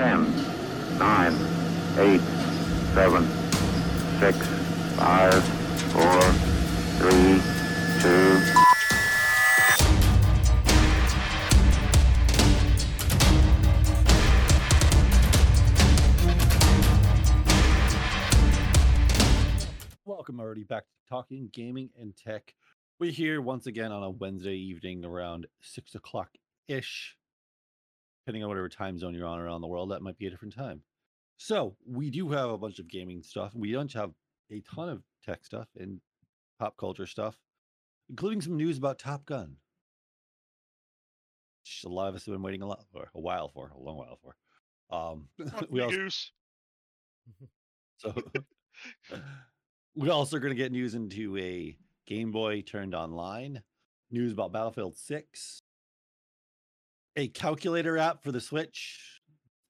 10, 9, 8, 7, 6, 5, 4, 3, 2, Welcome already back to Talking Gaming and Tech. We're here once again on a Wednesday evening around six o'clock ish. Depending on whatever time zone you're on around the world, that might be a different time. So we do have a bunch of gaming stuff. We don't have a ton of tech stuff and pop culture stuff, including some news about Top Gun. Which a lot of us have been waiting a lot for, a while for, a long while for. Um, Fuck we me, also, Goose. so we're also are going to get news into a Game Boy turned online, news about Battlefield 6, a calculator app for the Switch,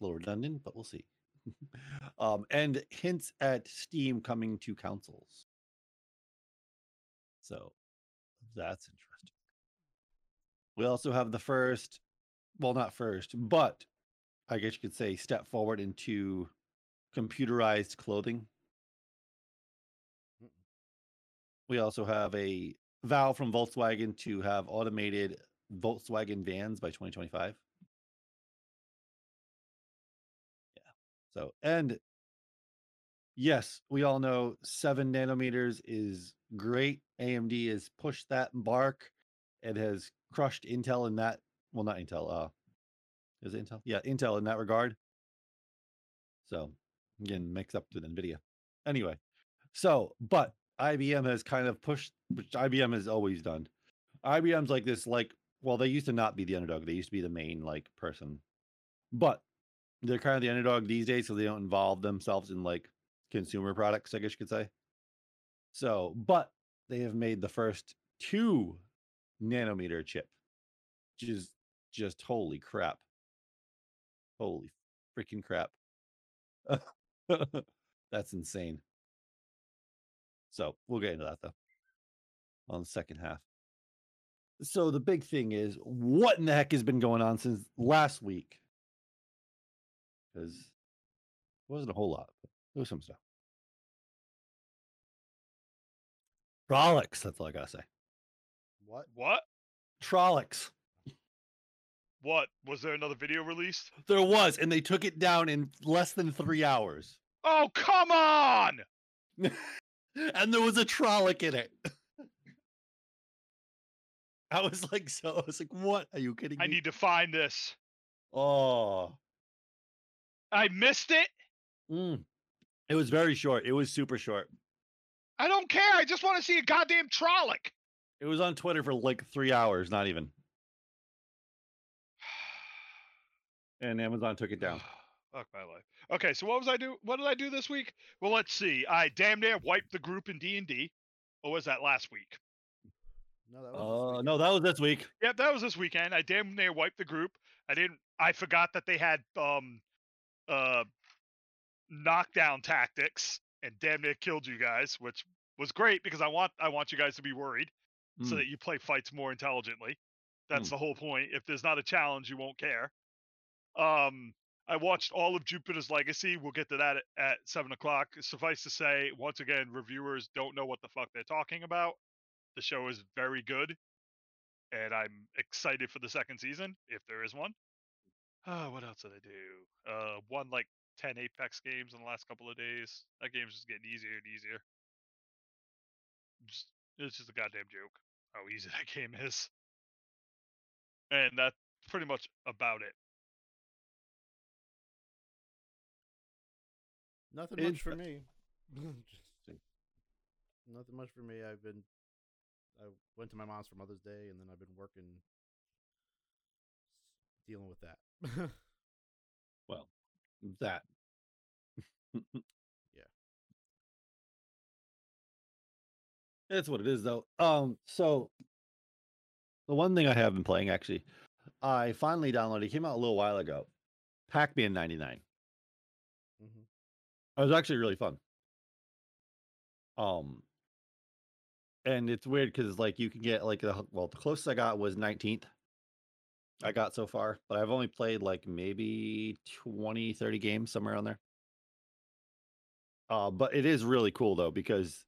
a little redundant, but we'll see. um, and hints at Steam coming to consoles. So that's interesting. We also have the first, well, not first, but I guess you could say step forward into computerized clothing. We also have a vow from Volkswagen to have automated Volkswagen vans by 2025. Yeah. So, and yes, we all know seven nanometers is great. AMD has pushed that bark. It has crushed Intel in that. Well, not Intel. Uh, is it Intel? Yeah, Intel in that regard. So, again, mixed up with NVIDIA. Anyway, so, but IBM has kind of pushed, which IBM has always done. IBM's like this, like, well, they used to not be the underdog. They used to be the main like person, but they're kind of the underdog these days, so they don't involve themselves in like consumer products, I guess you could say. So, but they have made the first two nanometer chip, which is just holy crap. Holy freaking crap. That's insane. So we'll get into that though on the second half. So the big thing is what in the heck has been going on since last week? Because it wasn't a whole lot, but there was some stuff. Trollocs, that's all I gotta say. What? What? Trollocs. What? Was there another video released? There was, and they took it down in less than three hours. Oh, come on! and there was a Trolloc in it. I was like, so I was like, what? Are you kidding me? I need to find this. Oh, I missed it. mm. it was very short. It was super short. I don't care. I just want to see a goddamn Trolloc. It was on Twitter for like three hours, not even. And Amazon took it down. Fuck my life. Okay, so what was I do? What did I do this week? Well, let's see. I damn near wiped the group in D and D. Or was that last week? No, that was. this Uh, no, that was this week. Yep, that was this weekend. I damn near wiped the group. I didn't. I forgot that they had um, uh, knockdown tactics and damn near killed you guys, which was great because I want I want you guys to be worried so Mm. that you play fights more intelligently. That's Mm. the whole point. If there's not a challenge, you won't care. Um, I watched all of Jupiter's Legacy. We'll get to that at, at seven o'clock. Suffice to say, once again, reviewers don't know what the fuck they're talking about. The show is very good, and I'm excited for the second season if there is one. Uh, what else did I do? Uh, won like ten Apex games in the last couple of days. That game's just getting easier and easier. Just, it's just a goddamn joke how easy that game is. And that's pretty much about it. Nothing much for me. Nothing much for me. I've been. I went to my mom's for Mother's Day, and then I've been working, dealing with that. Well, that. Yeah. That's what it is, though. Um, so the one thing I have been playing actually, I finally downloaded. It came out a little while ago. Pac-Man '99. Mm-hmm. It was actually really fun. Um, and it's weird because like you can get like the well, the closest I got was 19th, I got so far, but I've only played like maybe 20, 30 games somewhere on there. Uh, but it is really cool though because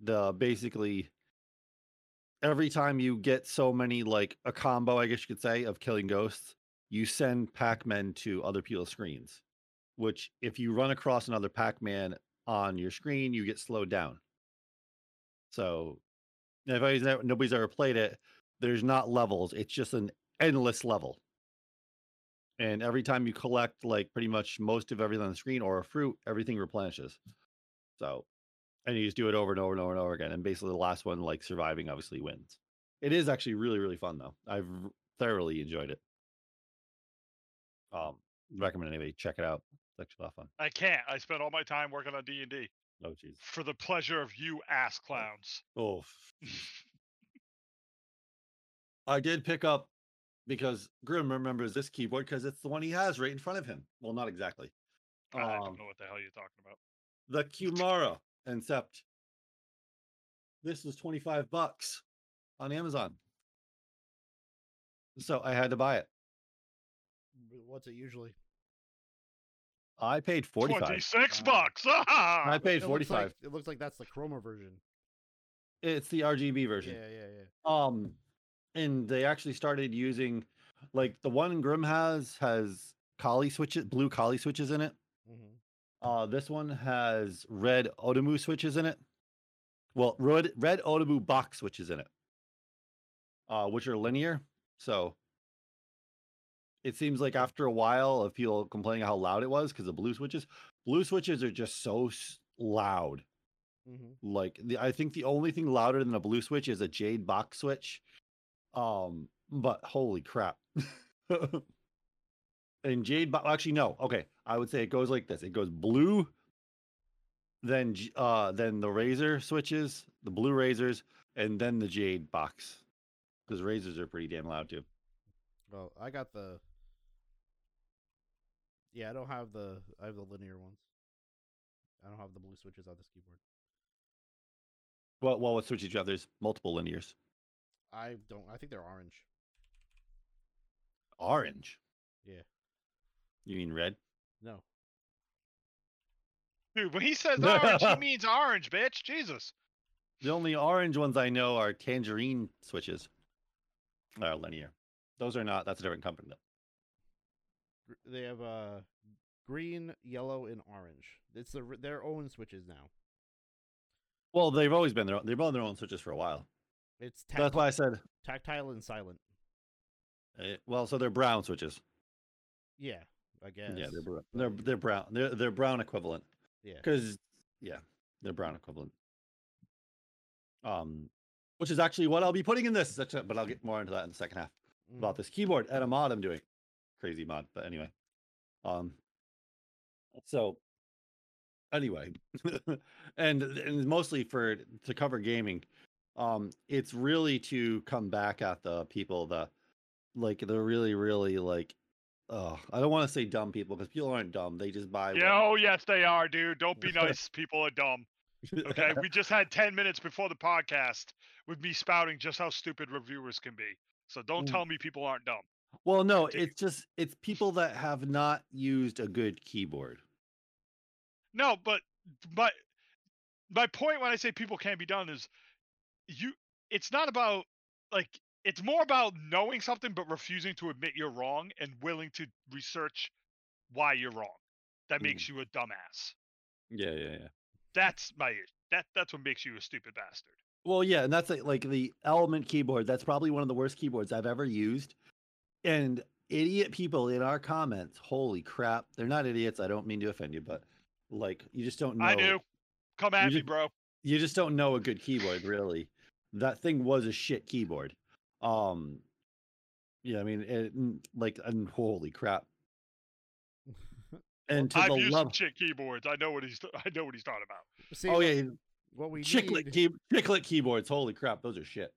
the basically every time you get so many like a combo, I guess you could say, of killing ghosts, you send Pac-Men to other people's screens. Which, if you run across another Pac-Man on your screen, you get slowed down. So, if never, nobody's ever played it, there's not levels. It's just an endless level. And every time you collect like pretty much most of everything on the screen or a fruit, everything replenishes. So, and you just do it over and over and over and over again. And basically, the last one, like surviving, obviously wins. It is actually really, really fun though. I've thoroughly enjoyed it. Um, recommend anybody check it out. It's actually a lot of fun. I can't. I spent all my time working on D and D Oh, jeez. for the pleasure of you ass clowns. Oh, I did pick up because Grim remembers this keyboard because it's the one he has right in front of him. Well, not exactly. I Um, don't know what the hell you're talking about. the Kumara, except this was 25 bucks on Amazon. So I had to buy it. What's it usually? I paid 45. Twenty six Uh, bucks. Ah! I paid It looks 45. like- it looks like that's the chroma version. It's the RGB version. Yeah, yeah, yeah. Um, and they actually started using, like the one Grim has has collie switches, blue collie switches in it. Mm-hmm. Uh, this one has red Outemu switches in it. Well, red red Outemu box switches in it, uh, which are linear. So it seems like after a while of people complaining how loud it was because of blue switches, blue switches are just so s- loud. hmm Like the, I think the only thing louder than a blue switch is a jade box switch. Um, but holy crap. and jade bo- actually no. Okay, I would say it goes like this. It goes blue then uh then the Razer switches, the blue Razers and then the jade box. Cuz Razers are pretty damn loud too. Well, I got the. Yeah, I don't have the. I have the linear ones. I don't have the blue switches on this keyboard. Well, well, what switches you have? There's multiple linears. I don't. I think they're orange. Orange. Yeah. You mean red? No. Dude, when he says orange, he means orange, bitch. Jesus. The only orange ones I know are tangerine switches. Are linear. Those are not. That's a different company. Though. They have uh, green, yellow, and orange. It's the, their own switches now. Well, they've always been their own, they've been their own switches for a while. It's That's why I said. tactile and silent. eh, well, so they're brown switches. Yeah, I guess. Yeah, they're br- they're they're brown. They're they're brown equivalent. Yeah. Because yeah, they're brown equivalent. Um, which is actually what I'll be putting in this. But I'll get more into that in the second half about this keyboard and a mod I'm doing. Crazy mod, but anyway. Um. So. Anyway, and and mostly for to cover gaming, um, it's really to come back at the people the, like the really really like, oh, I don't want to say dumb people because people aren't dumb. They just buy. what- Yeah, oh yes, they are, dude. Don't be nice. People are dumb. Okay, we just had ten minutes before the podcast with me spouting just how stupid reviewers can be. So don't tell me people aren't dumb. Well, no, it's just it's people that have not used a good keyboard. No, but but my point when I say people can't be done is you. It's not about like it's more about knowing something but refusing to admit you're wrong and willing to research why you're wrong. That makes mm. you a dumbass. Yeah, yeah, yeah. That's my that that's what makes you a stupid bastard. Well, yeah, and that's like, like the Element keyboard. That's probably one of the worst keyboards I've ever used. And idiot people in our comments, holy crap, they're not idiots. I don't mean to offend you, but like you just don't know. I do. Come at me, just- bro. You just don't know a good keyboard, really. That thing was a shit keyboard. Um, yeah, I mean, it, like, and holy crap. And to I've the used love, some shit keyboards. I know what he's I know what he's talking about. See, oh what, yeah, what we chiclet need, key, chiclet keyboards. Holy crap, those are shit.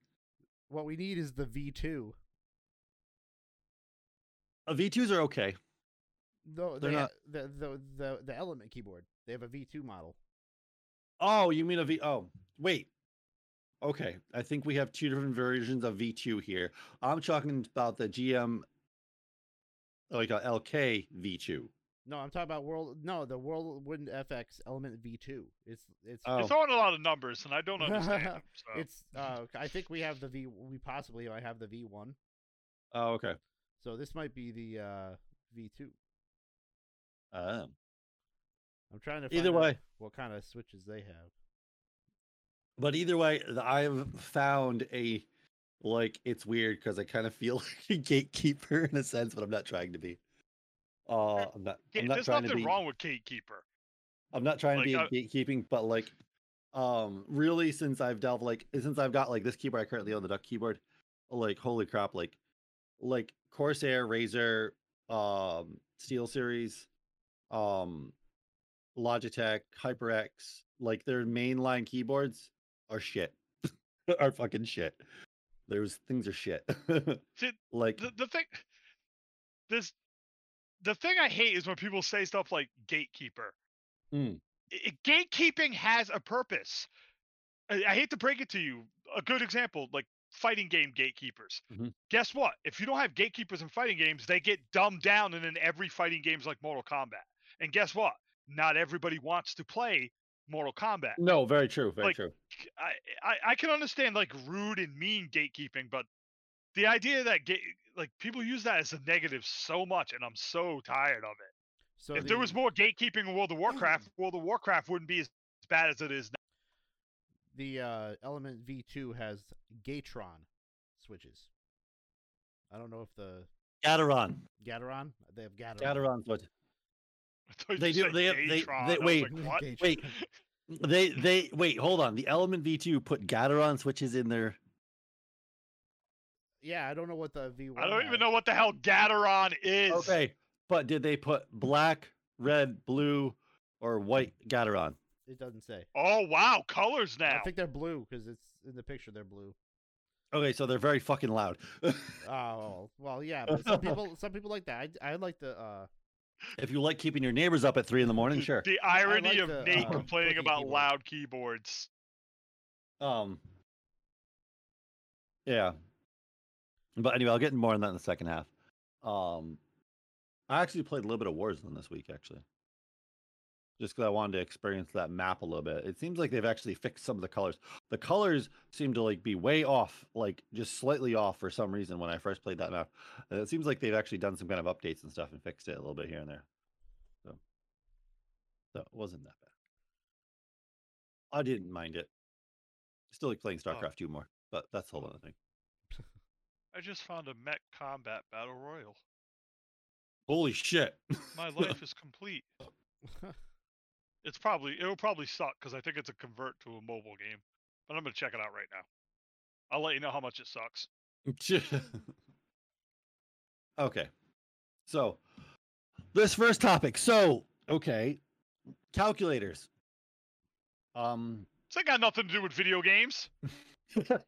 what we need is the V two. Uh, V2s are okay. No, They're they ha- not- the, the the the Element keyboard. They have a V two model. Oh, you mean a V? Oh, wait. Okay, I think we have two different versions of V2 here. I'm talking about the GM like a LK V2. No, I'm talking about World. No, the Whirlwind FX Element V2. It's it's Oh. You're throwing a lot of numbers, and I don't understand them. So. it's. Uh, I think we have the V. We possibly might have the V1. Oh, okay. So this might be the uh, V2. Um, I'm trying to. Either find out way. what kind of switches they have. but either way, I've found a like it's weird because I kind of feel like a gatekeeper in a sense, but I'm not trying to be. Uh, I'm not. I'm not There's trying nothing to be. wrong with gatekeeper. I'm not trying Like, to be uh, gatekeeping, but like, um, really, since I've delved like since I've got like this keyboard I currently own the Duck keyboard, like holy crap, like, like Corsair, Razer, um, Steel Series, um, Logitech, HyperX, like their mainline keyboards are shit, are fucking shit. Those things are shit. See, like, The, the thing, this, the thing I hate is when people say stuff like gatekeeper. Mm. I- I- gatekeeping has a purpose. I, I hate to break it to you. A good example, like fighting game gatekeepers. Mhm. Guess what? If you don't have gatekeepers in fighting games, they get dumbed down, and in every fighting game's like Mortal Kombat. And guess what? Not everybody wants to play Mortal Kombat. no, very true, very Like, true. I, I I can understand like rude and mean gatekeeping, but the idea that gate like people use that as a negative so much, and I'm so tired of it. So if the, there was more gatekeeping in World of Warcraft, World of Warcraft wouldn't be as bad as it is now. The uh, Element V2 has Gatron switches. I don't know if the Gateron, Gateron they have Gateron. Gateron's what I thought you They do- said they have- they- Gatron. they- wait, like. Wait, they they wait. Hold on. The Element V2 put Gateron switches in there. Yeah, I don't know what the V1. I don't even know what the hell Gateron is. Okay, but did they put black, red, blue, or white Gateron? It doesn't say. Oh wow, colors now. I think they're blue because it's in the picture. They're blue. Okay, so they're very fucking loud. Oh well, yeah. But some people, some people like that. I, I like the. uh if you like keeping your neighbors up at three in the morning, sure. The irony like of the, Nate uh, complaining about keyboard. loud keyboards. Um. Yeah. But anyway, I'll get more on that in the second half. Um, I actually played a little bit of Warzone this week, actually, just because I wanted to experience that map a little bit. It seems like they've actually fixed some of the colors. The colors seem to like be way off, like just slightly off for some reason when I first played that map. And it seems like they've actually done some kind of updates and stuff and fixed it a little bit here and there. So, so it wasn't that bad. I didn't mind it. Still like playing StarCraft 2 more, but that's a whole other thing. I just found a Mech Combat Battle Royal. Holy shit. My life is complete. It's probably it'll probably suck because I think it's a convert to a mobile game. But I'm gonna check it out right now. I'll let you know how much it sucks. okay. So, this first topic. So, okay, calculators. Um, It's got nothing to do with video games. Well,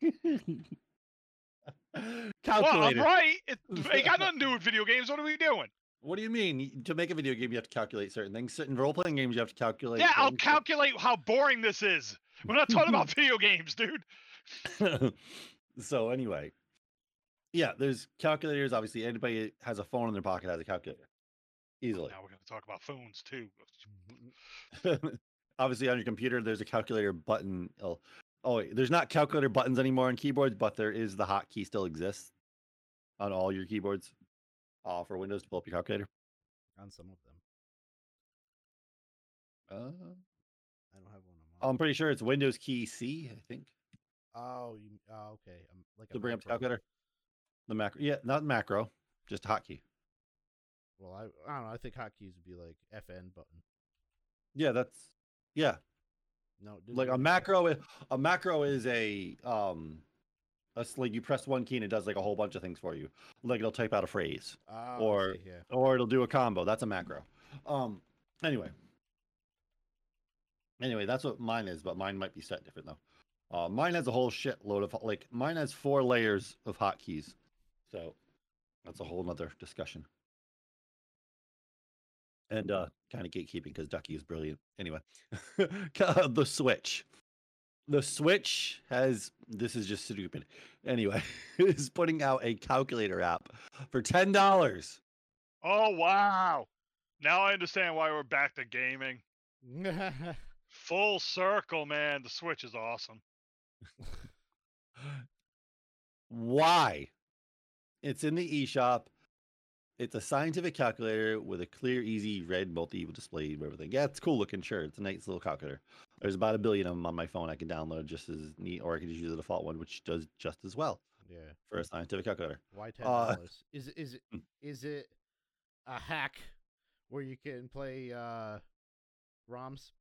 I'm right. It ain't got nothing to do with video games. What are we doing? What do you mean? To make a video game, you have to calculate certain things. In role playing games, you have to calculate. yeah, I'll calculate how boring this is. We're not talking about video games, dude. so anyway, yeah, there's calculators. Obviously, anybody has a phone in their pocket has a calculator easily. Now we're gonna talk about phones too. obviously, on your computer, there's a calculator button. Oh, oh, wait, there's not calculator buttons anymore on keyboards, but there is the hotkey still exists on all your keyboards. Uh, for Windows to pull up your calculator. on some of them. Uh, I don't have one on. I'm pretty sure it's Windows key C. I think Oh, you, oh, okay. Um, like to a bring up the macro. calculator. The macro, yeah, not macro, just hotkey. Well, I, I don't know. I think hotkeys would be like FN button. Yeah, that's yeah. No, like a macro a macro is a um that's like you press one key and it does like a whole bunch of things for you. Like it'll type out a phrase Oh, or- see, yeah. or it'll do a combo. That's a macro. Um anyway. Anyway that's what mine is but mine might be set different though. Uh mine has a whole shitload of like mine has four layers of hotkeys. So that's a whole nother discussion. And uh kind of gatekeeping because ducky is brilliant. Anyway. The switch the switch has this is just stupid anyway is putting out a calculator app for ten dollars Oh wow! Now I understand why we're back to gaming. Full circle, man. The Switch is awesome. Why? It's in the eShop. It's a scientific calculator with a clear, easy red multi display everything. Yeah, it's cool looking. Sure, it's a nice little calculator. There's about a billion of them on my phone. I can download just as neat, or I can just use the default one, which does just as well yeah. for a scientific calculator. Why ten Uh, dollars? is it is it Mm. is it a hack where you can play uh ROMs?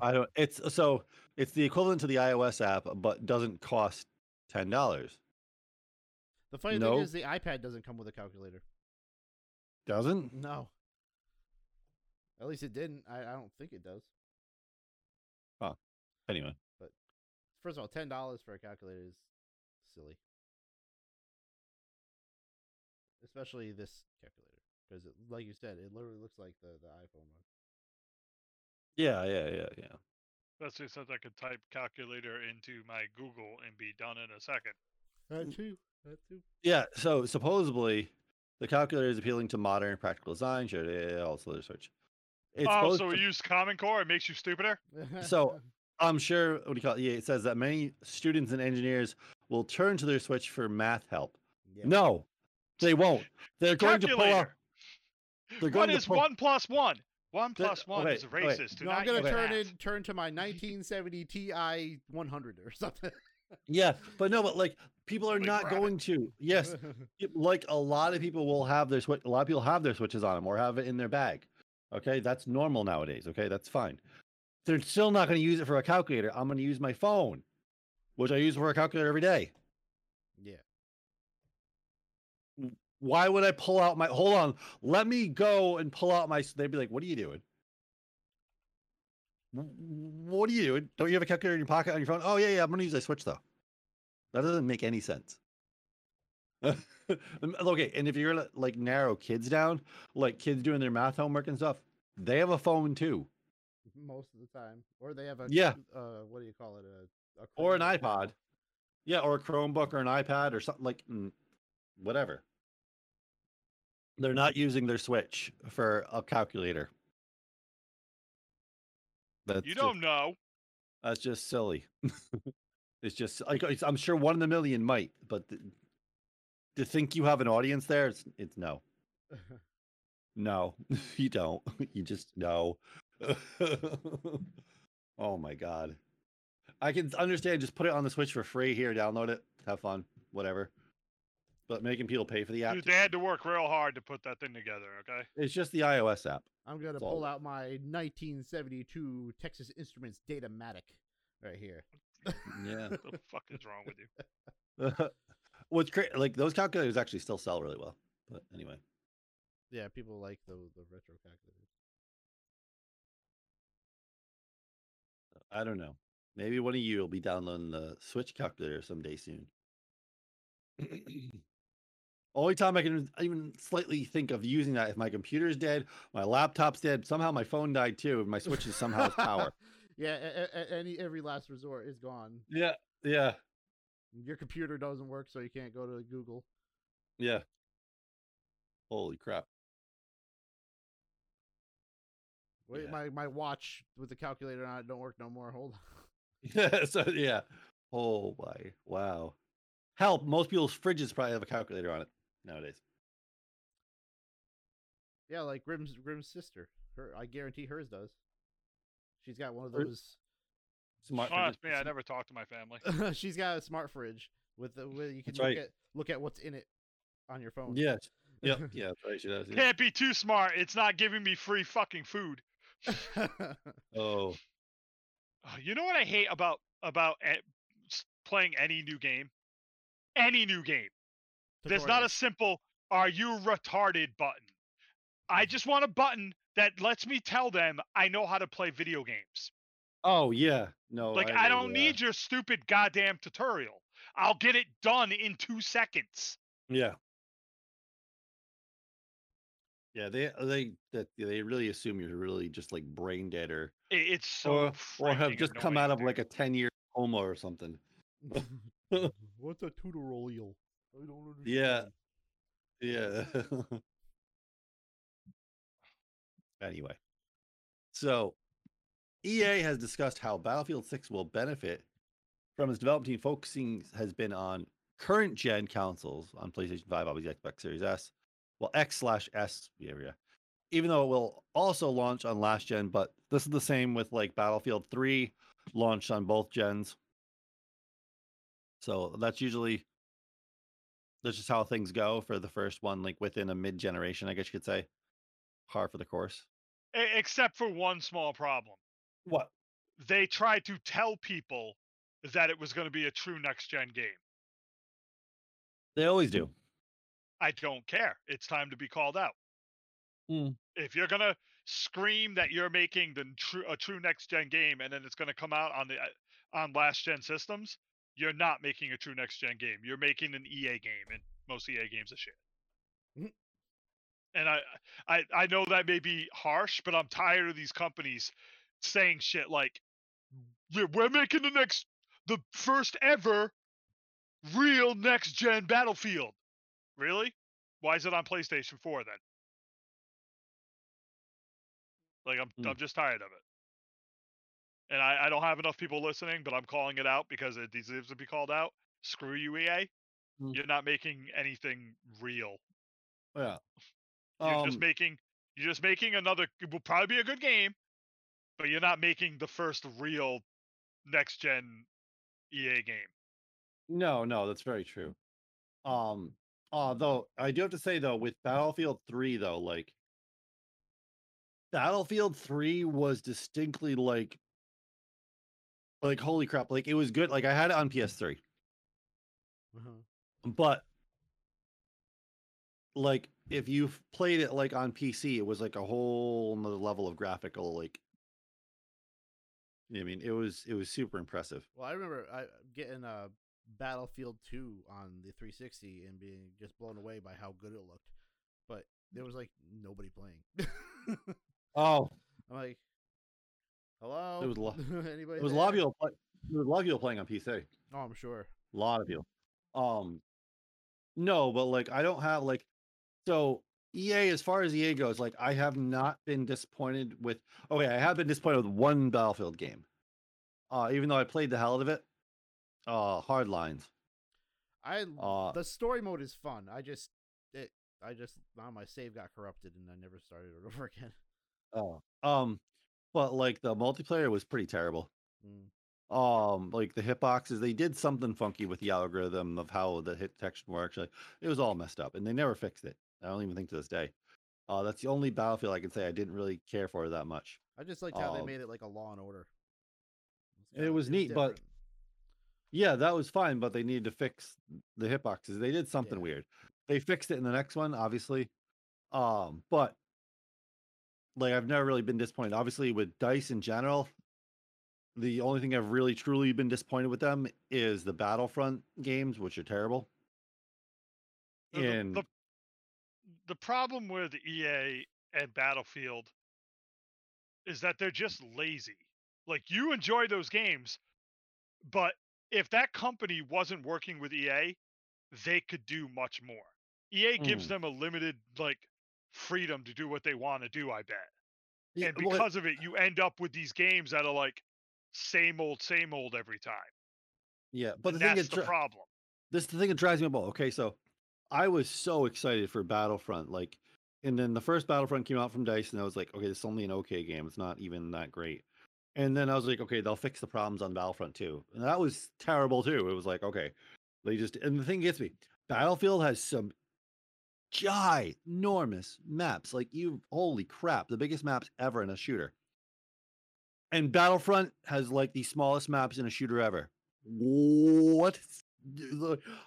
I don't. It's so it's the equivalent to the iOS app, but doesn't cost ten dollars. The funny No. thing is the iPad doesn't come with a calculator. Doesn't? No. At least it didn't. I, I don't think it does. Anyway, but First of all, ten dollars for a calculator is silly. Especially this calculator, because like you said, it literally looks like the, the iPhone one. yeah, yeah, yeah, yeah. Especially since I could type calculator into my Google and be done in a second. That mm. too. That too. Yeah, so supposedly the calculator is appealing to modern practical design. Sure, yeah, also there's search. It's oh, supposed so we use Common Core? It makes you stupider? So- I'm sure what do you call it? Yeah, it says that many students and engineers will turn to their Switch for math help. yeah. No, they won't. They're going to pull out. Calculator. They're What going is to pull, one plus one? One plus one okay, is racist. Do No, I'm gonna turn in turn to my 1970 Ti 100 or something. Yeah, but no, but like people are Holy not crap. going to. Yes, like a lot of people will have their switch. A lot of people have their switches on them or have it in their bag. Okay, that's normal nowadays. Okay, that's fine. They're still not going to use it for a calculator. I'm going to use my phone, which I use for a calculator every day. yeah. Why would I pull out my? Hold on, let me go and pull out my. They'd be like, "What are you doing? What are you doing? Don't you have a calculator in your pocket on your phone? Oh yeah, yeah. I'm going to use a switch though. That doesn't make any sense. Okay, and if you're like narrow kids down, like kids doing their math homework and stuff, they have a phone too, Most of the time, or they have a Yeah. Uh, what do you call it? A, a or an iPod. Yeah, or a Chromebook or an iPad or something like mm, whatever. They're not using their Switch for a calculator. That's You just- don't know. That's just silly. it's just like it's, I'm sure one in a million might, but th- to think you have an audience there, it's, it's no, no, you don't. You just no. oh my god, I can understand. Just put it on the Switch for free here. Download it. Have fun. Whatever. But making people pay for the app, Dude, they had to work real hard to put that thing together, okay? it's just the iOS app. I'm gonna That's all. pull out my 1972 Texas Instruments Datamath right here. Yeah. What the fuck is wrong with you? What's great, like those calculators actually still sell really well. But anyway. Yeah, people like the the retro calculators. I don't know. Maybe one of you will be downloading the Switch calculator someday soon. Only time I can even slightly think of using that if my computer's dead, my laptop's dead, somehow my phone died too, and my Switch is somehow power. yeah, any every last resort is gone. Yeah, yeah, Your computer doesn't work, so you can't go to Google. yeah. Holy crap! Wait, Yeah. my my watch with the calculator on it don't work no more. Hold on. Yeah, so yeah. Oh my, wow. Help! Most people's fridges probably have a calculator on it nowadays. Yeah, like Grim's Grim's sister. Her, I guarantee hers does. She's got one of those. Smart. Oh, that's me. I never talk to my family. she's got a smart fridge with the with you can That's look right. at look at what's in it on your phone. Yes. Yep. Yeah. That's right. She does. yeah. Can't be too smart. It's not giving me free fucking food. Oh. Uh, You know what I hate about about playing any new game? Any new game. There's not a simple "Are you retarded?" button. I just want a button that lets me tell them I know how to play video games. Oh yeah. No. Like agree I don't that. need your stupid goddamn tutorial. I'll get it done in two seconds. Yeah. Yeah, they uh, they that they really assume you're really just like brain dead or It's so or, or have just come out of like a ten year coma or something. What's a tutorial? I don't understand. Yeah. Yeah. anyway. So, EA has discussed how Battlefield 6 will benefit from its development team focusing has been on current gen consoles on PlayStation 5, obviously Xbox Series S, well X slash S area. Even though it will also launch on last gen, but this is the same with like Battlefield 3 launched on both gens. So that's usually that's just how things go for the first one, like within a mid generation, I guess you could say. Par for the course. Except for one small problem. What? They tried to tell people that it was going to be a true next gen game. They always do. I don't care. It's time to be called out. Mm. If you're gonna scream that you're making the true a true next gen game and then it's gonna come out on the uh, on last gen systems, you're not making a true next gen game. You're making an EA game, and most EA games are shit. Mhm. And I, I I know that may be harsh, but I'm tired of these companies saying shit like, we're making the next, the first ever real next gen Battlefield." Really? Why is it on PlayStation 4 then? Like I'm Hmm. I'm just tired of it. And I, I don't have enough people listening, but I'm calling it out because it deserves to be called out. Screw you, EA. Hmm. You're not making anything real. Yeah. You're just Um, making you're just making another it will probably be a good game, but you're not making the first real next gen EA game. No, no, that's very true. Um, although I do have to say though, with Battlefield 3 though, like Battlefield 3 was distinctly like like holy crap, like it was good. Like I had it on PS3, Uh-huh. but like if you played it like on PC, it was like a whole nother level of graphical like I mean, it was it was super impressive. Well, I remember I getting uh, Battlefield 2 on the 360 and being just blown away by how good it looked, but there was like nobody playing. Oh, I'm like, hello. It was lo- Anybody? it was a lot of there?" people. Play, there was a lot of people playing on PC. Oh, I'm sure. A lot of you. Um no, but like I don't have like so EA as far as EA goes, like I have not been disappointed with okay, I have been disappointed with one Battlefield game. Uh even though I played the hell out of it. Uh Hardlines. I Uh the story mode is fun. I just it. I just now my save got corrupted and I never started it over again. oh. Um but like the multiplayer was pretty terrible. Mm. Um like the hitboxes, they did something funky with the algorithm of how the hit detection works. Like it was all messed up and they never fixed it. I don't even think to this day. Uh that's the only battlefield I can say I didn't really care for that much. I just liked how they Um, made it like a Law and Order. It was it's neat, but different. Yeah, that was fine, but they needed to fix the hitboxes. They did something Yeah. weird. They fixed it in the next one, obviously. Um, but like I've never really been disappointed. Obviously, with Dice in general, the only thing I've really truly been disappointed with them is the Battlefront games, which are terrible. The- the- And the, the problem with EA and Battlefield is that they're just lazy. Like you enjoy those games, but if that company wasn't working with EA, they could do much more. EA gives Mm. them a limited like freedom to do what they want to do, I bet. Yeah, And well, because of it, you end up with these games that are like same old, same old every time. yeah, but and the thing is, the problem. this is the thing that drives me up. Okay, so I was so excited for Battlefront, like, and then the first Battlefront came out from Dice, and I was like, okay, this is only an okay game. It's not even that great. And then I was like, okay, they'll fix the problems on Battlefront 2. And that was terrible too. It was like, okay, they just, and the thing gets me Battlefield has some ginormous maps. Like, you, holy crap, the biggest maps ever in a shooter. And Battlefront has like the smallest maps in a shooter ever. What?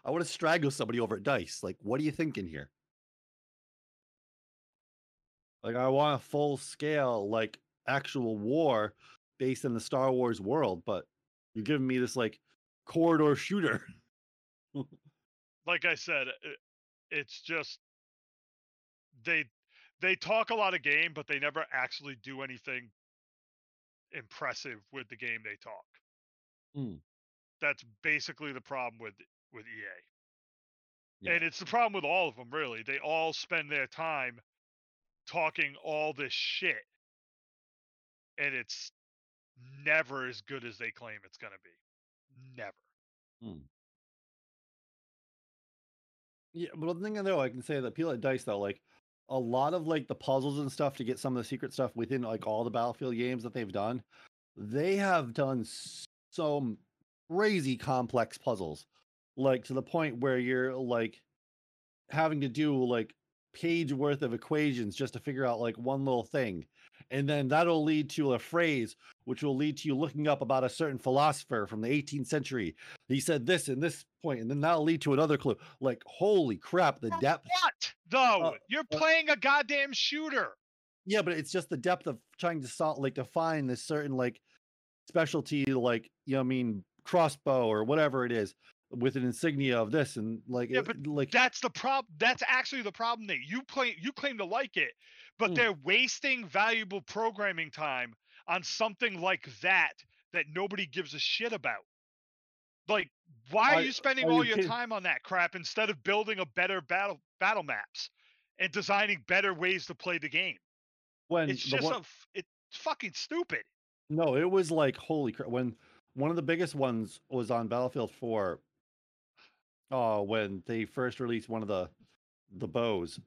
I want to strangle somebody over at Dice. Like, what are you thinking here? Like, I want a full scale, like, actual war based in the Star Wars world, but you're giving me this, like, corridor shooter. like I said, it's just they they talk a lot of game, but they never actually do anything impressive with the game they talk. Hmm. That's basically the problem with with EA. Yeah. And it's the problem with all of them really. They all spend their time talking all this shit and it's never as good as they claim it's going to be. Never. Hmm. Yeah, but the thing though, I can say that people at Dice though, like a lot of like the puzzles and stuff to get some of the secret stuff within like all the Battlefield games that they've done, they have done some crazy complex puzzles, like to the point where you're like having to do like page worth of equations just to figure out like one little thing. And then that'll lead to a phrase which will lead to you looking up about a certain philosopher from the 18th century. He said this and this point, and then that'll lead to another clue. Like, holy crap, the depth. What though? Uh, You're uh, playing a goddamn shooter. Yeah, but it's just the depth of trying to solve, like, to find this certain like specialty, like you know, what I mean, crossbow or whatever it is, with an insignia of this and like, Yeah, it- but like That's the problem. That's actually the problem. that you play, you claim to like it, but Mm. they're wasting valuable programming time on something like that that nobody gives a shit about. Like, why are Are- you spending are all you your kidding? time on that crap instead of building a better battle battle maps and designing better ways to play the game? when It's just one, a, it's fucking stupid. No, it was like holy crap. When one of the biggest ones was on Battlefield 4, uh, when they first released one of the the bows,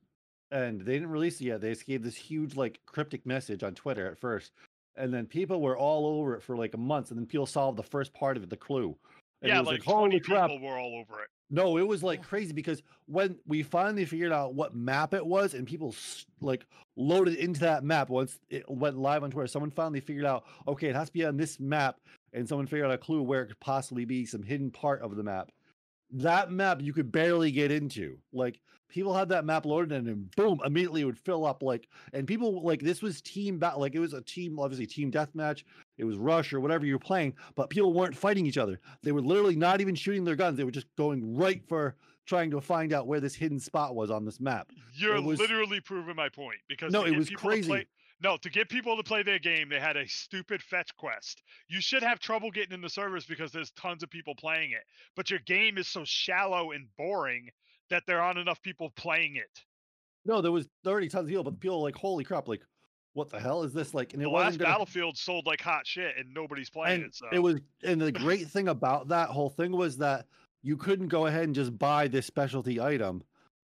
and they didn't release it yet. They just gave this huge like cryptic message on Twitter at first, and then people were all over it for like months, and then people solved the first part of it, the clue. And it yeah, was like, holy crap! people were all over it. No, it was like crazy because when we finally figured out what map it was and people like loaded into that map once it went live on Twitter, someone finally figured out, okay, it has to be on this map, and someone figured out a clue where it could possibly be some hidden part of the map. That map you could barely get into. Like people had that map loaded and then boom, immediately it would fill up. Like, and people like this was team battle. like it was a team, obviously team deathmatch. It was rush or whatever you were playing, but people weren't fighting each other. They were literally not even shooting their guns. They were just going right for trying to find out where this hidden spot was on this map. You're was- literally proving my point because No, it was crazy. play- no, to get people to play their game, they had a stupid fetch quest. You should have trouble getting in the servers because there's tons of people playing it. But your game is so shallow and boring that there aren't enough people playing it. No, there was already tons of people, but people were like, holy crap, like, what the hell is this? Like, and it The last gonna, Battlefield sold like hot shit and nobody's playing and it. So it was and the great thing about that whole thing was that you couldn't go ahead and just buy this specialty item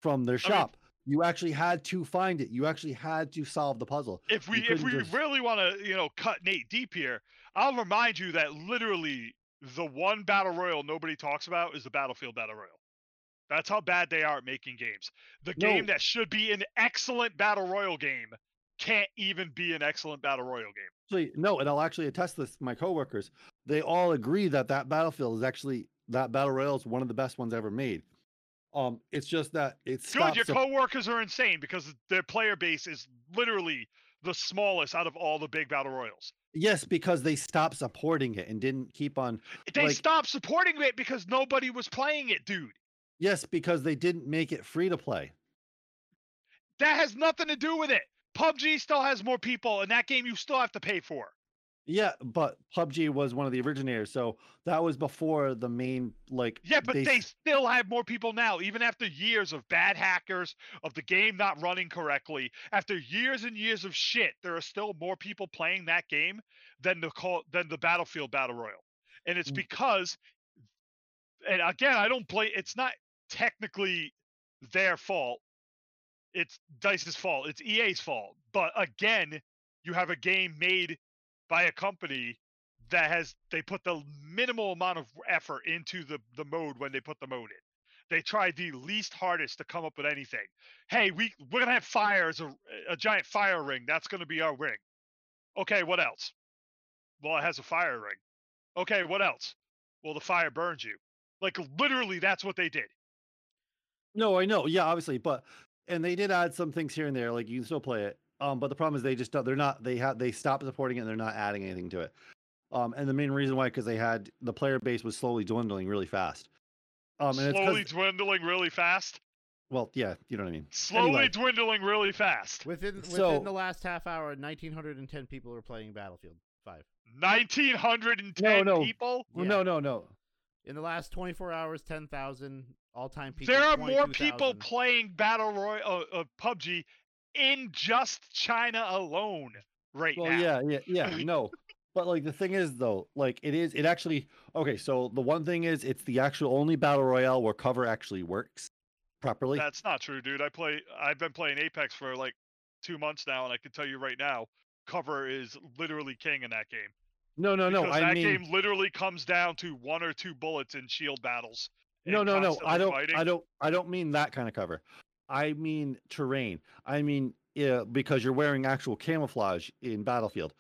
from their I mean- shop. You actually had to find it. You actually had to solve the puzzle. if we if we just- really want to you know cut Nate deep here, I'll remind you that literally the one battle royal nobody talks about is the Battlefield Battle Royal. That's how bad they are at making games. The game that should be an excellent battle royal game can't even be an excellent battle royal game. Actually, no, and I'll actually attest this to my coworkers. They all agree that that battlefield is actually that battle royal is one of the best ones ever made. Um, it's just that it's Good, your coworkers are insane because their player base is literally the smallest out of all the big battle royals. yes, because they stopped supporting it and didn't keep on. They Like- stopped supporting it because nobody was playing it, dude. Yes, because they didn't make it free to play. That has nothing to do with it. PUBG still has more people, and that game you still have to pay for. Yeah, but PUBG was one of the originators, so that was before the main like. Yeah, but they, s- still have more people now, even after years of bad hackers, of the game not running correctly. After years and years of shit, there are still more people playing that game than the call than the Battlefield Battle Royal, and it's Mm. because, and again, I don't blame. It's not technically their fault. It's Dice's fault. It's EA's fault. But again, you have a game made by a company that has they put the minimal amount of effort into the the mode when they put the mode in. They tried the least hardest to come up with anything. Hey, we we're gonna have fire as a, a giant fire ring. That's gonna be our ring. Okay, what else? Well, it has a fire ring. Okay, what else? Well, the fire burns you. Like literally, that's what they did. No, I know. Yeah, obviously, but and they did add some things here and there. Like you can still play it. Um, but the problem is they just don't. They're not. They have. They stopped supporting it. and They're not adding anything to it. Um, and the main reason why because they had the player base was slowly dwindling really fast. Um, and Slowly it's 'cause- dwindling really fast. well, yeah, you know what I mean. Slowly Anyway. dwindling really fast. Within within So- the last half hour, 1,910 people are playing Battlefield 5. 1910 no. people. Well, Yeah. No, no, no. In the last 24 hours, 10,000 all-time people. There are more people 22,000. playing Battle Royale, uh, uh, PUBG in just China alone. right Well, now. yeah, yeah, yeah. No, but like the thing is though, like it is. It actually okay. So the one thing is, it's the actual only battle royale where cover actually works properly. That's not true, dude. I play. I've been playing Apex for like two months now, and I can tell you right now, cover is literally king in that game. no, no, no. because I that mean, game literally comes down to one or two bullets in shield battles. no, no, no. I don't. fighting. I don't. I don't mean that kind of cover. I mean terrain. I mean, yeah, because you're wearing actual camouflage in Battlefield.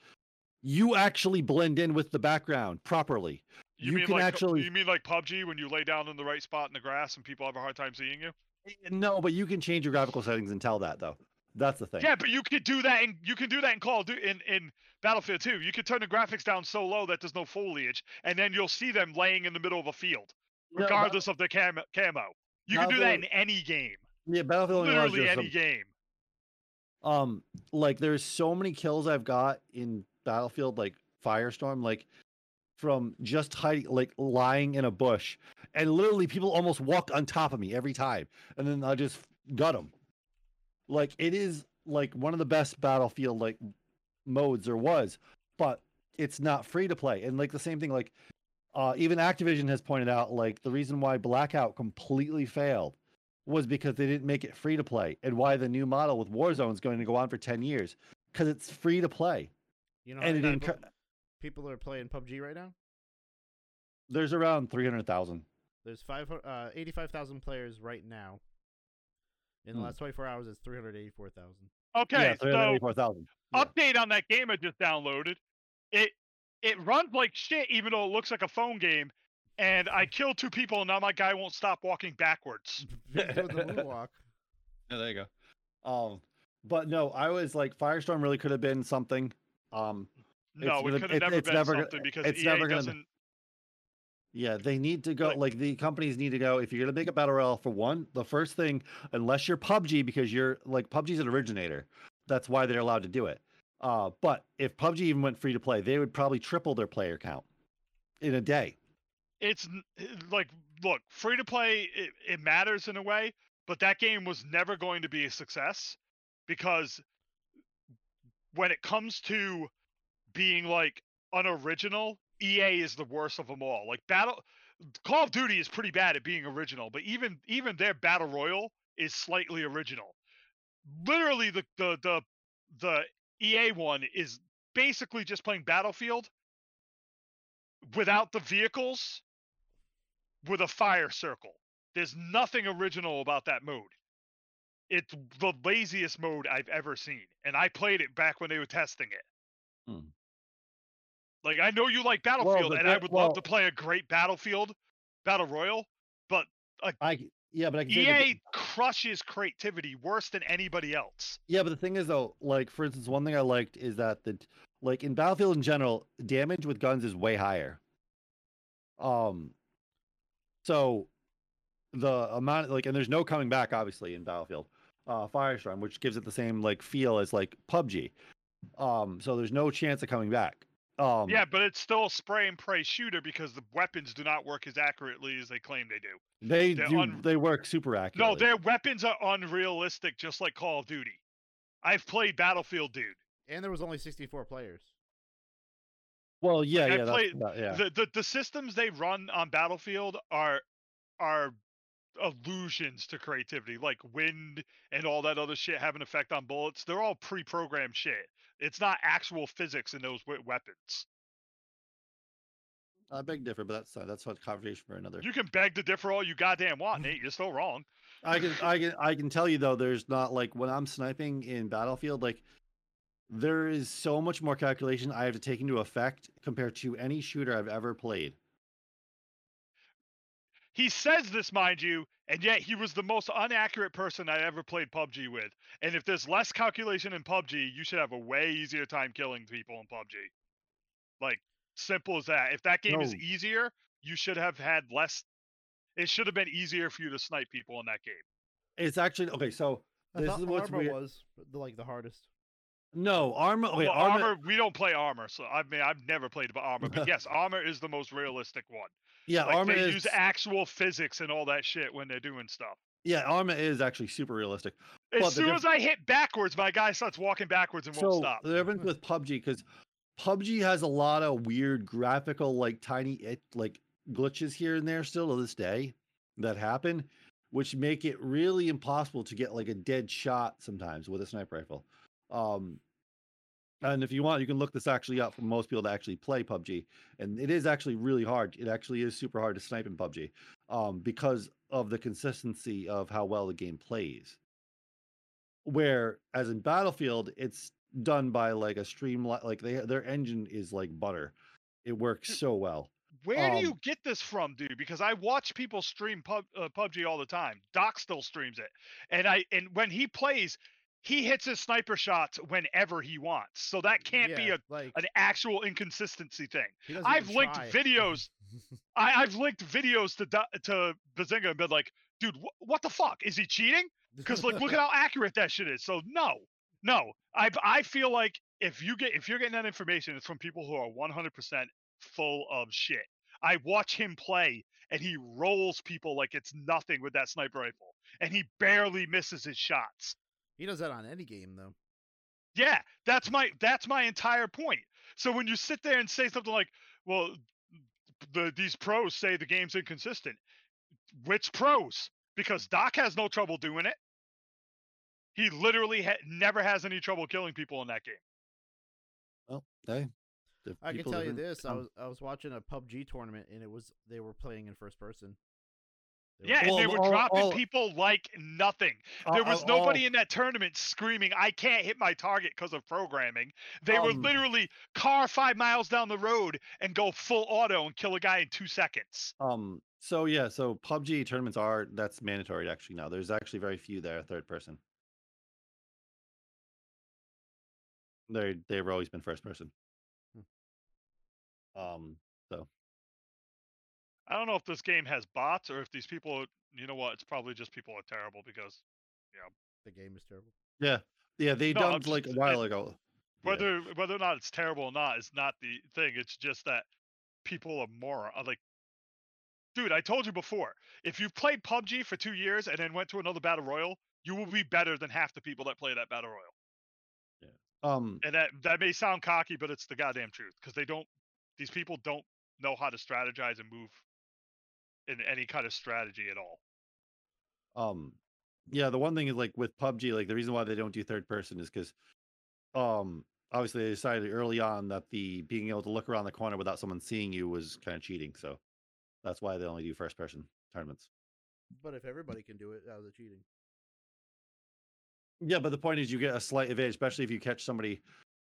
You actually blend in with the background properly. You, you mean can like actually- you mean like PUBG when you lay down in the right spot in the grass and people have a hard time seeing you? Eh, No, but you can change your graphical settings and tell that though. That's the thing. Yeah, but you could do that and you can do that in Call of Duty in, in Battlefield 2. You can turn the graphics down so low that there's no foliage, and then you'll see them laying in the middle of a field, No, but- regardless of their cam- camo. You can do that in any game, yeah, Battlefield literally any some- game. um like there's so many kills I've got in Battlefield like Firestorm like from just hiding like lying in a bush and literally people almost walk on top of me every time and then I just gut them. Like it is like one of the best Battlefield like modes there was, but it's not free to play. And like the same thing like uh even Activision has pointed out like the reason why Blackout completely failed was because they didn't make it free to play and why the new model with Warzone is going to go on for 10 years because it's free to play You know, and it many encour- people- people are playing PUBG right now. there's around 300,000 There's five uh, 85,000 players right now. In the Hmm. last 24 hours, it's 384,000. Okay, yeah so yeah. update on that game I just downloaded. It it runs like shit, even though it looks like a phone game. And I killed two people, and now my guy won't stop walking backwards. The yeah, there you go um but no I was like Firestorm really could have been something um No, gonna- it could have it- never it's been never something because it's EA never gonna doesn't. Yeah, they need to go. Like- Like the companies need to go. If you're gonna make a battle royale, for one, the first thing, unless you're PUBG, because you're like PUBG's an originator, that's why they're allowed to do it. Uh, but if PUBG even went free to play, they would probably triple their player count in a day. It's eh, like, look, free to play, it, it matters in a way, but that game was never going to be a success because when it comes to being like unoriginal, EA is the worst of them all. Like Battle Call of Duty is pretty bad at being original, but even even their battle royal is slightly original. Literally the the the the EA one is basically just playing Battlefield without the vehicles with a fire circle. There's nothing original about that mode. It's the laziest mode I've ever seen, and I played it back when they were testing it. Hmm. Like I know you like Battlefield, the and I would well- love to play a great Battlefield battle royal, but I c- yeah, but I can say the- EA crushes creativity worse than anybody else. Yeah, but the thing is though, like for instance, one thing I liked is that the like in Battlefield in general, damage with guns is way higher. Um so the amount like and there's no coming back obviously in Battlefield. Uh Firestorm, which gives it the same like feel as like PUBG. Um so there's no chance of coming back. Um yeah, but it's still a spray and pray shooter because the weapons do not work as accurately as they claim they do. they they're do un- they work super accurately. No, their weapons are unrealistic, just like Call of Duty. I've played Battlefield, dude. And there was only 64 players. well yeah, like, I yeah, that's, played that- yeah. The, the the systems they run on Battlefield are are illusions to creativity, like wind and all that other shit have an effect on bullets. They're all pre-programmed shit. It's not actual physics in those weapons. A big difference, but that's uh, that's a conversation for another. You can beg to differ all you goddamn want, Nate. You're still wrong. I can I can I can tell you though, there's not like when I'm sniping in Battlefield, like there is so much more calculation I have to take into effect compared to any shooter I've ever played. He says this, mind you, and yet he was the most inaccurate person I ever played PUBG with. And if there's less calculation in PUBG, you should have a way easier time killing people in PUBG. Like simple as that. If that game is easier, you should have had less. It should have been easier for you to snipe people in that game. It's actually okay. So I this thought is what's Arma weird. was like the hardest. No Arma. Okay, well, Arma. Arma, we don't play Arma, so I mean I've never played about Arma, but yes, Arma is the most realistic one. Yeah, Like Arma they is. use actual physics and all that shit when they're doing stuff. Yeah, Arma is actually super realistic. As the soon as I hit backwards, my guy starts walking backwards and won't stop. the difference with PUBG because PUBG has a lot of weird graphical, like tiny it like glitches here and there still to this day that happen, which make it really impossible to get like a dead shot sometimes with a sniper rifle. Um, and if you want, you can look this actually up for most people to actually play PUBG, and it is actually really hard. It actually is super hard to snipe in PUBG, um, because of the consistency of how well the game plays. Where, as in Battlefield, it's done by like a stream, like they their engine is like butter. It works so well. Where do um, you get this from, dude? Because I watch people stream pub, uh, PUBG all the time. Doc still streams it, and I and when he plays, he hits his sniper shots whenever he wants. So that can't be a like an actual inconsistency thing. I've linked try. videos. I, I've linked videos to to Bazinga and been like, dude, wh- what the fuck? Is he cheating? Because like, look at how accurate that shit is. So no, no. I I feel like if you get if you're getting that information, it's from people who are 100% full of shit. I watch him play, and he rolls people like it's nothing with that sniper rifle, and he barely misses his shots. He does that on any game though. Yeah, that's my that's my entire point. So when you sit there and say something like, "Well, the these pros say the game's inconsistent," which pros? Because Doc has no trouble doing it. He literally ha- never has any trouble killing people in that game. Well, hey, I can tell you different- this: I was I was watching a PUBG tournament and it was they were playing in first person. They Yeah, were- and they were all- dropping all- people like nothing. There was all- nobody in that tournament screaming, "I can't hit my target because of programming." They were Um, literally car five miles down the road and go full auto and kill a guy in two seconds. Um. So yeah. So PUBG tournaments are that's mandatory actually now. There's actually very few there third person. They they've always been first person. Um. So I don't know if this game has bots or if these people, you know what? It's probably just people are terrible because yeah, the game is terrible. yeah, yeah. They No, I'm dumped like a just- while ago. Yeah. whether whether or not it's terrible or not is not the thing. It's just that people are more are like, dude. I told you before. If you've played PUBG for two years and then went to another battle royal, you will be better than half the people that play that battle royal. Yeah. Um. And that that may sound cocky, but it's the goddamn truth because they don't. These people don't know how to strategize and move in any kind of strategy at all. Um. Yeah. The one thing is like with PUBG, like the reason why they don't do third person is because, um, obviously they decided early on that the being able to look around the corner without someone seeing you was kind of cheating. So that's why they only do first person tournaments. But if everybody can do it, how's it cheating? Yeah, but the point is you get a slight advantage, especially if you catch somebody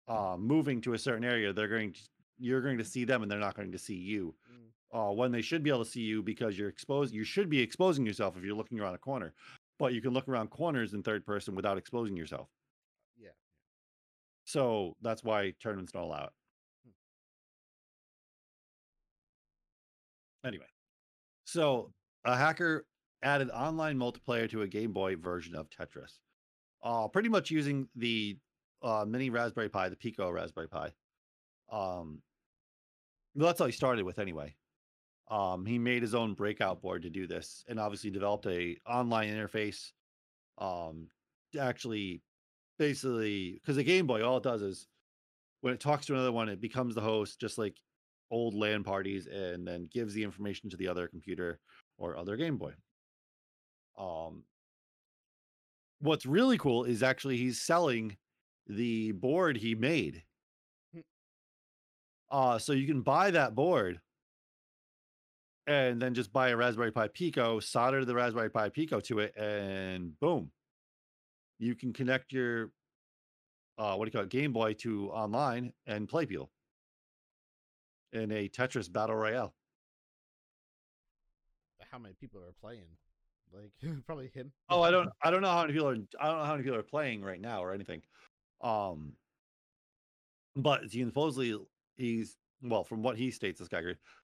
uh, moving to a certain area. They're going to you're going to see them, and they're not going to see you. Mm. Uh, when they should be able to see you because you're exposed. You should be exposing yourself if you're looking around a corner, but you can look around corners in third person without exposing yourself. Yeah. So that's why tournaments don't allow it. Anyway, so a hacker added online multiplayer to a Game Boy version of Tetris, uh, pretty much using the uh, mini Raspberry Pi, the Pico Raspberry Pi. Um, well, that's all he started with anyway. Um, he made his own breakout board to do this, and obviously developed a online interface um, to actually basically because the Game Boy, all it does is when it talks to another one, it becomes the host, just like old LAN parties, and then gives the information to the other computer or other Game Boy. Um, what's really cool is actually he's selling the board he made. Hmm. Uh, so you can buy that board and then just buy a Raspberry Pi Pico, solder the Raspberry Pi Pico to it, and boom, you can connect your uh, what do you call it, Game Boy to online and play people in a Tetris battle royale. How many people are playing? Like probably him. Oh, I don't, I don't know how many people are, I don't know how many people are playing right now or anything. Um, but he supposedly he's well, from what he states, this guy,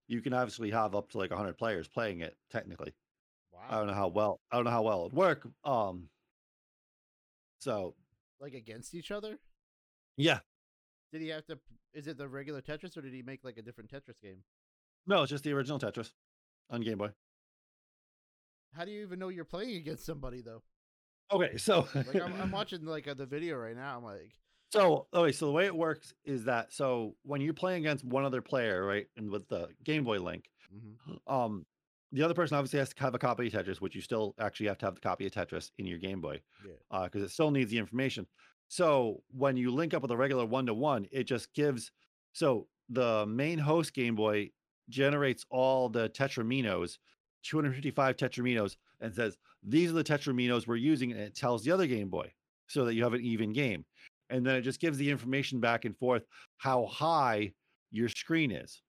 you can obviously have up to like hundred players playing it technically. Wow. I don't know how well, I don't know how well it'd work. Um, so Like against each other? yeah, Did he have to? Is it the regular Tetris or did he make like a different Tetris game? no, it's just the original Tetris on Game Boy. How do you even know you're playing against somebody though? Okay, so Like I'm, I'm watching like uh, the video right now. I'm like, So, okay, so the way it works is that so when you're playing against one other player, right, and with the Game Boy link, mhm. um, the other person obviously has to have a copy of Tetris, which you still actually have to have the copy of Tetris in your Game Boy, yeah, because it still needs the information. So when you link up with a regular one to one, it just gives. So the main host Game Boy generates all the Tetraminos, 255 Tetraminos, and says these are the Tetraminos we're using, and it tells the other Game Boy so that you have an even game. And then it just gives the information back and forth how high your screen is.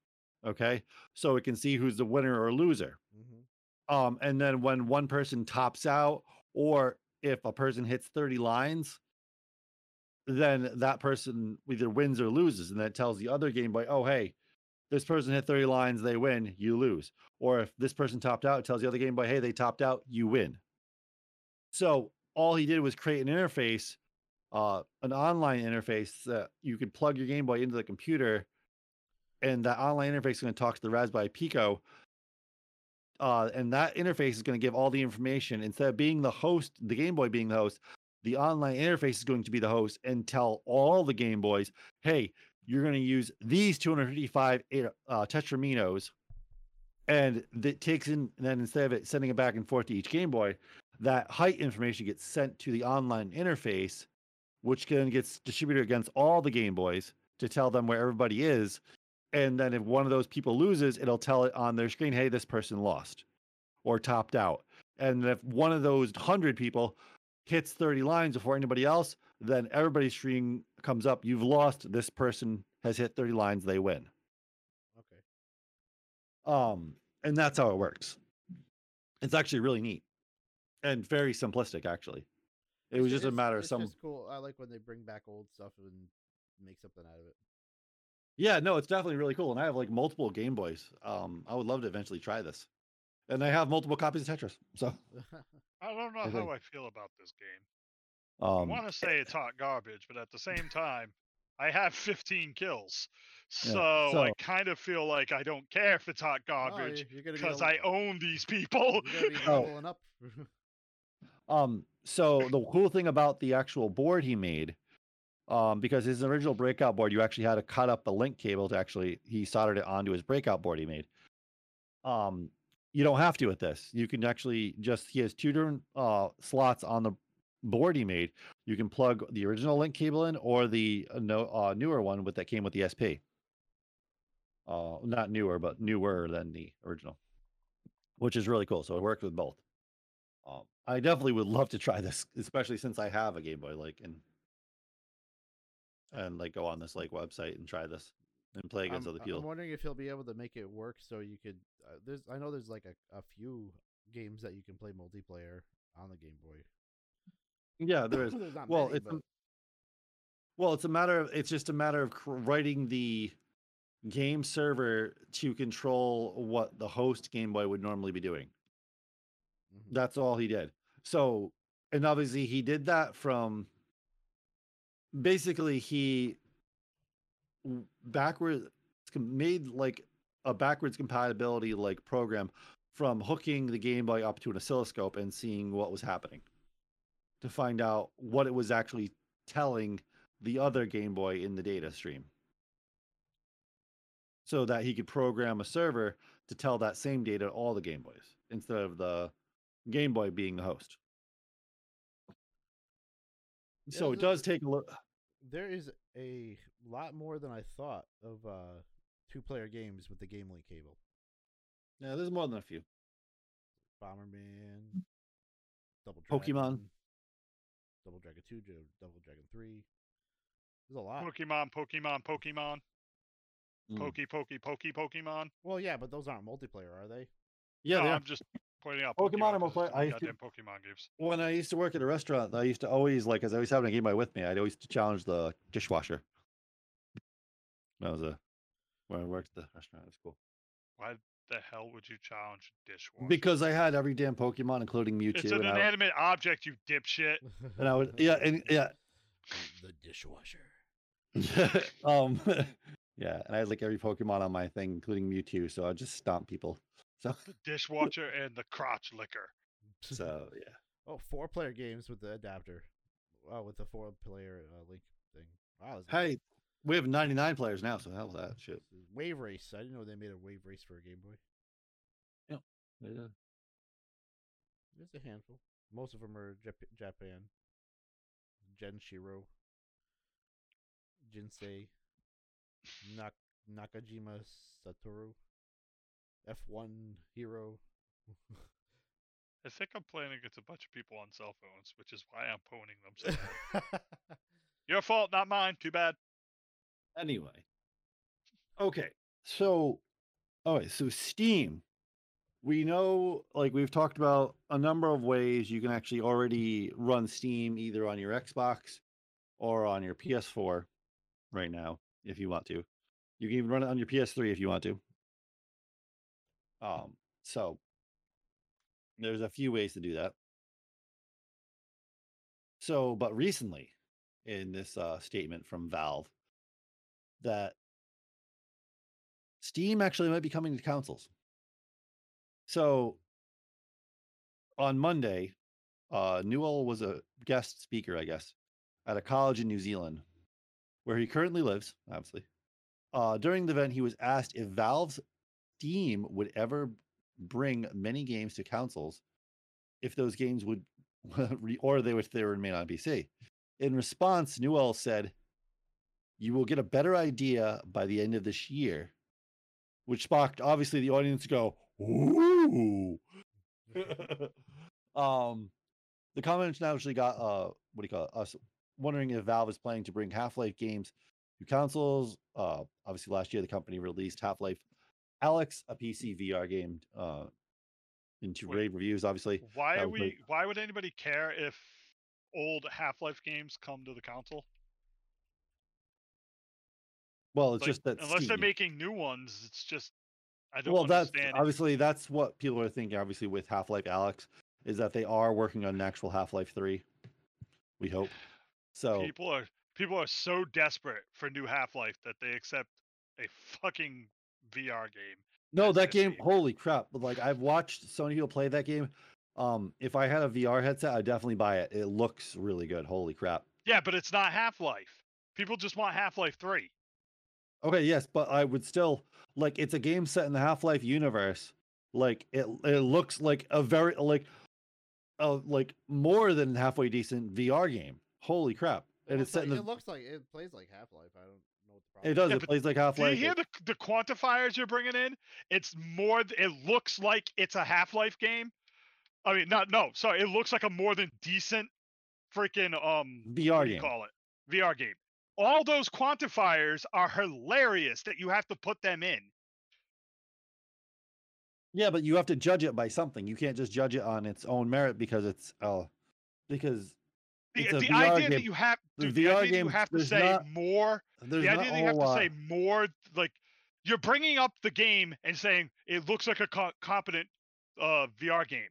Okay. So it can see who's the winner or loser. hmm Um, and then when one person tops out, or if a person hits 30 lines, then that person either wins or loses. And that tells the other Game Boy, oh, hey, this person hit 30 lines, they win, you lose. Or if this person topped out, it tells the other Game Boy, hey, they topped out, you win. So all he did was create an interface, uh, an online interface that you could plug your Game Boy into the computer, and that online interface is going to talk to the Raspberry Pico. Uh, and that interface is going to give all the information instead of being the host, the Game Boy being the host. The online interface is going to be the host and tell all the Game Boys, "Hey, you're going to use these 255 uh, Tetraminos," and that takes in. Then instead of it sending it back and forth to each Game Boy, that height information gets sent to the online interface, which then gets distributed against all the Game Boys to tell them where everybody is. And then if one of those people loses, it'll tell it on their screen, hey, this person lost or topped out. And if one of those 100 people hits 30 lines before anybody else, then everybody's screen comes up, you've lost, this person has hit 30 lines, they win. okay. Um, and that's how it works. It's actually really neat and very simplistic, actually. It was ju- just a it's- matter of some. just cool. I like when they bring back old stuff and make something out of it. Yeah, no, it's definitely really cool. And I have like multiple Game Boys. Um, I would love to eventually try this. And I have multiple copies of Tetris. So, I don't know I how I feel about this game. um, I want to say it's hot garbage, but at the same time, I have 15 kills. Yeah, So, I kind of feel like I don't care if it's hot garbage you- you're be because a- I own these people. You're gonna be Oh. Um, so the cool thing about the actual board he made, um, because his original breakout board, you actually had to cut up the link cable to actually he soldered it onto his breakout board he made. Um, you don't have to with this. You can actually just he has two different uh slots on the board he made. You can plug the original link cable in or the uh, no uh, newer one with that came with the SP. Uh, not newer, but newer than the original, which is really cool. So it worked with both. Um, I definitely would love to try this, especially since I have a Game Boy, like and and like go on this like website and try this and play against I'm, other I'm people. wondering if he'll be able to make it work so you could. Uh, there's, I know there's like a, a few games that you can play multiplayer on the Game Boy. Yeah, there is. Well, many, it's a, but- well, it's a matter of it's just a matter of cr- writing the game server to control what the host Game Boy would normally be doing. That's all he did. So, and obviously he did that from basically he backwards made like a backwards compatibility like program from hooking the Game Boy up to an oscilloscope and seeing what was happening to find out what it was actually telling the other Game Boy in the data stream. So that he could program a server to tell that same data to all the Game Boys instead of the Game Boy being the host. Yeah, So it does take a look. there is a lot more than I thought of uh, two-player games with the Game Link cable. Yeah, there's more than a few. Bomberman, Double Pokemon. Double Dragon Two, Double Dragon Three. There's a lot. Pokemon, Pokemon, Pokemon, Mm. Pokey, Pokey, Pokey, Pokemon. Well, yeah, but those aren't multiplayer, are they? Yeah, no, they are. I'm just pointing out Pokemon are 'cause multiplayer. it's I used to- goddamn Pokemon games. when I used to work at a restaurant, I used to always like, as I always having a Game Boy with me, I'd always challenge the dishwasher. That was a when I worked at the restaurant. It was cool Why the hell would you challenge a dishwasher? because I had every damn Pokemon, including Mewtwo, it's an and, I, inanimate object, you dipshit. and I would, yeah, and yeah, the dishwasher. um, yeah, and I had like every Pokemon on my thing, including Mewtwo, so I just stomp people. So The dishwasher and the crotch licker. So yeah. oh, four player games with the adapter. Oh, with the four player uh, link thing. Wow. this- Hey, we have 99 players now, so hell that shit. this Wave Race. I didn't know they made a Wave Race for a Game Boy. Yeah. There's a handful. Most of them are Jap- Japan. Genshiro. Jinsei. Nak- Nakajima Satoru. F1 Hero. I think I'm playing against a bunch of people on cell phones, which is why I'm poning them. So. Your fault, not mine. Too bad. Anyway. Okay. So, all right. So, Steam. We know, like, we've talked about a number of ways you can actually already run Steam either on your Xbox or on your PS4 right now, if you want to. You can even run it on your PS3 if you want to. Um, so there's a few ways to do that. So, but recently, in this uh, statement from Valve, that Steam actually might be coming to consoles. So on Monday, uh, Newell was a guest speaker, I guess, at a college in New Zealand, where he currently lives, obviously. Uh, during the event, he was asked if Valve's Steam would ever bring many games to consoles, if those games would, or they would, they remain on PC. In response, Newell said, "You will get a better idea by the end of this year," which sparked obviously the audience to go, "Ooh." um, the comments now actually got uh, what do you call it? Us wondering if Valve is planning to bring Half-Life games to consoles. Uh, obviously last year the company released Half-Life Alyx, a PC VR game, uh, into rave reviews. Obviously, Why are we? like- Why would anybody care if old Half-Life games come to the console? well, it's Like, just that unless they're making new ones, it's just I don't well that's it. obviously that's what people are thinking obviously with half-life alyx is that they are working on an actual half-life 3 we hope so People are people are so desperate for new Half-Life that they accept a fucking VR game. no that game 15. holy crap but like i've watched sony people play that game um if i had a vr headset i'd definitely buy it it looks really good holy crap Yeah, but it's not Half-Life. People just want Half-Life 3. okay yes but i would still like it's a game set in the half-life universe like it it looks like a very like a like more than halfway decent vr game holy crap and it's looks set like, in the it looks like it plays like Half Life. I don't know what the problem. It does. Yeah, it plays like Half Life. Do you hear the the quantifiers you're bringing in? It's more. It looks like it's a Half-Life game. I mean, not no. Sorry, it looks like a more than decent freaking um VR what do you game. call it? VR game. All those quantifiers are hilarious that you have to put them in. Yeah, but you have to judge it by something. You can't just judge it on its own merit because it's uh because The, It's a the VR idea game. that you have dude, the idea that you have to say not- more the idea that you have to lot. say more like you're bringing up the game and saying it looks like a co- competent uh, VR game.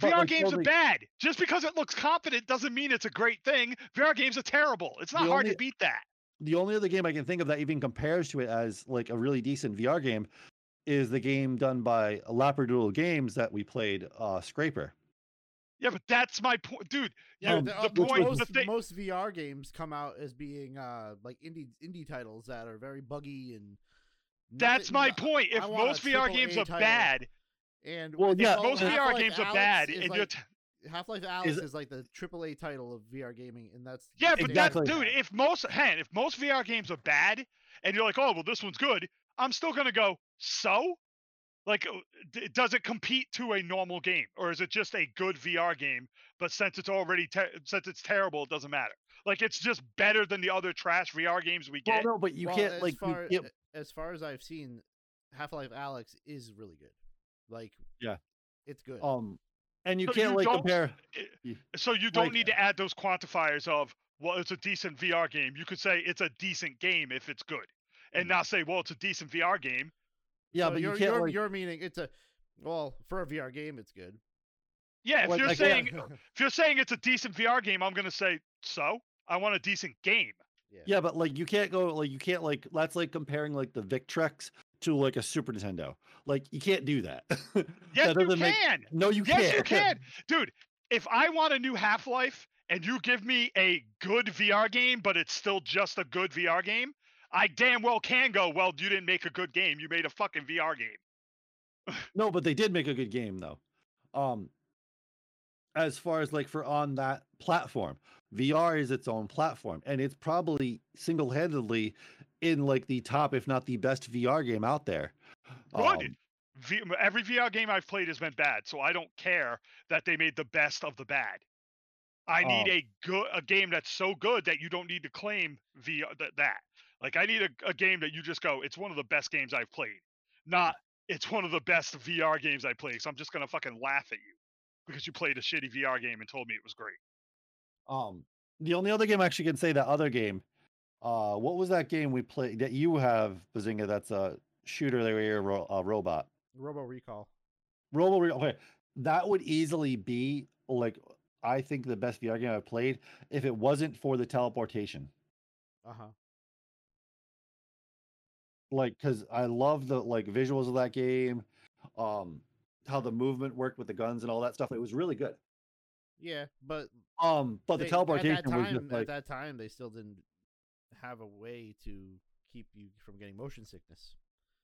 But, VR like, games only- are bad. Just because it looks competent doesn't mean it's a great thing. VR games are terrible. It's not hard only- to beat that. the only other game I can think of that even compares to it as like a really decent VR game is the game done by Labradoodle Games that we played, uh Scraper. Yeah, but that's my point, dude. Yeah, you- the, the uh, point, most, the most VR games come out as being uh like indie indie titles that are very buggy and. that's my no- point. If most VR games are title. bad, And Well, with- yeah, if most VR Half-Life games are bad, is and you're t- Half-Life Alyx Is is, like the AAA title of VR gaming, and that's Yeah, but same that's Exactly. thing. dude. If most hand, if most VR games are bad, and you're like, oh well, this one's good, I'm still gonna go. So, like, uh, d- does it compete to a normal game, or is it just a good VR game? But since it's already ter- since it's terrible, it doesn't matter. Like, it's just better than the other trash VR games we get Well, get. no, but you Well, can't as like you far, can't- as far as I've seen, Half-Life Alyx is really good. Like, Yeah. it's good. um and you So can't you like compare So you don't like- need to add those quantifiers of well, it's a decent VR game. You could say it's a decent game if it's good, and Mm. not say well, it's a decent VR game. Yeah, So but you you're, can't you're, like you're meaning it's a well for a VR game, it's good. Yeah, if Like, you're I can't- saying if you're saying it's a decent VR game, I'm gonna say so. I want a decent game. Yeah, but like you can't go like you can't like that's like comparing like the Vectrex to like a Super Nintendo. Like you can't do that. Yes, That you doesn't make- can. no, you yes, can't. you can, dude. If I want a new Half Life and you give me a good VR game, but it's still just a good VR game, I damn well can go. Well, you didn't make a good game. You made a fucking VR game. No, but they did make a good game though. Um as far as like for on that platform, VR is its own platform and it's probably single-handedly in like the top if not the best VR game out there. Good. Um, V- every VR game I've played has been bad, so I don't care that they made the best of the bad. I need Oh. a good a game that's so good that you don't need to claim VR that, that. Like I need a, a game that you just go, it's one of the best games I've played. Not it's one of the best VR games I played. So I'm just gonna fucking laugh at you because you played a shitty VR game and told me it was great. Um, the only other game I actually can say that other game. Uh, what was that game we played that you have, Bazinga? That's a shooter. There, you're a ro- a robot. Robo Recall. Robo. Recall. Okay, that would easily be like I think the best VR game I've played if it wasn't for the teleportation. Uh huh. Like, because I love the like visuals of that game, um, how the movement worked with the guns and all that stuff. It was really good. Yeah, but Um, but they- the teleportation at that was time, just like at that time they still didn't have a way to keep you from getting motion sickness.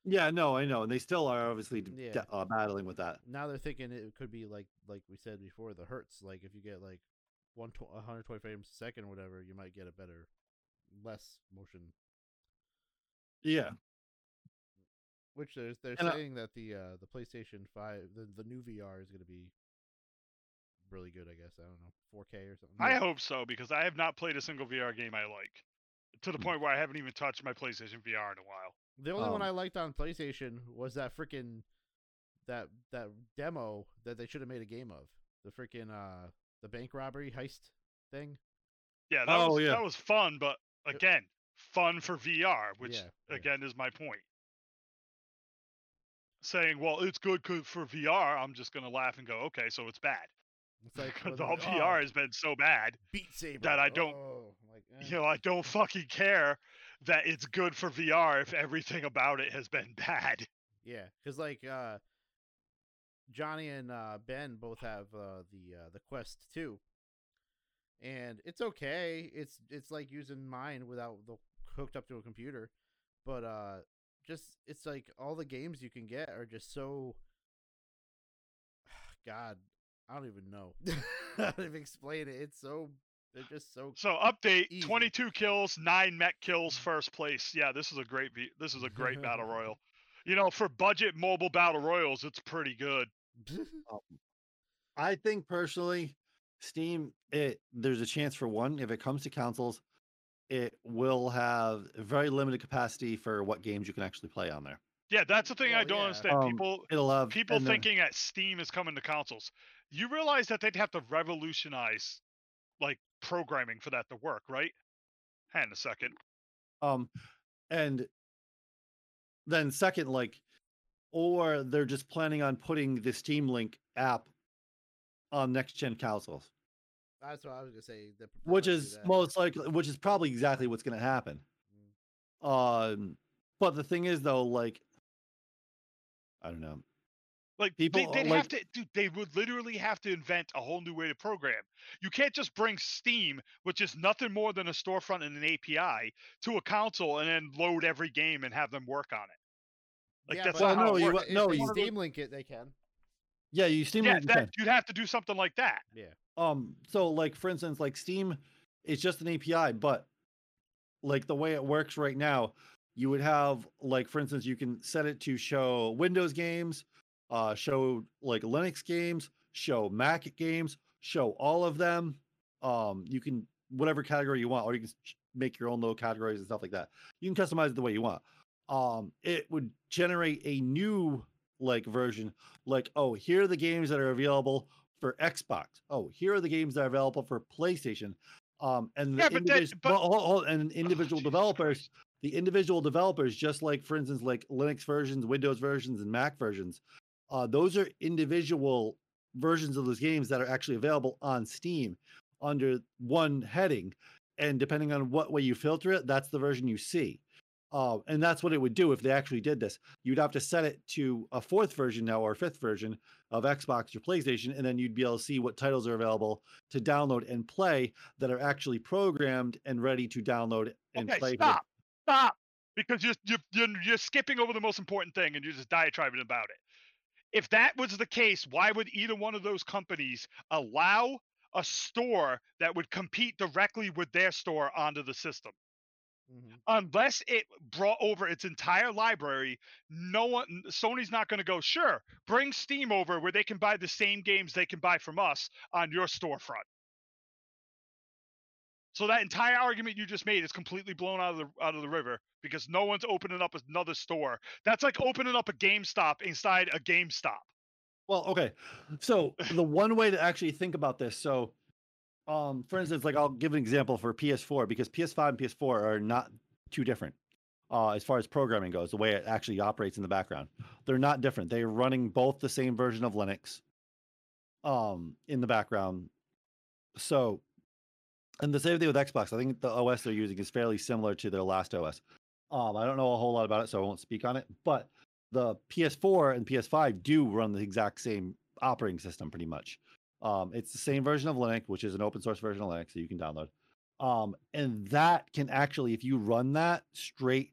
yeah, no, I know, and they still are obviously Yeah. d- uh, battling with that. Now they're thinking it could be like like we said before the hertz. Like if you get like one tw- 120 frames a second or whatever, you might get a better, less motion. Yeah. Which they're they're And, saying that the uh the PlayStation Five the the new VR is going to be really good. I guess I don't know 4K or something. I hope so because I have not played a single VR game I like. To the Hmm. point where I haven't even touched my PlayStation VR in a while. The only one Um, I liked on PlayStation was that freaking that that demo that they should have made a game of. The freaking uh the bank robbery heist thing. Yeah, that Oh, was yeah. that was fun, but again, fun for VR, which Yeah, yeah. again is my point. Saying, well, it's good for VR, I'm just gonna laugh and go, okay, so it's bad. It's like was all it- VR oh, has been so bad, Beat Saber that I don't- Oh, like, eh. you know, I don't fucking care that it's good for VR if everything about it has been bad. Yeah, because like uh, Johnny and uh, Ben both have uh, the uh, the Quest 2, and it's okay. It's it's like using mine without the hooked up to a computer, but uh, just it's like all the games you can get are just so. God, I don't even know how to even explain it. It's so they're just so So update: Easy. 22 kills, nine mech kills, mm. first place. Yeah, this is a great. V- this is a great battle royal. You know, for budget mobile battle royals, it's pretty good. Um, I think personally, Steam it there's a chance for one if it comes to consoles, it will have very limited capacity for what games you can actually play on there. Yeah, that's the thing I don't yeah. understand. Um, people It'll have people and then- thinking that Steam is coming to consoles. You realize that they'd have to revolutionize like programming for that to work, right? Hang on a second. um and then second like or they're just planning on putting the Steam Link app on next gen consoles, That's what I was gonna say. they which is most likely which is probably exactly what's going to happen. Um but the thing is though like I don't know. Like People, they, they'd like- have to, dude. They would literally have to invent a whole new way to program. You can't just bring Steam, which is nothing more than a storefront and an API, to a console and then load every game and have them work on it. Like yeah, that's but not how no, you works. no, you- Steam Link it, they can. Yeah, you Steam Yeah, Link you that, you'd have to do something like that. Yeah. Um, so like for instance, like Steam, it's just an API, but like the way it works right now, you would have like for instance, you can set it to show Windows games, uh, show like Linux games, show Mac games, show all of them. Um, you can whatever category you want, or you can make your own little categories and stuff like that. You can customize it the way you want. Um, it would generate a new like version, like oh, here are the games that are available for Xbox. Oh, here are the games that are available for PlayStation. Um, and the Yeah, but that- but- well, hold- hold- and individual Jesus developers, Christ. the individual developers, just like for instance, like Linux versions, Windows versions, and Mac versions, uh, those are individual versions of those games that are actually available on Steam under one heading. And depending on what way you filter it, that's the version you see. Uh, and that's what it would do if they actually did this. You'd have to set it to a fourth version now or fifth version of Xbox or PlayStation, and then you'd be able to see what titles are available to download and play that are actually programmed and ready to download and okay, play. stop, stop, because you're, you're you're you're skipping over the most important thing and you're just diatribing about it. If that was the case, why would either one of those companies allow a store that would compete directly with their store onto the system? Mhm. unless it brought over its entire library, no one Sony's not going to go, sure, bring Steam over where they can buy the same games they can buy from us on your storefront. So that entire argument you just made is completely blown out of the out of the river because no one's opening up another store. That's like opening up a GameStop inside a GameStop. Well, okay. So the one way to actually think about this, so um, for instance, like I'll give an example for PS4 because PS5 and PS4 are not too different uh, as far as programming goes. The way it actually operates in the background, they're not different. They're running both the same version of Linux um, in the background. So, and the same thing with Xbox. I think the OS they're using is fairly similar to their last OS. Um, I don't know a whole lot about it, so I won't speak on it. But the PS4 and PS5 do run the exact same operating system pretty much. Um, it's the same version of Linux, which is an open source version of Linux that you can download. Um, and that can actually, if you run that straight,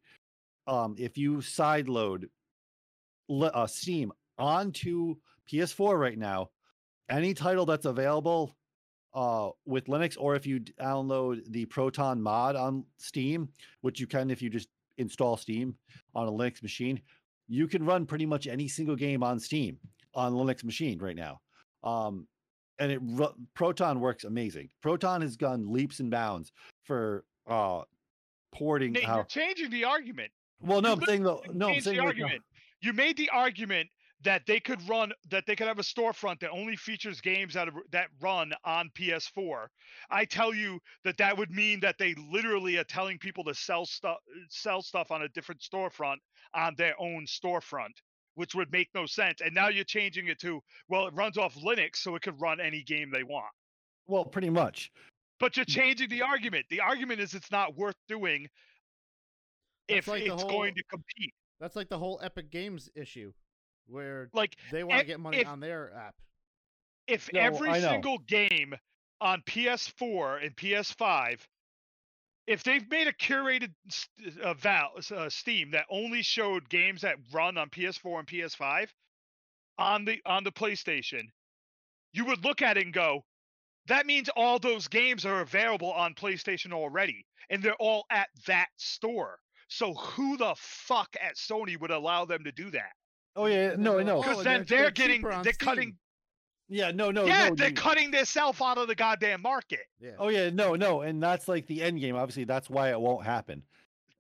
um, if you sideload uh, Steam onto PS4 right now, any title that's available uh, with Linux, or if you download the Proton mod on Steam, which you can if you just install Steam on a Linux machine, you can run pretty much any single game on Steam on Linux machine right now. Um, and it Proton works amazing. Proton has gone leaps and bounds for uh porting Nate, you're changing the argument. well no you I'm saying though no I'm saying the like, no. argument. You made the argument that they could run that they could have a storefront that only features games that that run on PS4. I tell you that that would mean that they literally are telling people to sell stuff sell stuff on a different storefront on their own storefront, which would make no sense. And now you're changing it to well, it runs off Linux, so it could run any game they want. well pretty much But you're changing the argument. The argument is it's not worth doing That's if like it's whole- going to compete. That's like the whole Epic Games issue, where Like they want to get money if- on their app. if No, every single game on PS4 and PS5, if they've made a curated s- uh, val, uh, Steam that only showed games that run on PS4 and PS5 on the on the PlayStation, you would look at it and go, that means all those games are available on PlayStation already, and they're all at that store. So who the fuck at Sony would allow them to do that? oh yeah And no they I go, know "Oh, Because then they're- they're, they're getting they're Steam." cutting yeah no no no. yeah no they're you- cutting themselves out of the goddamn market. Yeah. Oh yeah, no, no, and that's like the end game. Obviously, that's why it won't happen.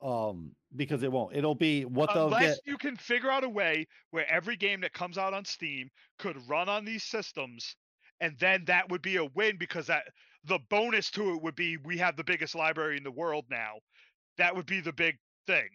Um, because it won't. It'll be what they'll Unless get. you can figure out a way where every game that comes out on Steam could run on these systems, and then that would be a win because that the bonus to it would be we have the biggest library in the world now. That would be the big thing.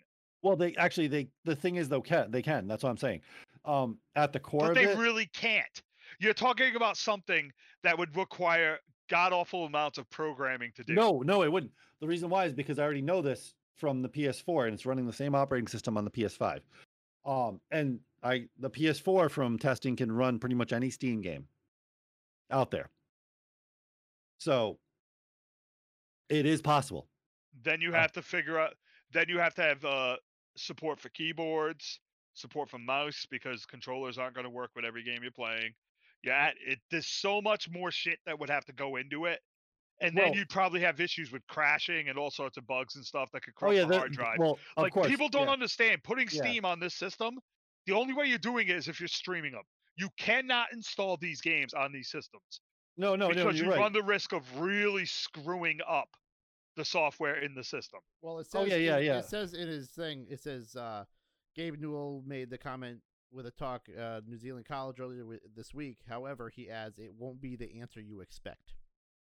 Well, they actually they the thing is though can they can. That's what I'm saying. Um, at the core But of they it, really can't. You're talking about something that would require god awful amounts of programming to do. no, no, it wouldn't. The reason why is because I already know this from the PS4, and it's running the same operating system on the PS5. Um, and I the PS4 from testing can run pretty much any Steam game out there. So it is possible. Then you Uh, have to figure out. Then you have to have uh, support for keyboards, support for mouse because controllers aren't going to work with every game you're playing. Yeah, it there's so much more shit that would have to go into it, and then you'd probably have issues with crashing and all sorts of bugs and stuff that could Oh corrupt yeah, the hard drive. well, of like course. people don't yeah. understand putting Yeah. Steam on this system. The only way you're doing it is if you're streaming them. You cannot install these games on these systems No, no, no, because you're you right. run the risk of really screwing up the software in the system. Well, it says Oh, says yeah, yeah, in- yeah. It says in his thing. It says uh, Gabe Newell made the comment with a talk uh, New Zealand College earlier wi- this week. However, he adds it won't be the answer you expect.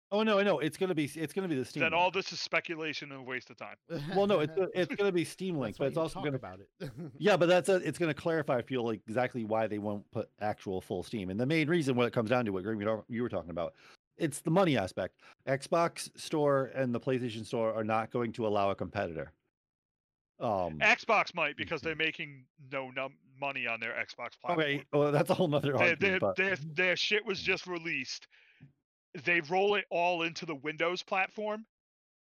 Oh no, I know it's gonna be it's gonna be the Steam. Then link. all this is speculation and a waste of time. well, no, it's it's gonna be Steam Link, but it's also talk gonna about it. yeah, but that's a, it's gonna clarify. I feel like exactly why they won't put actual full Steam, and the main reason what it comes down to what Greg, you know, you were talking about, it's the money aspect. Xbox Store and the PlayStation Store are not going to allow a competitor. Um, Xbox might because they're making no num- money on their Xbox platform. okay, well, that's a whole nother their, their, but their, their shit was just released. They roll it all into the Windows platform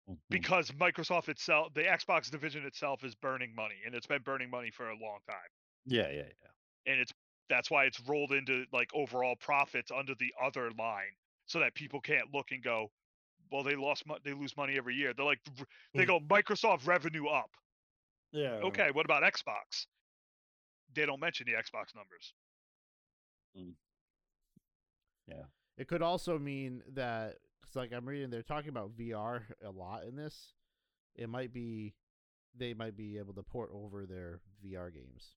Mhm. because Microsoft itself, the Xbox division itself, is burning money, and it's been burning money for a long time. yeah, yeah, yeah. And it's that's why it's rolled into like overall profits under the other line, so that people can't look and go, well, they lost, mo- they lose money every year. They're like, they Mm. go Microsoft revenue up. Yeah. Okay, what about Xbox? They don't mention the Xbox numbers. Yeah. It could also mean that it's like I'm reading they're talking about VR a lot in this. It might be they might be able to port over their VR games.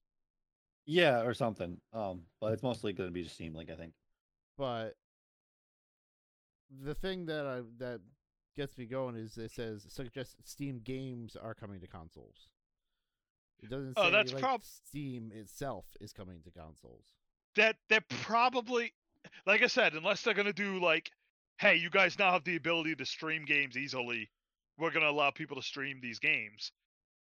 Yeah, or something. Um, but it's mostly going to be just Steam Link, I think. But the thing that I that gets me going is it says suggest Steam games are coming to consoles. It doesn't say Oh, that's like prob- Steam itself is coming to consoles. that they're probably like I said, unless they're gonna do like, hey, you guys now have the ability to stream games easily. We're gonna allow people to stream these games.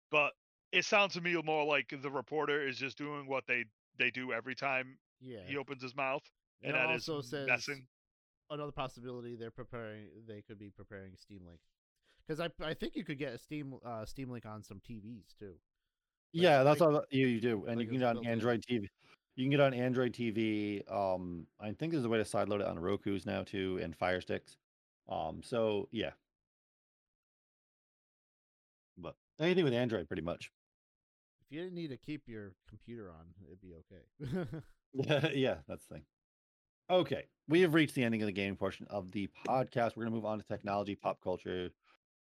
But it sounds to me more like the reporter is just doing what they they do every time Yeah. he opens his mouth, and It that is also says messing. another possibility they're preparing they could be preparing Steam Link. Because I I think you could get a Steam uh, Steam Link on some TVs too. Yeah, that's all you, you do, and like you can get on. Android TV. You can get on Android TV. Um, I think there's a way to sideload it on Roku's now too, and Fire Sticks. Um, so yeah, but anything with Android, pretty much. If you didn't need to keep your computer on, it'd be okay. yeah, that's the thing. Okay, we have reached the ending of the gaming portion of the podcast. We're going to move on to technology, pop culture,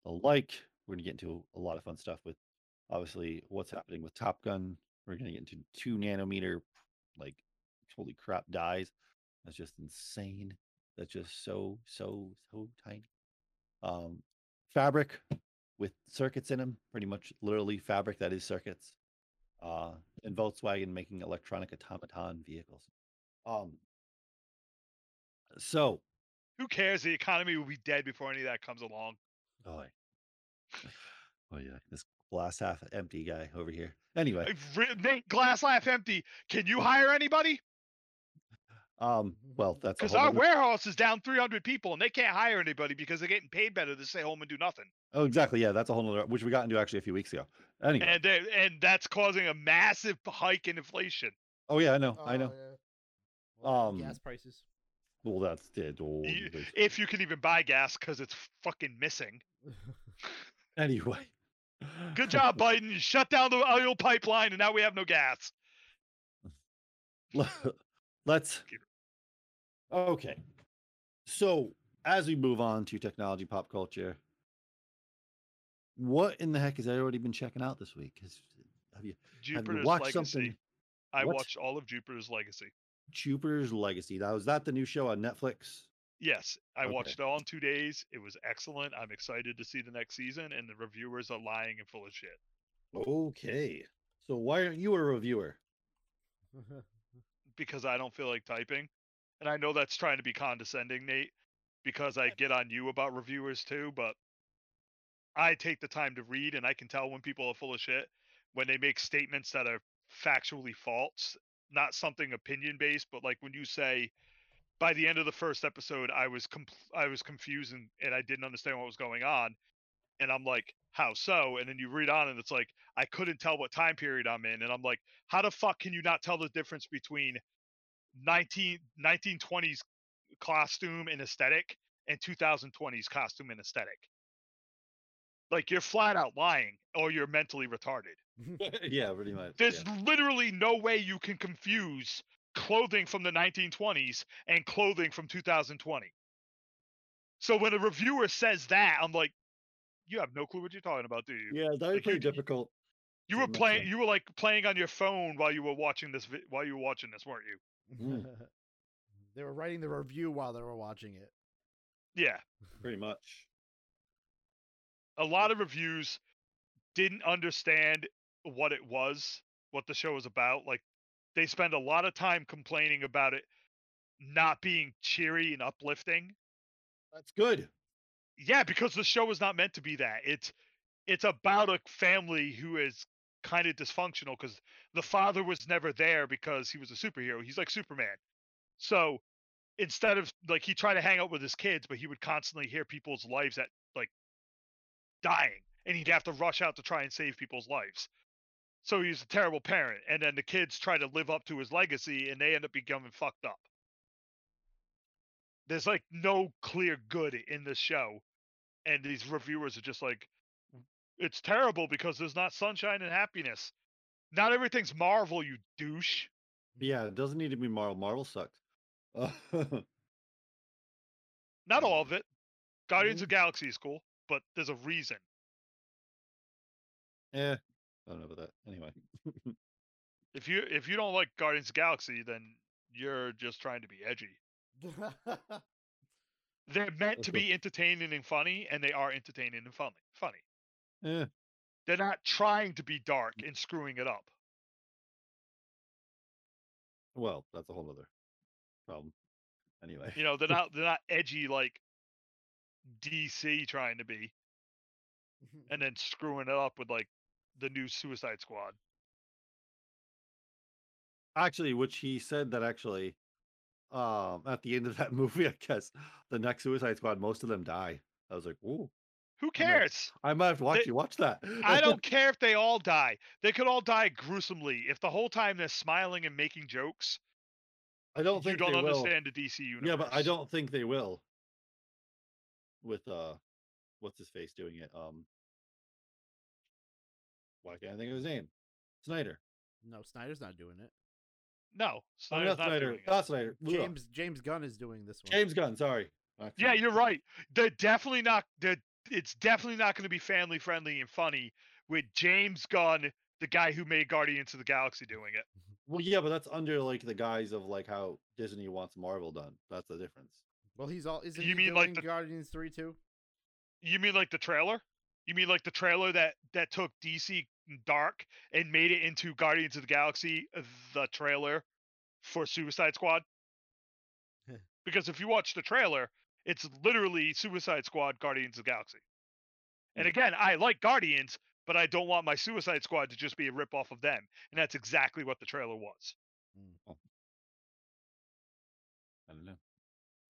the like. We're going to get into a lot of fun stuff with obviously what's happening with Top Gun. We're going to get into two nanometer, like, holy crap, dies. That's just insane. That's just so, so, so tiny. Um, fabric with circuits in them, pretty much literally fabric that is circuits. Uh, and Volkswagen making electronic automaton vehicles. Um, so, Who cares? The economy will be dead before any of that comes along. oh, oh yeah, this glass half empty guy over here. Anyway, Nate, glass half empty. Can you hire anybody? um, well, that's Because our other- warehouse is down 300 people and they can't hire anybody because they're getting paid better to stay home and do nothing. oh, exactly. Yeah, that's a whole other which we got into actually a few weeks ago. Anyway, And they, and that's causing a massive hike in inflation. oh yeah, I know, I Oh, know. yeah. Well, gas Um, prices. Well, that's dead. Oh, If you can even buy gas because it's fucking missing. anyway. Good job, Biden. You shut down the oil pipeline and now we have no gas. Let's. Okay. So, as we move on to technology, pop culture, what in the heck has everybody been checking out this week? Has, have you have you watched Legacy. something? I What? watched all of Jupiter's Legacy. Jupiter's Legacy. That was that the new show on Netflix. Yes, I Okay. watched it all in two days. It was excellent. I'm excited to see the next season, and the reviewers are lying and full of shit. Okay. So why aren't you a reviewer? because I don't feel like typing. And I know that's trying to be condescending, Nate, because I get on you about reviewers too, but I take the time to read and I can tell when people are full of shit when they make statements that are factually false, not something opinion based, but like when you say by the end of the first episode I was com- I was confused and, and I didn't understand what was going on and I'm like, how so? And then you read on and it's like, I couldn't tell what time period I'm in. And I'm like, how the fuck can you not tell the difference between 19, 1920s costume and aesthetic and 2020s costume and aesthetic? Like you're flat out lying or you're mentally retarded. yeah, pretty much. There's literally no way you can confuse clothing from the 1920s and clothing from 2020. So when a reviewer says that, I'm like, you have no clue what you're talking about, do you? Yeah, that was Like, pretty difficult. You were playing. You were like playing on your phone while you were watching this. Vi- while you were watching this, weren't you? Mm. they were writing the review while they were watching it. Yeah. Pretty much. A lot of reviews didn't understand what it was, what the show was about. Like they spend a lot of time complaining about it not being cheery and uplifting. That's good. Yeah, because the show is not meant to be that. It's it's about a family who is kind of dysfunctional because the father was never there because he was a superhero. He's like Superman. So instead of like he tried to hang out with his kids, but he would constantly hear people's lives at like dying, and he'd have to rush out to try and save people's lives. So he's a terrible parent, and then the kids try to live up to his legacy, and they end up becoming fucked up. There's like no clear good in this show, and these reviewers are just like, it's terrible because there's not sunshine and happiness. Not everything's Marvel, you douche. Yeah, it doesn't need to be Marvel. Marvel sucks. Not all of it. Guardians of the Galaxy is cool, but there's a reason. eh, I don't know about that. Anyway, If you if you don't like Guardians of the Galaxy, then you're just trying to be edgy. They're meant to be entertaining and funny, and they are entertaining and funny. Funny. Yeah. They're not trying to be dark mm. and screwing it up. well, that's a whole other problem. Anyway, You know, they're not they're not edgy like DC trying to be, and then screwing it up with like the new Suicide Squad. actually, which he said that actually, um, at the end of that movie, I guess the next Suicide Squad, most of them die. I was like, ooh, Who I'm like, cares? I might have to watch They- you watch that. I don't care if they all die. They could all die gruesomely. If the whole time they're smiling and making jokes, I don't think you don't they will. understand the DC universe. Yeah, but I don't think they will. With uh, what's his face doing it? Um, why can't I think of his name? Snyder. no, Snyder's not doing it. No, Snyder's not not Snyder. doing it. Snyder. James James Gunn is doing this one. James Gunn. Sorry. Not Yeah, you're right. They're definitely not. They're, it's definitely not going to be family friendly and funny with James Gunn, the guy who made Guardians of the Galaxy, doing it. Mm-hmm. Well, yeah, but that's under like the guise of like how Disney wants Marvel done. That's the difference. Well, he's all. Isn't You he mean like the- Guardians three too? You mean like the trailer? You mean like the trailer that that took DC Dark and made it into Guardians of the Galaxy, uh, the trailer for Suicide Squad? because if you watch the trailer, it's literally Suicide Squad, Guardians of the Galaxy. And again, I like Guardians, but I don't want my Suicide Squad to just be a rip off of them. And that's exactly what the trailer was. I don't know.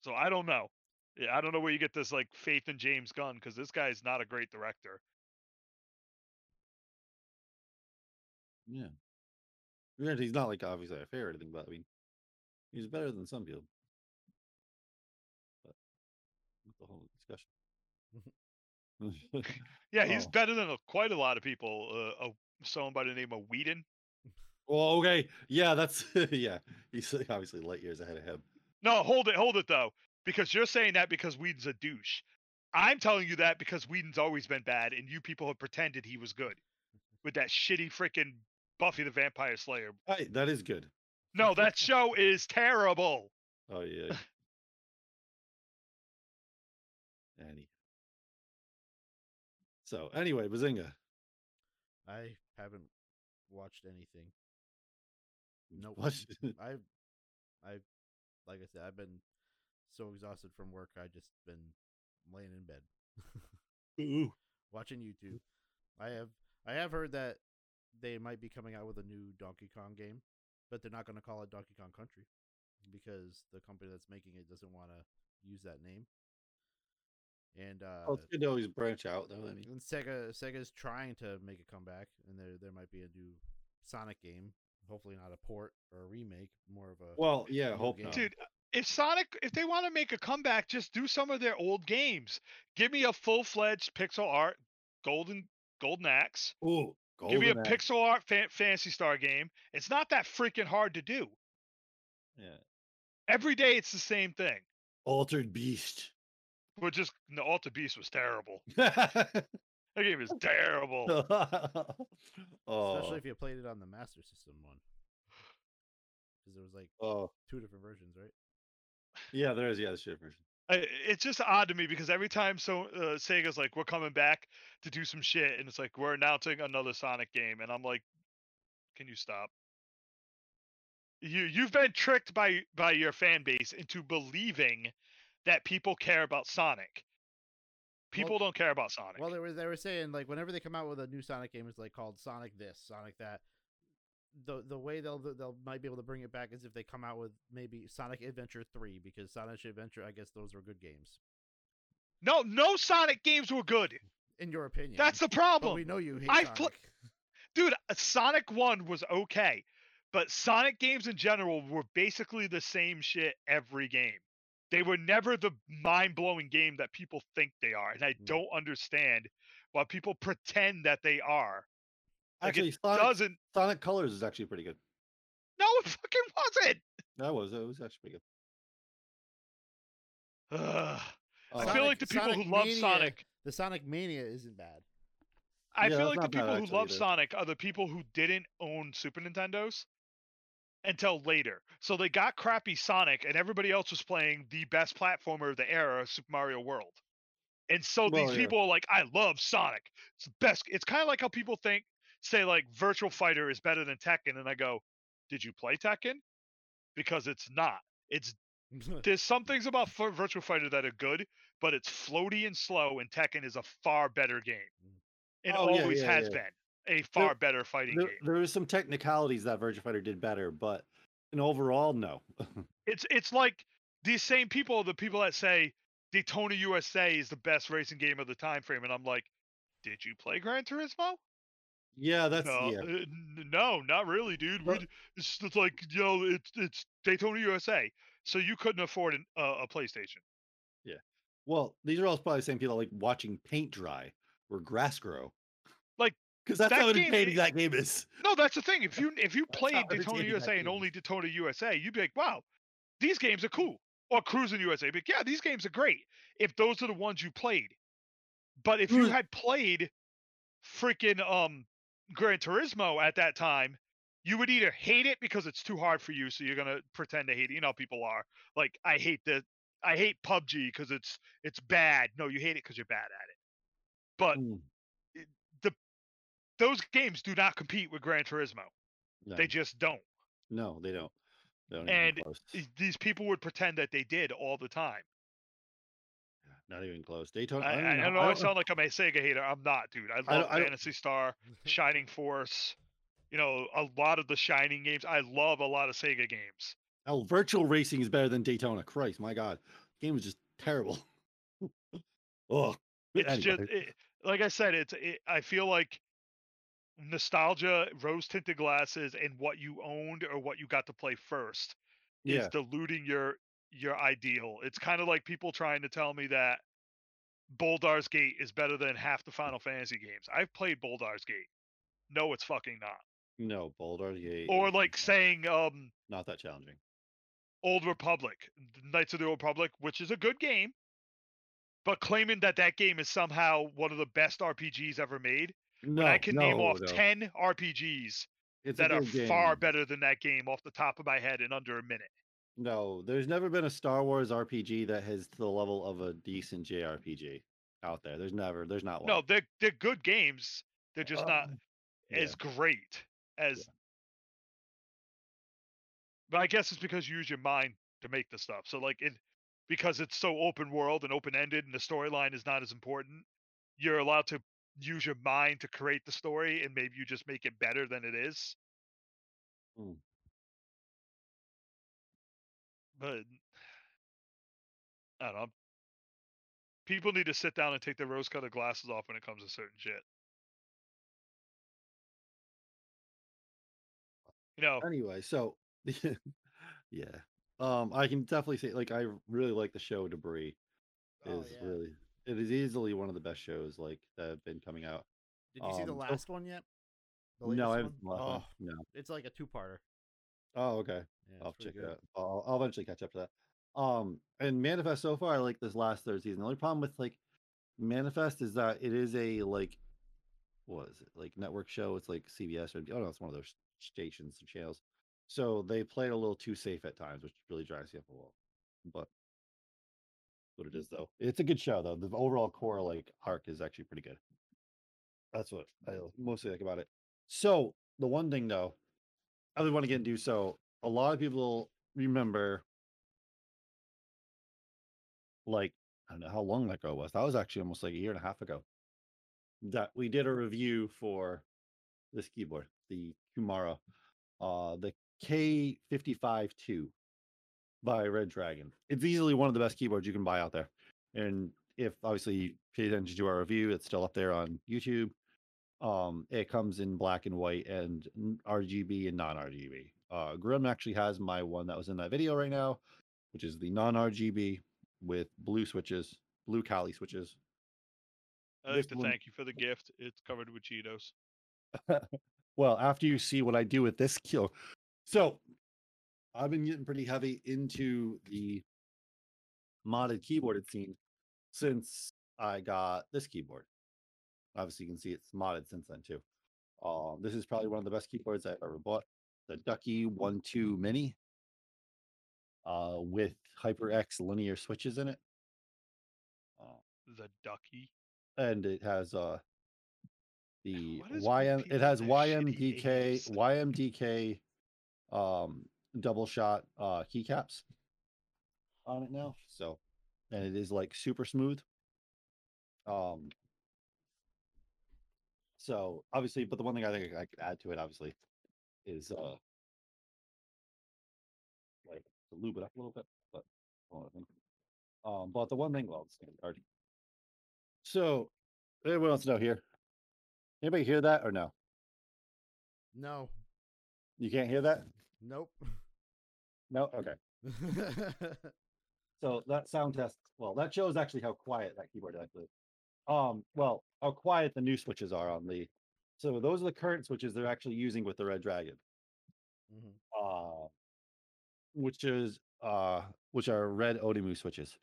So I don't know. I don't know where you get this like faith in James Gunn because this guy's not a great director. Yeah. He's not like obviously a fair or anything, but I mean, he's better than some people. But a whole discussion. Yeah, he's Oh. better than a, quite a lot of people. Uh, uh, someone by the name of Whedon. well, okay, yeah, that's yeah. He's obviously light years ahead of him. No, hold it, hold it though, because you're saying that because Whedon's a douche. I'm telling you that because Whedon's always been bad, and you people have pretended he was good with that shitty freaking Buffy the Vampire Slayer. Hey, that is good. No, that show is terrible. Oh yeah. Any. So anyway, Bazinga. I haven't watched anything. No, Nope. What? I, I, like I said, I've been so exhausted from work. I just been laying in bed watching YouTube. I have I have heard that they might be coming out with a new Donkey Kong game, but they're not going to call it Donkey Kong Country because the company that's making it doesn't want to use that name. And uh, Oh, it's good to always branch out, though. I mean, and Sega Sega's trying to make a comeback, and there there might be a new Sonic game. Hopefully, not a port or a remake, more of a well, yeah, hope game. not. Dude, if Sonic, if they want to make a comeback, just do some of their old games. Give me a full fledged pixel art, golden golden axe. Ooh, Give me a Axe. pixel art fan- Phantasy Star game. It's not that freaking hard to do. Yeah. Every day, it's the same thing. Altered Beast. But just the Alta Beast was terrible. oh, That game is terrible. especially oh. if you played it on the Master System one, because there was like oh, two different versions, right? yeah, there is. Yeah, the shit version. I- It's just odd to me because every time so uh, Sega's like, we're coming back to do some shit, and it's like we're announcing another Sonic game, and I'm like, can you stop? You you've been tricked by by your fan base into believing that people care about Sonic. People don't care about Sonic. Well, they were they were saying like whenever they come out with a new Sonic game, it's like called Sonic this, Sonic that. The the way they'll they'll might be able to bring it back is if they come out with maybe Sonic Adventure three because Sonic Adventure I guess those were good games no, no Sonic games were good. in your opinion. That's the but problem. we know you hate I've Sonic. pl- dude uh, sonic 1 was okay but sonic games in general were basically the same shit every game they were never the mind-blowing game that people think they are and i Mm. don't understand why people pretend that they are Actually, it Sonic, doesn't Sonic Colors is actually pretty good. no it fucking wasn't That was it was actually pretty good. Ugh. i Uh, feel like the people Sonic who love Mania- sonic the Sonic Mania isn't bad. I Yeah, feel like the people who love either. Sonic are the people who didn't own Super Nintendos until later. So they got crappy Sonic, and everybody else was playing the best platformer of the era, Super Mario World. And so Well, these yeah. people are like, I love Sonic. It's the best. It's kind of like how people think, say, like Virtual Fighter is better than Tekken, and I go, Did you play Tekken? Because it's not. It's there's some things about Virtual Fighter that are good, but it's floaty and slow, and Tekken is a far better game. It Oh, always yeah, has yeah. been a far better fighting there, game. there was some technicalities that Virtual Fighter did better, but in overall, no. It's it's like these same people, the people that say Daytona USA is the best racing game of the time frame, and I'm like, did you play Gran Turismo? Yeah, that's no, yeah. uh, no, not really, dude. We But- it's, it's like you know, it's it's Daytona USA, so you couldn't afford an, uh, a PlayStation. Yeah. Well, these are all probably the same people like watching paint dry or grass grow. Like, because that's that how game- entertaining that game is. No, that's the thing. If you if you played Daytona USA and only. Daytona USA, you'd be like, wow, these games are cool. Or Cruis'n USA, but yeah, these games are great. If those are the ones you played, but if you had played freaking um Gran Turismo at that time, you would either hate it because it's too hard for you, so you're gonna pretend to hate it. You know, people are like, I hate the, I hate PUBG because it's it's bad. No, you hate it because you're bad at it. But Mm, those games do not compete with Gran Turismo. no, They just don't. no, they don't. They don't And these people would pretend that they did all the time. Not even close. Daytona. I, I, I, don't I know. know I I don't- sound like I'm a Sega hater. I'm not, dude. I love I Phantasy Star, Shining Force. You know, a lot of the Shining games. I love a lot of Sega games. Oh, virtual racing is better than Daytona. Christ, my God, game was just terrible. oh, It's anyway. just, it, like I said, it's. It, I feel like nostalgia, rose-tinted glasses, and what you owned or what you got to play first is diluting your your ideal. It's kind of like people trying to tell me that Baldur's Gate is better than half the Final Fantasy games. I've played Baldur's Gate. No, it's fucking not. No, Baldur's Gate. Or like saying um not that challenging. Old Republic, Knights of the Old Republic, which is a good game, but claiming that that game is somehow one of the best RPGs ever made. No, I can name off no. 10 RPGs It's that are good far better than that game off the top of my head in under a minute. No, there's never been a Star Wars RPG that has the level of a decent JRPG out there. There's never. There's not one. No, they're they're good games. They're just not Um, yeah. as great as. But I guess it's because you use your mind to make the stuff. So like it, because it's so open world and open ended, and the storyline is not as important. You're allowed to use your mind to create the story, and maybe you just make it better than it is. Hmm. But I don't know. People need to sit down and take their rose-colored glasses off when it comes to certain shit. You know, Anyway, so yeah, um, I can definitely say like I really like the show Debris. Oh, Is yeah. really it is easily one of the best shows like that have been coming out. Did you see the Um, last one yet? The No, I haven't. one? watched one. Oh, No. it's like a two-parter. Oh, okay. Yeah, I'll check it out. I'll, I'll eventually catch up to that. Um, and Manifest so far, I like this last third season. The only problem with like Manifest is that it is a like, what is it like network show? It's like CBS or oh no, it's one of those stations or channels. So they play it a little too safe at times, which really drives you up a wall. But what it is though, it's a good show though. The overall core like arc is actually pretty good. That's what I mostly like about it. So the one thing though, I really want to get into so a lot of people remember like I don't know how long that ago was. That was actually almost like a year and a half ago. That we did a review for this keyboard, the Kumara, uh, the K fifty five two, by Redragon. It's easily one of the best keyboards you can buy out there. And if obviously you pay attention to our review, it's still up there on YouTube. Um, it comes in black and white and RGB and non-RGB. Uh, Grim actually has my one that was in that video right now, which is the non-RGB with blue switches, blue Kailh switches. I'd like to one- thank you for the gift. It's covered with Cheetos. well, after you see what I do with this kill, so I've been getting pretty heavy into the modded keyboarded scene since I got this keyboard. Obviously, you can see it's modded since then too. Um, this is probably one of the best keyboards I've ever bought. The Ducky One Two Mini, uh, with HyperX linear switches in it, uh, The ducky. and it has uh the what is with YM. It has and their shitty YMDK? YMDK um double shot uh keycaps on it now. So and it is like super smooth. Um so obviously, but the one thing I think I could add to it obviously is uh like to lube it up a little bit, but hold on, I think. Um but the one thing well it's gonna be. So everyone wants to know here. Anybody hear that or no? No. You can't hear that? Nope. No? Okay. So that sound test, well, that shows actually how quiet that keyboard actually. is. Um, well, how quiet the new switches are on the. So those are the current switches they're actually using with the Redragon, Mhm. uh, which is uh, which are red Outemu switches.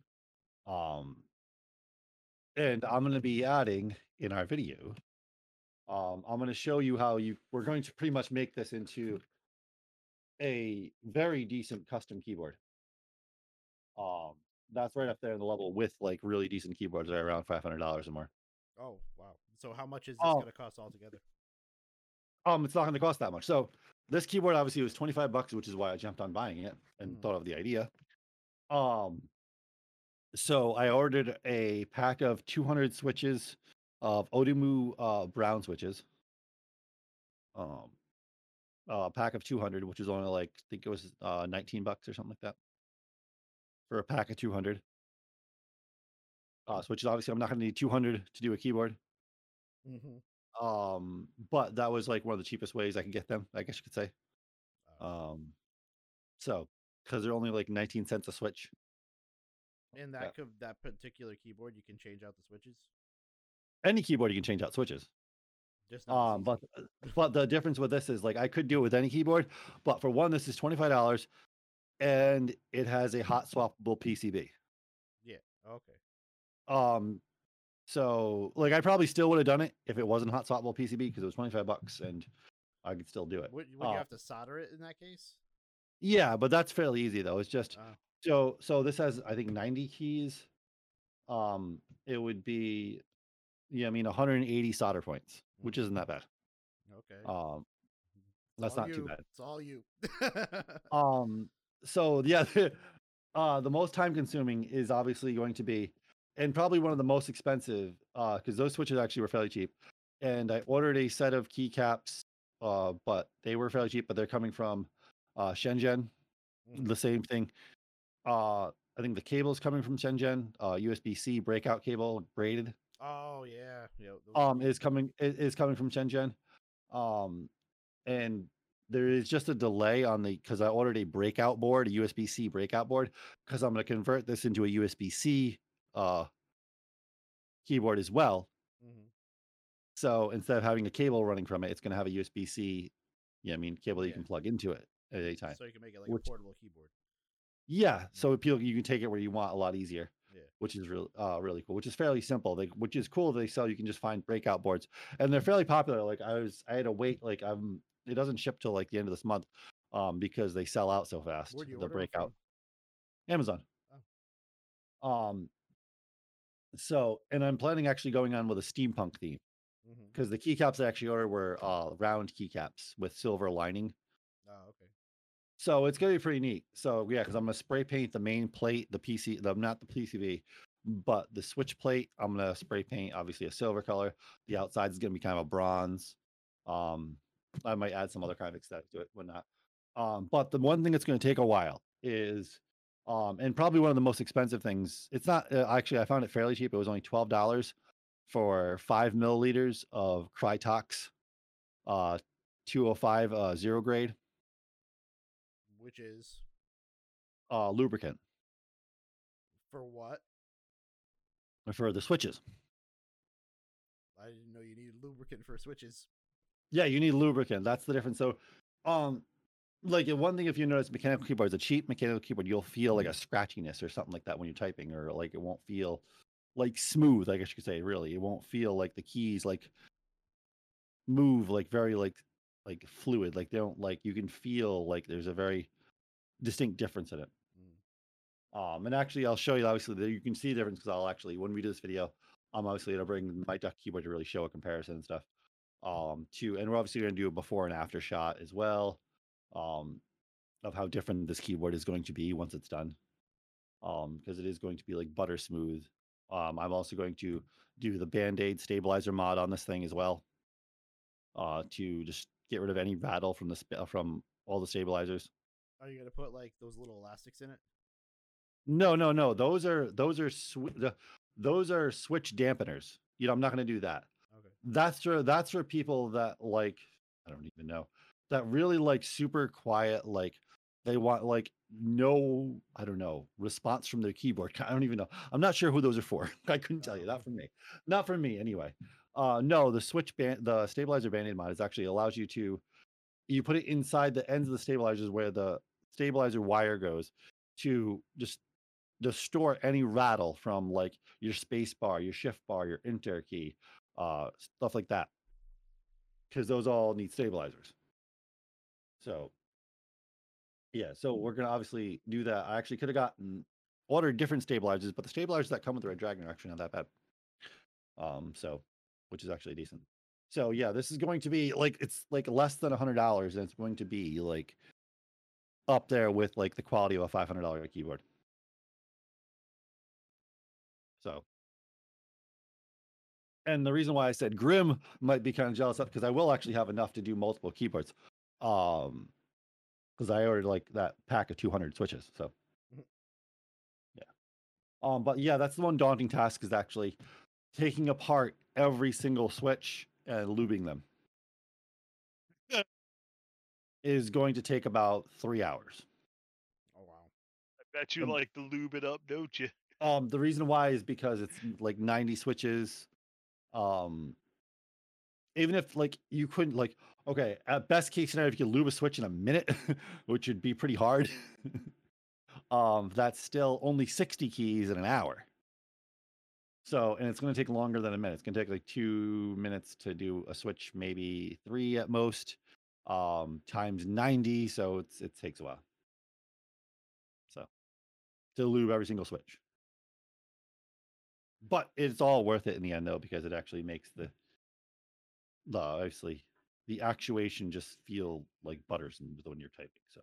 Um, and I'm going to be adding in our video. Um, I'm going to show you how you. We're going to pretty much make this into a very decent custom keyboard. Um, that's right up there in the level with like really decent keyboards that are around five hundred dollars or more. Oh wow. So how much is this Oh. gonna cost altogether? Um, it's not going to cost that much. So this keyboard obviously was twenty five bucks, which is why I jumped on buying it and Mhm. thought of the idea. Um, so I ordered a pack of two hundred switches of Outemu uh, brown switches. Um, a pack of two hundred, which is only like I think it was uh, nineteen bucks or something like that for a pack of two hundred. Uh, switches. Obviously, I'm not going to need two hundred to do a keyboard. Mm-hmm. Um, but that was like one of the cheapest ways I could get them, I guess you could say. Uh, Um, so because they're only like 19 cents a switch. and yeah. that could that particular keyboard, you can change out the switches. Any keyboard you can change out switches. Just Um, but but the difference with this is like I could do it with any keyboard, but for one, this is twenty five dollars, and it has a hot swappable PCB. Yeah. Okay. Um, so like I probably still would have done it if it wasn't hot swappable PCB because it was twenty five bucks and I could still do it. Would, would Uh, you have to solder it in that case? Yeah, but that's fairly easy though. It's just Ah. so so this has I think 90 keys. Um it would be yeah, I mean 180 solder points, which isn't that bad. Okay. Um that's not too bad. It's all you. um so yeah, uh the most time consuming is obviously going to be and probably one of the most expensive uh cuz those switches actually were fairly cheap. And I ordered a set of keycaps uh but they were fairly cheap but they're coming from uh Shenzhen Mhm. the same thing. Uh, I think the cable is coming from Shenzhen. Uh, USB C breakout cable braided oh yeah. Yeah. um is coming is coming from Shenzhen. Um, and there is just a delay on the because I ordered a breakout board, a USB C breakout board, because I'm going to convert this into a USB C uh keyboard as well. Mhm. So instead of having a cable running from it, it's going to have a USB C. Yeah, I mean cable that you can plug into it at any time. So you can make it like Which- a portable keyboard. Yeah, so people you can take it where you want a lot easier. Yeah. Which is really uh really cool, which is fairly simple. They, which is cool. They sell you can just find breakout boards, and they're fairly popular. Like I was, I had to wait. Like I'm, it doesn't ship till like the end of this month, um, because they sell out so fast. The breakout? Amazon. Um. So, and I'm planning actually going on with a steampunk theme because the keycaps I actually ordered were uh round keycaps with silver lining. Oh okay. So it's gonna be pretty neat. So yeah, because I'm gonna spray paint the main plate, the PC, the not the PCB, but the switch plate, I'm gonna spray paint obviously a silver color. The outside is gonna be kind of a bronze. Um, I might add some other kind of aesthetic to it, whatnot. Um, but the one thing that's gonna take a while is, um, and probably one of the most expensive things. It's not uh, actually. I found it fairly cheap. It was only twelve dollars for five milliliters of Krytox, uh, 205 uh, zero grade Which is uh, lubricant for what? for the switches. I didn't know you needed lubricant for switches. Yeah, you need lubricant. That's the difference. So, um, like one thing, if you notice, mechanical keyboards, a cheap mechanical keyboard, you'll feel like a scratchiness or something like that when you're typing, or like it won't feel like smooth. I guess you could say, really, it won't feel like the keys like move like very like like fluid. Like they don't like you can feel like there's a very distinct difference in it. Mm. Um, and actually, I'll show you obviously that you can see the difference because I'll actually when we do this video, I'm obviously gonna bring my duck keyboard to really show a comparison and stuff. Um, to and we're obviously gonna do a before and after shot as well, um, of how different this keyboard is going to be once it's done. Um, because it is going to be like butter smooth. Um, I'm also going to do the Band-Aid stabilizer mod on this thing as well. Uh, to just get rid of any rattle from the sp- from all the stabilizers. Are you gonna put like those little elastics in it? No, no, no. Those are those are sw- the, those are switch dampeners. You know, I'm not going to do that. Okay. That's for that's for people that like I don't even know that really like super quiet. Like they want like no I don't know response from their keyboard. I don't even know. I'm not sure who those are for. I couldn't tell you. Not for me. Not for me anyway. Uh, no, the switch band, the stabilizer band-aid mod is actually allows you to you put it inside the ends of the stabilizers where the stabilizer wire goes to just to store any rattle from like your space bar, your shift bar, your enter key, uh, stuff like that. Because those all need stabilizers. So, yeah, so we're gonna obviously do that. I actually could have gotten ordered different stabilizers, but the stabilizers that come with the Redragon are actually not that bad. Um, so, which is actually decent. So yeah, this is going to be like it's like less than a hundred dollars, and it's going to be like up there with like the quality of a five hundred dollar keyboard. So, and the reason why I said Grim might be kind of jealous of because I will actually have enough to do multiple keyboards. Um, because I ordered like that pack of 200 switches. So, Mhm. yeah. Um, but yeah, that's the one daunting task is actually taking apart every single switch and lubing them. Is going to take about three hours. Oh wow. I bet you Um, like to lube it up, don't you? Um, the reason why is because it's like 90 switches. Um, even if like you couldn't like okay, at best case scenario, if you lube a switch in a minute, which would be pretty hard. um, that's still only 60 keys in an hour. So, and it's going to take longer than a minute. It's going to take like two minutes to do a switch, maybe three at most, um, times 90. So it's, it takes a while. So, to lube every single switch. But it's all worth it in the end, though, because it actually makes the, the obviously, the actuation just feel like butters when you're typing. So,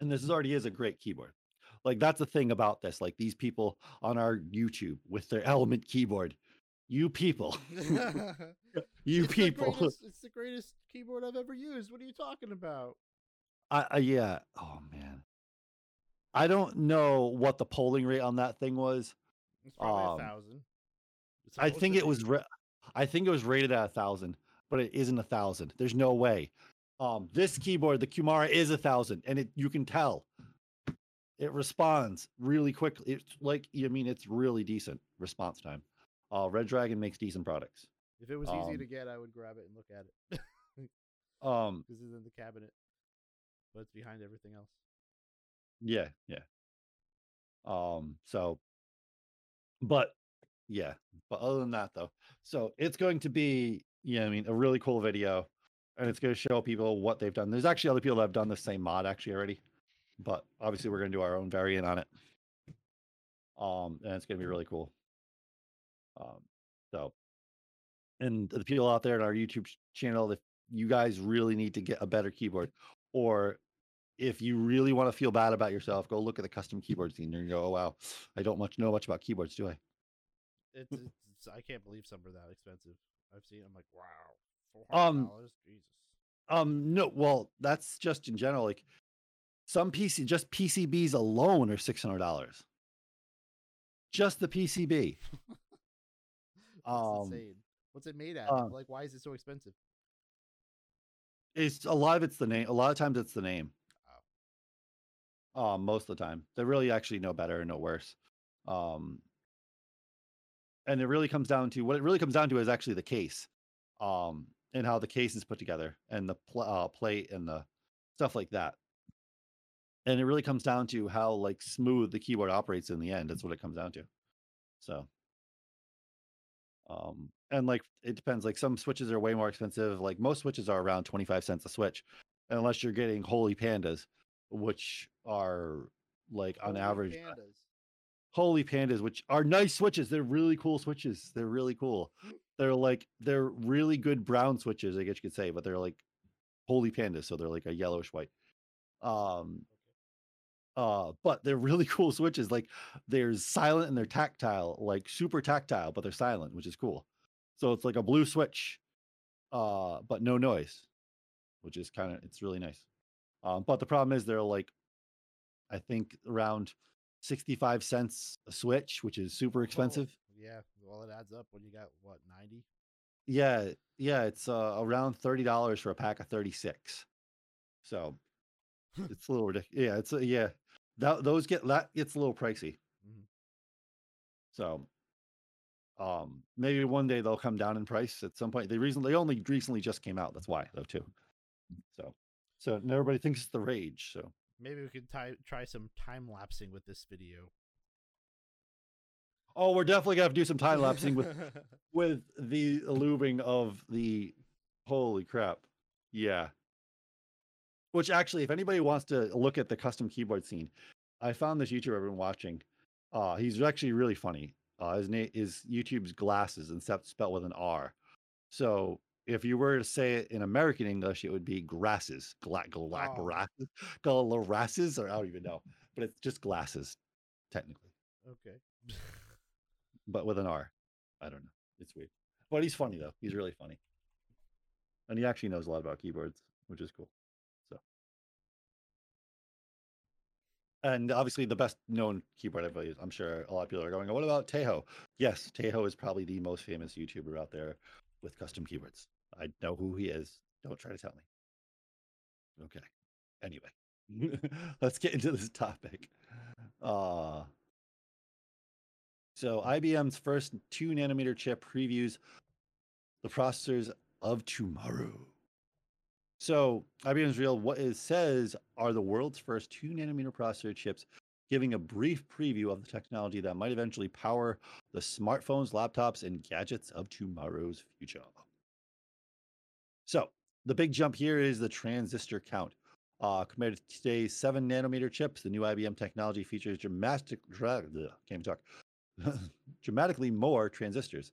and this is already is a great keyboard. Like that's the thing about this. Like these people on our YouTube with their Element keyboard, you people, you It's the people. greatest- it's the greatest keyboard I've ever used. What are you talking about? I, I yeah. Oh man, I don't know what the polling rate on that thing was. It's probably Um, a thousand. I think it was. Ra- I think it was rated at a thousand, but it isn't a thousand. There's no way. Um, this keyboard, the Kumara, is a thousand, and it you can tell it responds really quickly. It's like I mean, it's really decent response time. Uh, Redragon makes decent products. If it was easy um, to get, I would grab it and look at it Um, because it's in the cabinet, but it's behind everything else. yeah, yeah. Um, so, but yeah, but other than that, though, so it's going to be, yeah, I mean, a really cool video, and it's going to show people what they've done. There's actually other people that have done the same mod actually already, but obviously we're going to do our own variant on it. Um, and it's going to be really cool. Um, so, and the people out there in our YouTube channel, if you guys really need to get a better keyboard, or if you really want to feel bad about yourself, go look at the custom keyboard scene and go, oh wow, I don't much know much about keyboards, do I? It's, it's I can't believe some are that expensive. I've seen. I'm like, wow, four Um, hundred dollars. Jesus. Um, no, well, that's just in general. Like some PC, just PCBs alone are six hundred dollars. Just the PCB. That's um, insane. What's it made at? uh, like, why is it so expensive? It's a lot of it's the name. A lot of times it's the name. Um, most of the time, they really actually know better and know worse. Um, and it really comes down to what it really comes down to is actually the case, um, and how the case is put together, and the pl- uh, plate and the stuff like that. And it really comes down to how like smooth the keyboard operates in the end. That's what it comes down to. So, um, and like it depends. Like some switches are way more expensive. Like most switches are around twenty five cents a switch, unless you're getting holy pandas, which are like on Holy average pandas. Holy pandas which are nice switches they're really cool switches they're really cool. They're like they're really good brown switches i guess you could say but they're like holy pandas so they're like a yellowish white. Um uh but they're really cool switches like they're silent and they're tactile like super tactile but they're silent which is cool. So it's like a blue switch uh but no noise which is kind of it's really nice. Um but the problem is they're like i think around 65 cents a switch which is super expensive Oh, yeah. Well, it adds up when you got what ninety. yeah yeah it's uh, around $30 for a pack of 36 so it's a little ridiculous yeah it's a, yeah that, those get that gets a little pricey Mhm. so um maybe one day they'll come down in price at some point they recently they only recently just came out that's why though too so so everybody thinks it's the rage so Maybe we could ty- try some time lapsing with this video. oh we're definitely gonna have to do some time lapsing with with the looping of the holy crap yeah. Which actually if anybody wants to look at the custom keyboard scene i found this youtuber i've been watching. Uh he's actually really funny. Uh his name is youtube's glasses and stuff spelled with an r. So if you were to say it in american english it would be grasses gla- gla- Oh. grasses glasses or i don't even know but it's just glasses technically okay. but with an R. I don't know. It's weird. But he's funny though. He's really funny. And he actually knows a lot about keyboards, which is cool. So and obviously the best known keyboard I've used, I'm sure a lot of people are going, what about Tejo? Yes, Tejo is probably the most famous YouTuber out there with custom keyboards. I know who he is. Don't try to tell me. Okay. Anyway, let's get into this topic. Uh so IBM's first two nanometer chip previews the processors of tomorrow. So IBM's real what it says are the world's first two nanometer processor chips, giving a brief preview of the technology that might eventually power the smartphones, laptops, and gadgets of tomorrow's future. So the big jump here is the transistor count. Uh, compared to today's seven nanometer chips, the new IBM technology features dramatic, dra- can't talk, dramatically more transistors.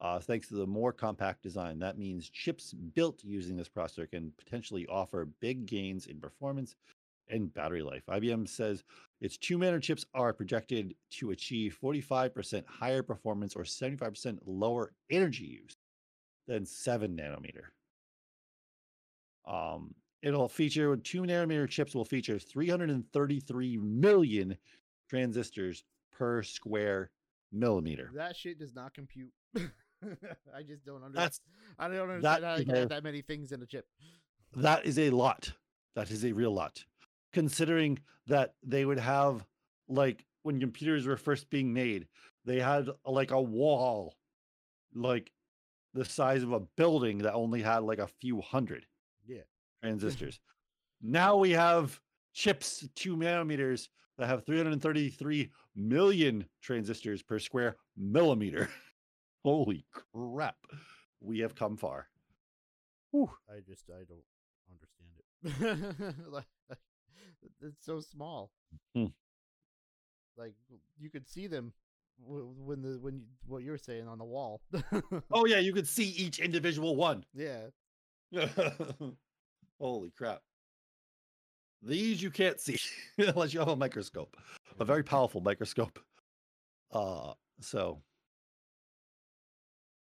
Uh, thanks to the more compact design, that means chips built using this processor can potentially offer big gains in performance and battery life. IBM says its two nanometer chips are projected to achieve 45% higher performance or 75% lower energy use than seven nanometer. Um, it'll feature two nanometer chips will feature 333 million transistors per square millimeter. That shit does not compute. I just don't understand. That's I don't that understand how you can have that many things in a chip. that is a lot. That is a real lot. Considering that they would have like when computers were first being made, they had like a wall like the size of a building that only had like a few hundred Yeah. transistors. now we have chips two nanometers that have 333 million transistors per square millimeter. Holy crap. We have come far. Whew. I just I don't understand it. like, like, it's so small. Hmm. Like you could see them when the when you, what you're saying on the wall. Oh yeah, you could see each individual one. yeah. Holy crap. These you can't see unless you have a microscope, a very powerful microscope. Uh, so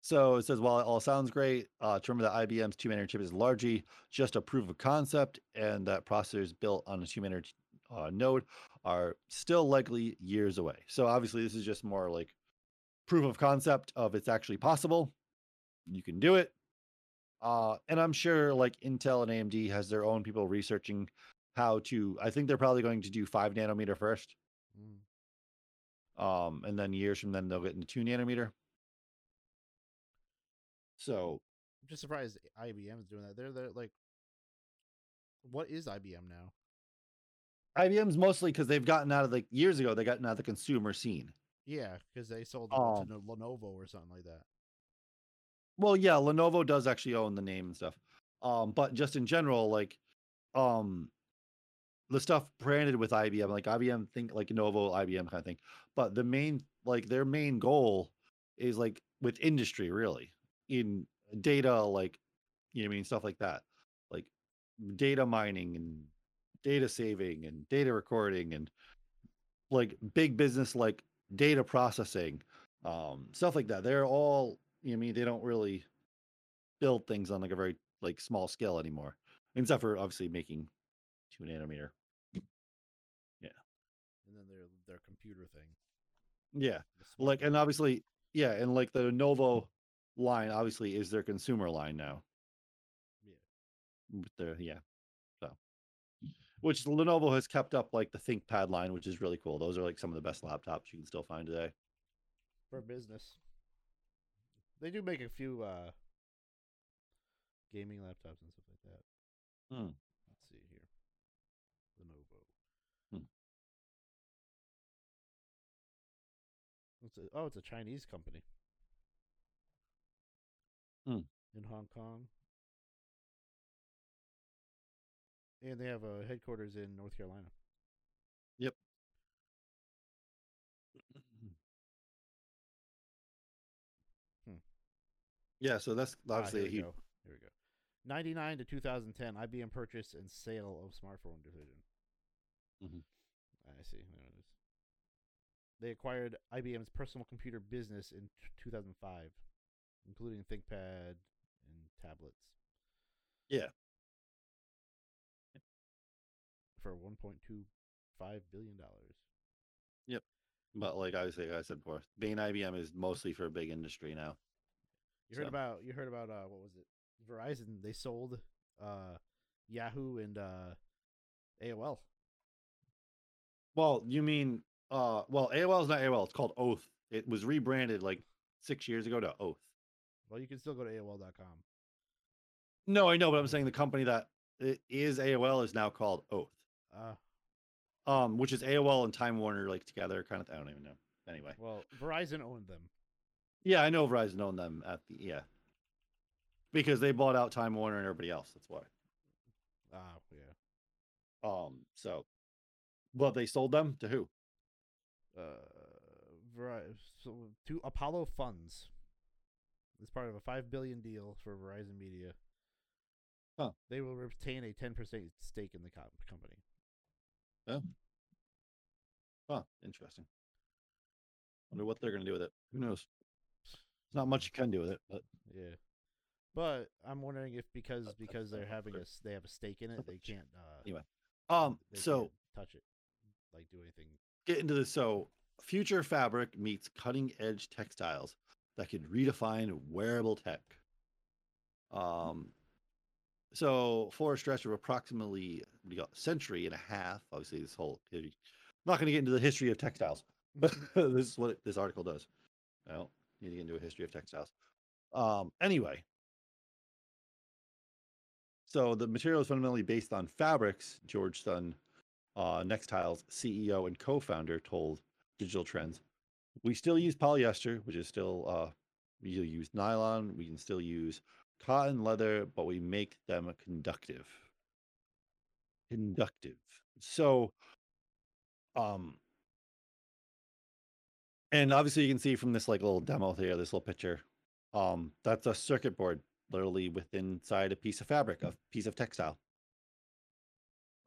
so it says, while it all sounds great, uh, to remember that IBM's two nanometer chip is largely just a proof of concept, and that processors built on a two nanometer uh, node are still likely years away. So obviously, this is just more like proof of concept of it's actually possible. You can do it. Uh, and I'm sure like Intel and AMD has their own people researching how to. I think they're probably going to do five nanometer first, Mm. um, and then years from then they'll get into two nanometer. So I'm just surprised IBM is doing that. They're they're like, what is IBM now? IBM's mostly because they've gotten out of like years ago. They gotten out of the consumer scene. Yeah, because they sold Um, to Lenovo or something like that. Well, yeah, Lenovo does actually own the name and stuff. Um, but just in general, like, um, the stuff branded with IBM, like IBM think like Lenovo, IBM kind of thing. But the main, like, their main goal is like with industry, really, in data, like, you know, I mean, stuff like that, like data mining and data saving and data recording and like big business, like data processing, um, stuff like that. They're all, I mean, they don't really build things on like a very like small scale anymore, except for obviously making two nanometer. Yeah, and then their their computer thing. Yeah, like and obviously, yeah, and like the Novo line obviously is their consumer line now. Yeah. with their yeah so which lenovo has kept up like the thinkpad line which is really cool those are like some of the best laptops you can still find today for business. They do make a few uh gaming laptops and stuff like that. Hmm. Let's see here. Lenovo. Hmm. It's a, oh, it's a Chinese company. Hmm. In Hong Kong. And they have a headquarters in North Carolina. Yeah so that's Ah, obviously here a huge go. Here we go. 99 to 2010, IBM purchase and sale of smartphone division. Mhm. I see. There it is. They acquired IBM's personal computer business in t- 2005, including ThinkPad and tablets. Yeah. For 1.25 billion dollars. Yep. But like obviously like i said before being ibm is mostly for a big industry now You heard So- about you heard about uh what was it? Verizon they sold uh Yahoo and uh AOL. well you mean uh well aol is not aol it's called oath it was rebranded like six years ago to oath Well, you can still go to AOL.com. no i know but i'm saying the company that i- aol is now called oath Uh um which is aol and time warner like together kind of i don't even know anyway well, Verizon owned them. Yeah, I know Verizon owned them at the yeah. Because they bought out Time Warner and everybody else. That's why. Ah, yeah. Um, so well, they sold them to who? uh, Verizon so to Apollo Funds. It's part of a five billion deal for Verizon Media. Huh. They will retain a ten percent stake in the co- company. Oh. Huh, interesting. Wonder what they're gonna do with it. Who knows? There's not much you can do with it, but Yeah, but I'm wondering if because because they're having a they have a stake in it, they can't. Uh, Anyway, um, so touch it, like do anything. get into this. So, future fabric meets cutting edge textiles that could redefine wearable tech. Um, so for a stretch of approximately you century and a half, obviously this whole I'm not going to get into the history of textiles, but this is what this article does. Don't need to get into a history of textiles. Um, anyway, so the material is fundamentally based on fabrics. George Sun, uh, Nextiles CEO and co-founder, told Digital Trends, "We still use polyester, which is still uh, we use nylon. We can still use cotton, leather, but we make them conductive. Conductive. So, um, and obviously you can see from this like little demo here, this little picture, um, that's a circuit board literally within inside a piece of fabric, a piece of textile.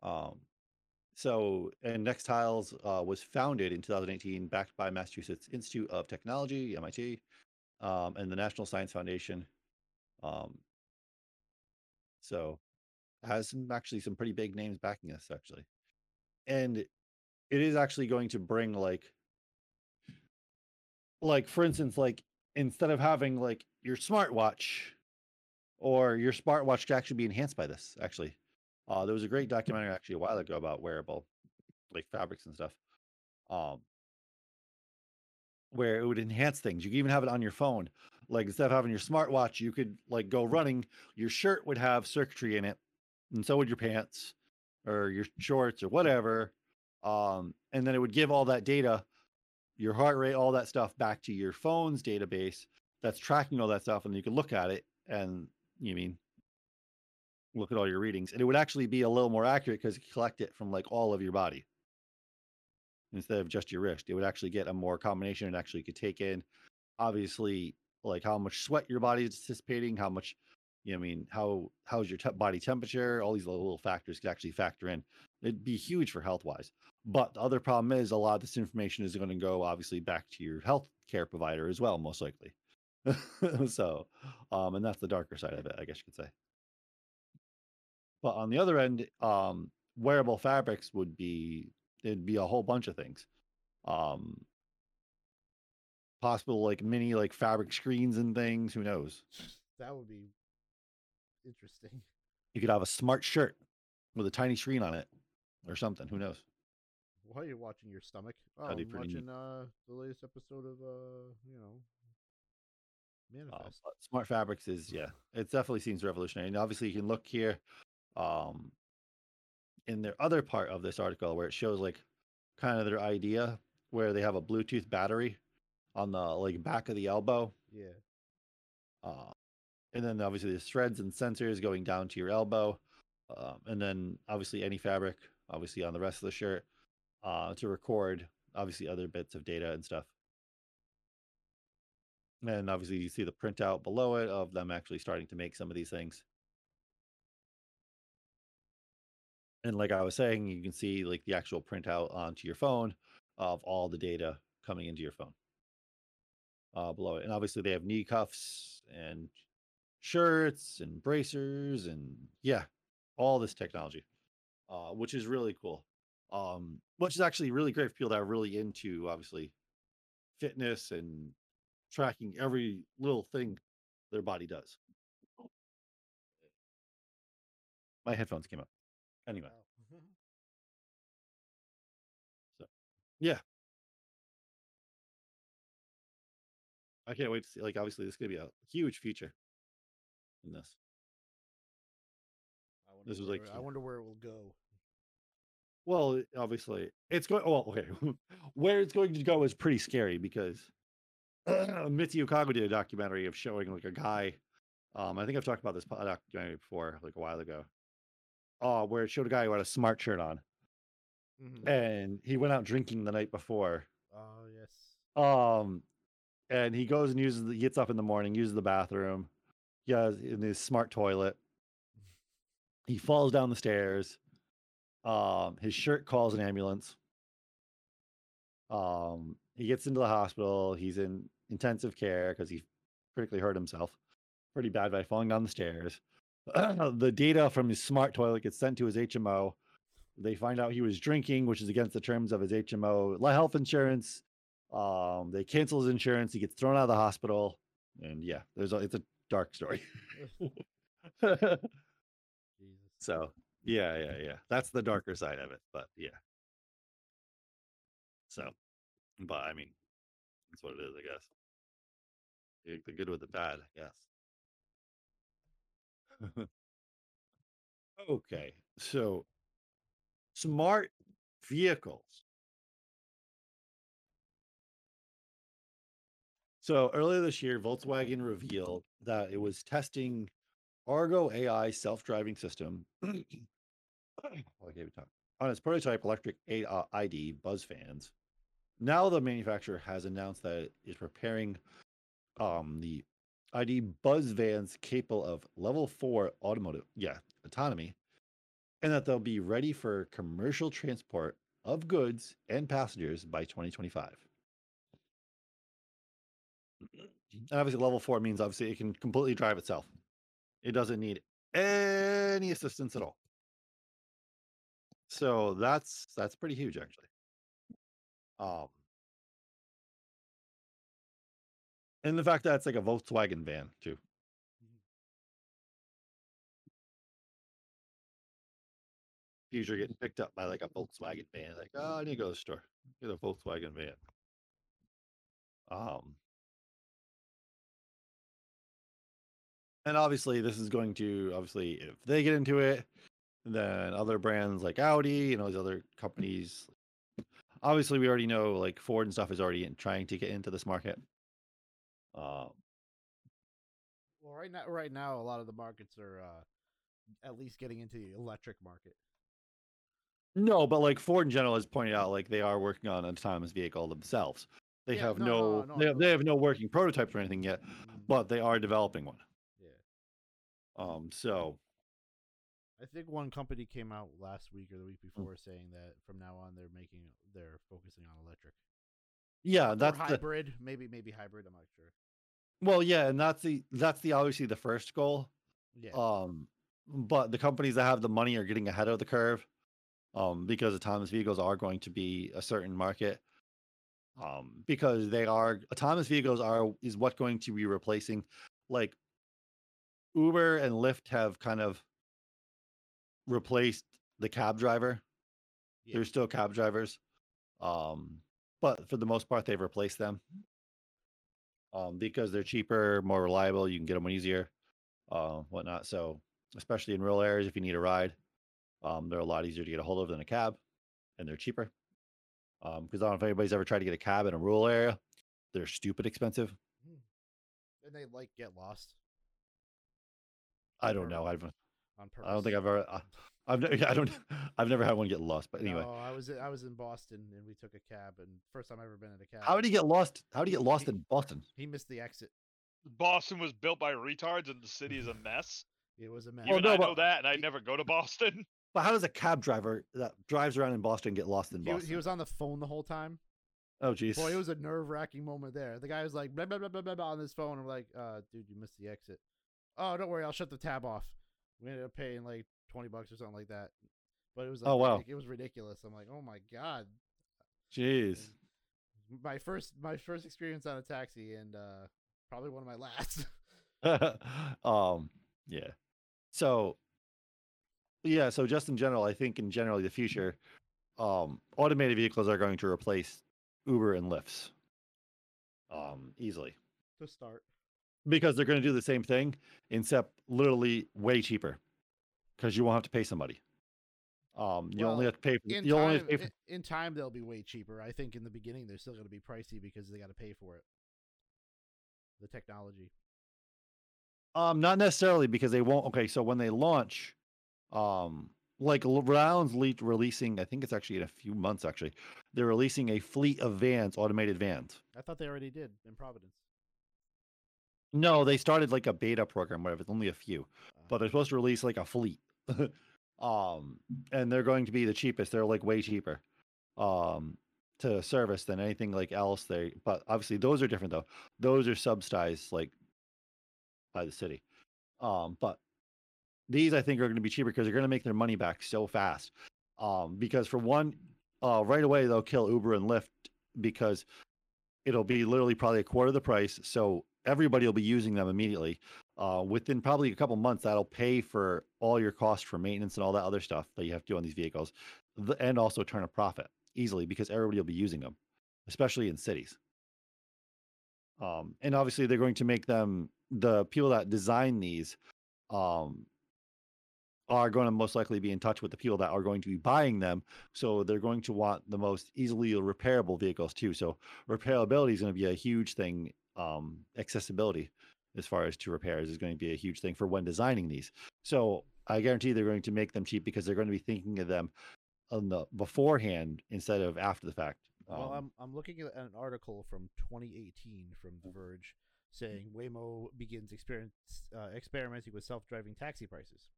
Um, so, and Nextiles uh, was founded in 2018, backed by Massachusetts Institute of Technology, MIT, um, and the National Science Foundation. Um, so, has some actually some pretty big names backing us actually, and it is actually going to bring like, like for instance, like instead of having like your smartwatch or your smartwatch to actually be enhanced by this actually uh, there was a great documentary actually a while ago about wearable, like fabrics and stuff, um, where it would enhance things. You could even have it on your phone. Like instead of having your smartwatch, you could like go running. Your shirt would have circuitry in it, and so would your pants or your shorts or whatever. Um, and then it would give all that data, your heart rate, all that stuff back to your phone's database that's tracking all that stuff, and you can look at it and you mean look at all your readings and it would actually be a little more accurate because you collect it from like all of your body. Instead of just your wrist it would actually get a more combination and actually could take in obviously like how much sweat your body is dissipating how much you know, I mean, how how's your te- body temperature? All these little, little factors could actually factor in. It'd be huge for health wise. But the other problem is a lot of this information is going to go obviously back to your health care provider as well, most likely. so, um, and that's the darker side of it, I guess you could say. But on the other end, um, wearable fabrics would be it'd be a whole bunch of things. Um, possible like mini like fabric screens and things. Who knows? That would be interesting. You could have a smart shirt with a tiny screen on it or something. Who knows? Why are you watching your stomach? Oh, I'm watching uh the latest episode of uh you know Uh, Manifest. but smart fabrics is yeah, it definitely seems revolutionary. And obviously, you can look here, um, in their other part of this article where it shows like kind of their idea where they have a Bluetooth battery on the like back of the elbow, yeah. uh, and then obviously there's threads and sensors going down to your elbow, um, and then obviously any fabric, obviously on the rest of the shirt, uh, to record obviously other bits of data and stuff. And obviously, you see the printout below it of them actually starting to make some of these things. And like I was saying, you can see like the actual printout onto your phone of all the data coming into your phone uh, below it. And obviously, they have knee cuffs and shirts and bracers and yeah, all this technology, uh, which is really cool. Um, which is actually really great for people that are really into obviously fitness and tracking every little thing their body does. My headphones came up. Anyway, Wow. yeah. I can't wait to see. Like, obviously, this is gonna be a huge feature in this. I wonder This where, like- I wonder where it will go. Well, obviously, it's going. Well, okay, where it's going to go is pretty scary because Michio Kaku did a documentary of showing like a guy. Um, I think I've talked about this documentary before, like a while ago. Uh, where it showed a guy who had a smart shirt on, Mhm. and he went out drinking the night before. Oh yes. Um, and he goes and uses. The, he gets up in the morning, uses the bathroom. Has in his smart toilet. He falls down the stairs. Um, his shirt calls an ambulance. Um, he gets into the hospital. He's in intensive care because he critically hurt himself pretty bad by falling down the stairs. the data from his smart toilet gets sent to his HMO. They find out he was drinking, which is against the terms of his HMO health insurance. Um, they cancel his insurance. He gets thrown out of the hospital, and yeah, there's a, it's a dark story. Jesus. so yeah, yeah, yeah. That's the darker side of it, but yeah. So, but I mean, that's what it is, I guess. You- The good with the bad, I guess. okay, so smart vehicles. So earlier this year, Volkswagen revealed that it was testing Argo AI self-driving system on its prototype electric ID Buzz fans. Now the manufacturer has announced that it is preparing um, the ID Buzz vans capable of level four automotive, yeah, autonomy, and that they'll be ready for commercial transport of goods and passengers by 2025. And obviously, level four means obviously it can completely drive itself. It doesn't need any assistance at all. So that's that's pretty huge, actually. Um, and the fact that it's like a Volkswagen van too. Future getting picked up by like a Volkswagen van, like oh, I need to go to the store, get a Volkswagen van. Um, and obviously this is going to obviously if they get into it then other brands like audi and all these other companies obviously we already know like ford and stuff is already in, trying to get into this market um, Well, right now, right now, a lot of the markets are uh, at least getting into the electric market. no but like ford in general has pointed out like they are working on an autonomous vehicle themselves they Yeah, have no, no, no, they, have, no. they have no working prototypes or anything yet Mm, but they are developing one um so I think one company came out last week or the Mm. week before saying that from now on they're making they're focusing on electric. yeah Or that's the, hybrid, maybe maybe hybrid. I'm not sure. well yeah and that's the that's the obviously the first goal Yeah, Um, but the companies that have the money are getting ahead of the curve, um, because autonomous vehicles are going to be a certain market. Um, because they are autonomous vehicles are is what going to be replacing, like Uber and Lyft have kind of replaced the cab driver. Yeah. They're still cab drivers, um, but for the most part, they've replaced them. Um, because they're cheaper, more reliable, you can get them easier, uh, whatnot. So, especially in rural areas, if you need a ride, um, they're a lot easier to get a hold of than a cab, and they're cheaper. Um, because I don't know if anybody's ever tried to get a cab in a rural area, they're stupid expensive. and they like get lost I don't know. I've on purpose. I don't think I've ever I- I've ne- I don't I've never had one get lost. But anyway, No, I was I was in Boston and we took a cab and first time I ever been in a cab. how did he get lost? How did he get lost in Boston? he missed the exit? Boston was built by retards, and the city is a mess. It was a mess. Well, Even no, I know that, and I never go to Boston. But how does a cab driver that drives around in Boston get lost in Boston? he was on the phone the whole time. oh, jeez. Boy, it was a nerve wracking moment there. The guy was like blah, blah, blah, blah, blah, blah on his phone. I'm like, uh, dude, you missed the exit. Oh, don't worry, I'll shut the tab off. We ended up paying like twenty bucks or something like that. But it was like, Oh, wow. it was ridiculous. I'm like, oh my god. Jeez. My first my first experience on a taxi and uh probably one of my last. um, yeah. So, yeah. So, just in general, I think in general, the future, um, automated vehicles are going to replace Uber and Lyfts, um, easily to start. Because they're going to do the same thing, except literally way cheaper, because you won't have to pay somebody. Um, you only have to pay. For, In you only time, to pay for, in, time, they'll be way cheaper. I think in the beginning they're still going to be pricey because they got to pay for it. The technology. Um, not necessarily because they won't. Okay, so when they launch, um, like Rounds le- releasing, I think it's actually in a few months. Actually, they're releasing a fleet of vans, automated vans. I thought they already did in Providence. No, they started like a beta program, whatever. It's only a few, but they're supposed to release like a fleet. um, and they're going to be the cheapest. They're like way cheaper, um, to service than anything like else. They, but obviously those are different though. Those are subsidized like by the city. Um, but these I think are going to be cheaper because they're going to make their money back so fast. Um, because for one, uh, right away they'll kill Uber and Lyft because it'll be literally probably a quarter of the price. So everybody will be using them immediately. Uh, within probably a couple months, that'll pay for all your costs for maintenance and all that other stuff that you have to do on these vehicles, th- and also turn a profit easily because everybody will be using them, especially in cities. Um, and obviously, they're going to make them the people that design these um, are going to most likely be in touch with the people that are going to be buying them. So they're going to want the most easily repairable vehicles too. So repairability is going to be a huge thing um, accessibility as far as to repairs is going to be a huge thing for when designing these. So I guarantee they're going to make them cheap because they're going to be thinking of them on the beforehand instead of after the fact. Um, well, I'm I'm looking at an article from 2018 from The Verge mm. saying Waymo begins experience uh, experimenting with self-driving taxi prices.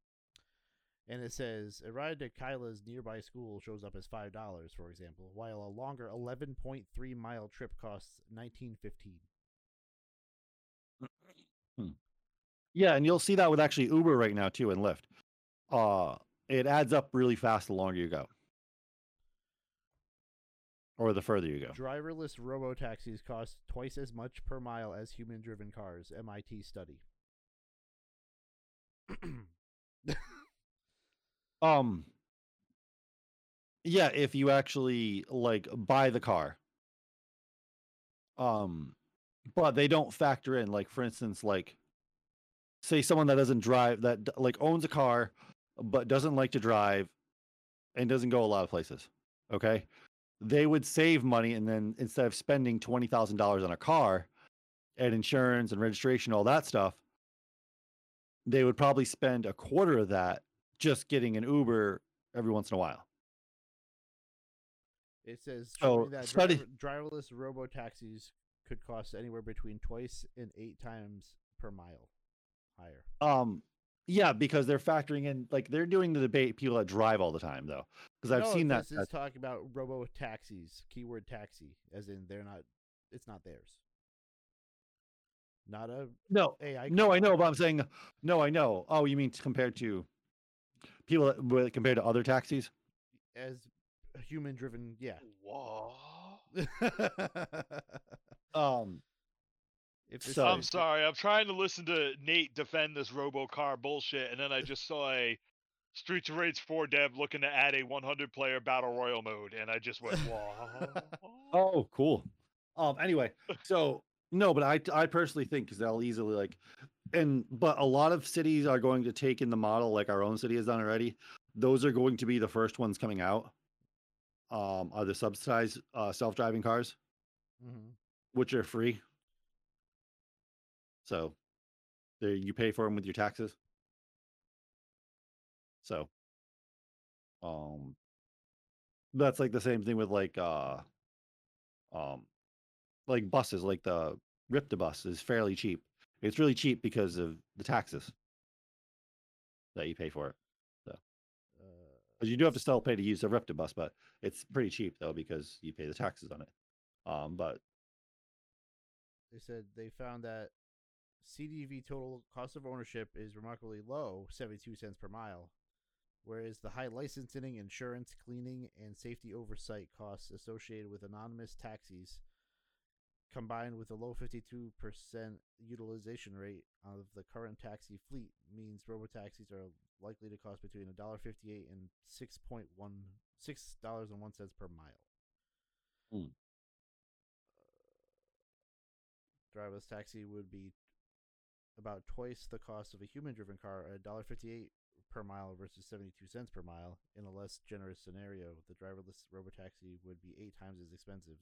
And it says a ride to Kyla's nearby school shows up as five dollars, for example, while a longer 11.3 mile trip costs 19.15. Hmm. Yeah, and you'll see that with actually Uber right now too and Lyft. Uh it adds up really fast the longer you go. Or the further you go. Driverless robo taxis cost twice as much per mile as human driven cars, MIT study. um yeah if you actually like buy the car um but they don't factor in like for instance like say someone that doesn't drive that like owns a car but doesn't like to drive and doesn't go a lot of places. Okay? They would save money and then instead of spending $20,000 on a car and insurance and registration all that stuff they would probably spend a quarter of that just getting an Uber every once in a while. It says So, showing that study- driver, driverless robo taxis could cost anywhere between twice and eight times per mile higher. Um, yeah, because they're factoring in like they're doing the debate people that drive all the time though, because I've No, seen that. This is talking about robo taxis, keyword taxi, as in they're not. It's not theirs. Not a no, AI. no, I know, but I'm saying no, I know. Oh, you mean compared to people that, compared to other taxis? as human driven. Yeah. Whoa. Um, if So- I'm sorry. I'm trying to listen to Nate defend this RoboCar bullshit, and then I just saw a Streets of Rage 4 dev looking to add a 100 player battle royal mode, and I just went, whoa. Oh, cool. Um. Anyway, so no, but I I personally think because they'll easily like, and but a lot of cities are going to take in the model like our own city has done already. Those are going to be the first ones coming out. Um, are the subsidized uh, self-driving cars, Mhm. Which are free. So, there you pay for them with your taxes. So, um, that's like the same thing with like uh um like buses like the ripta bus is fairly cheap it's really cheap because of the taxes that you pay for it Uh, you do have to still pay to use the ripta bus but it's pretty cheap though because you pay the taxes on it um but they said they found that CDV total cost of ownership is remarkably low, 72 cents per mile, whereas the high licensing, insurance, cleaning, and safety oversight costs associated with anonymous taxis combined with a low 52% utilization rate of the current taxi fleet means robotaxis are likely to cost between $1.58 and $6.1 $6.01 per mile. Hmm. Driverless taxi would be about twice the cost of a human driven car at $1.58 per mile versus 72 cents per mile. In a less generous scenario, the driverless robotaxi would be eight times as expensive.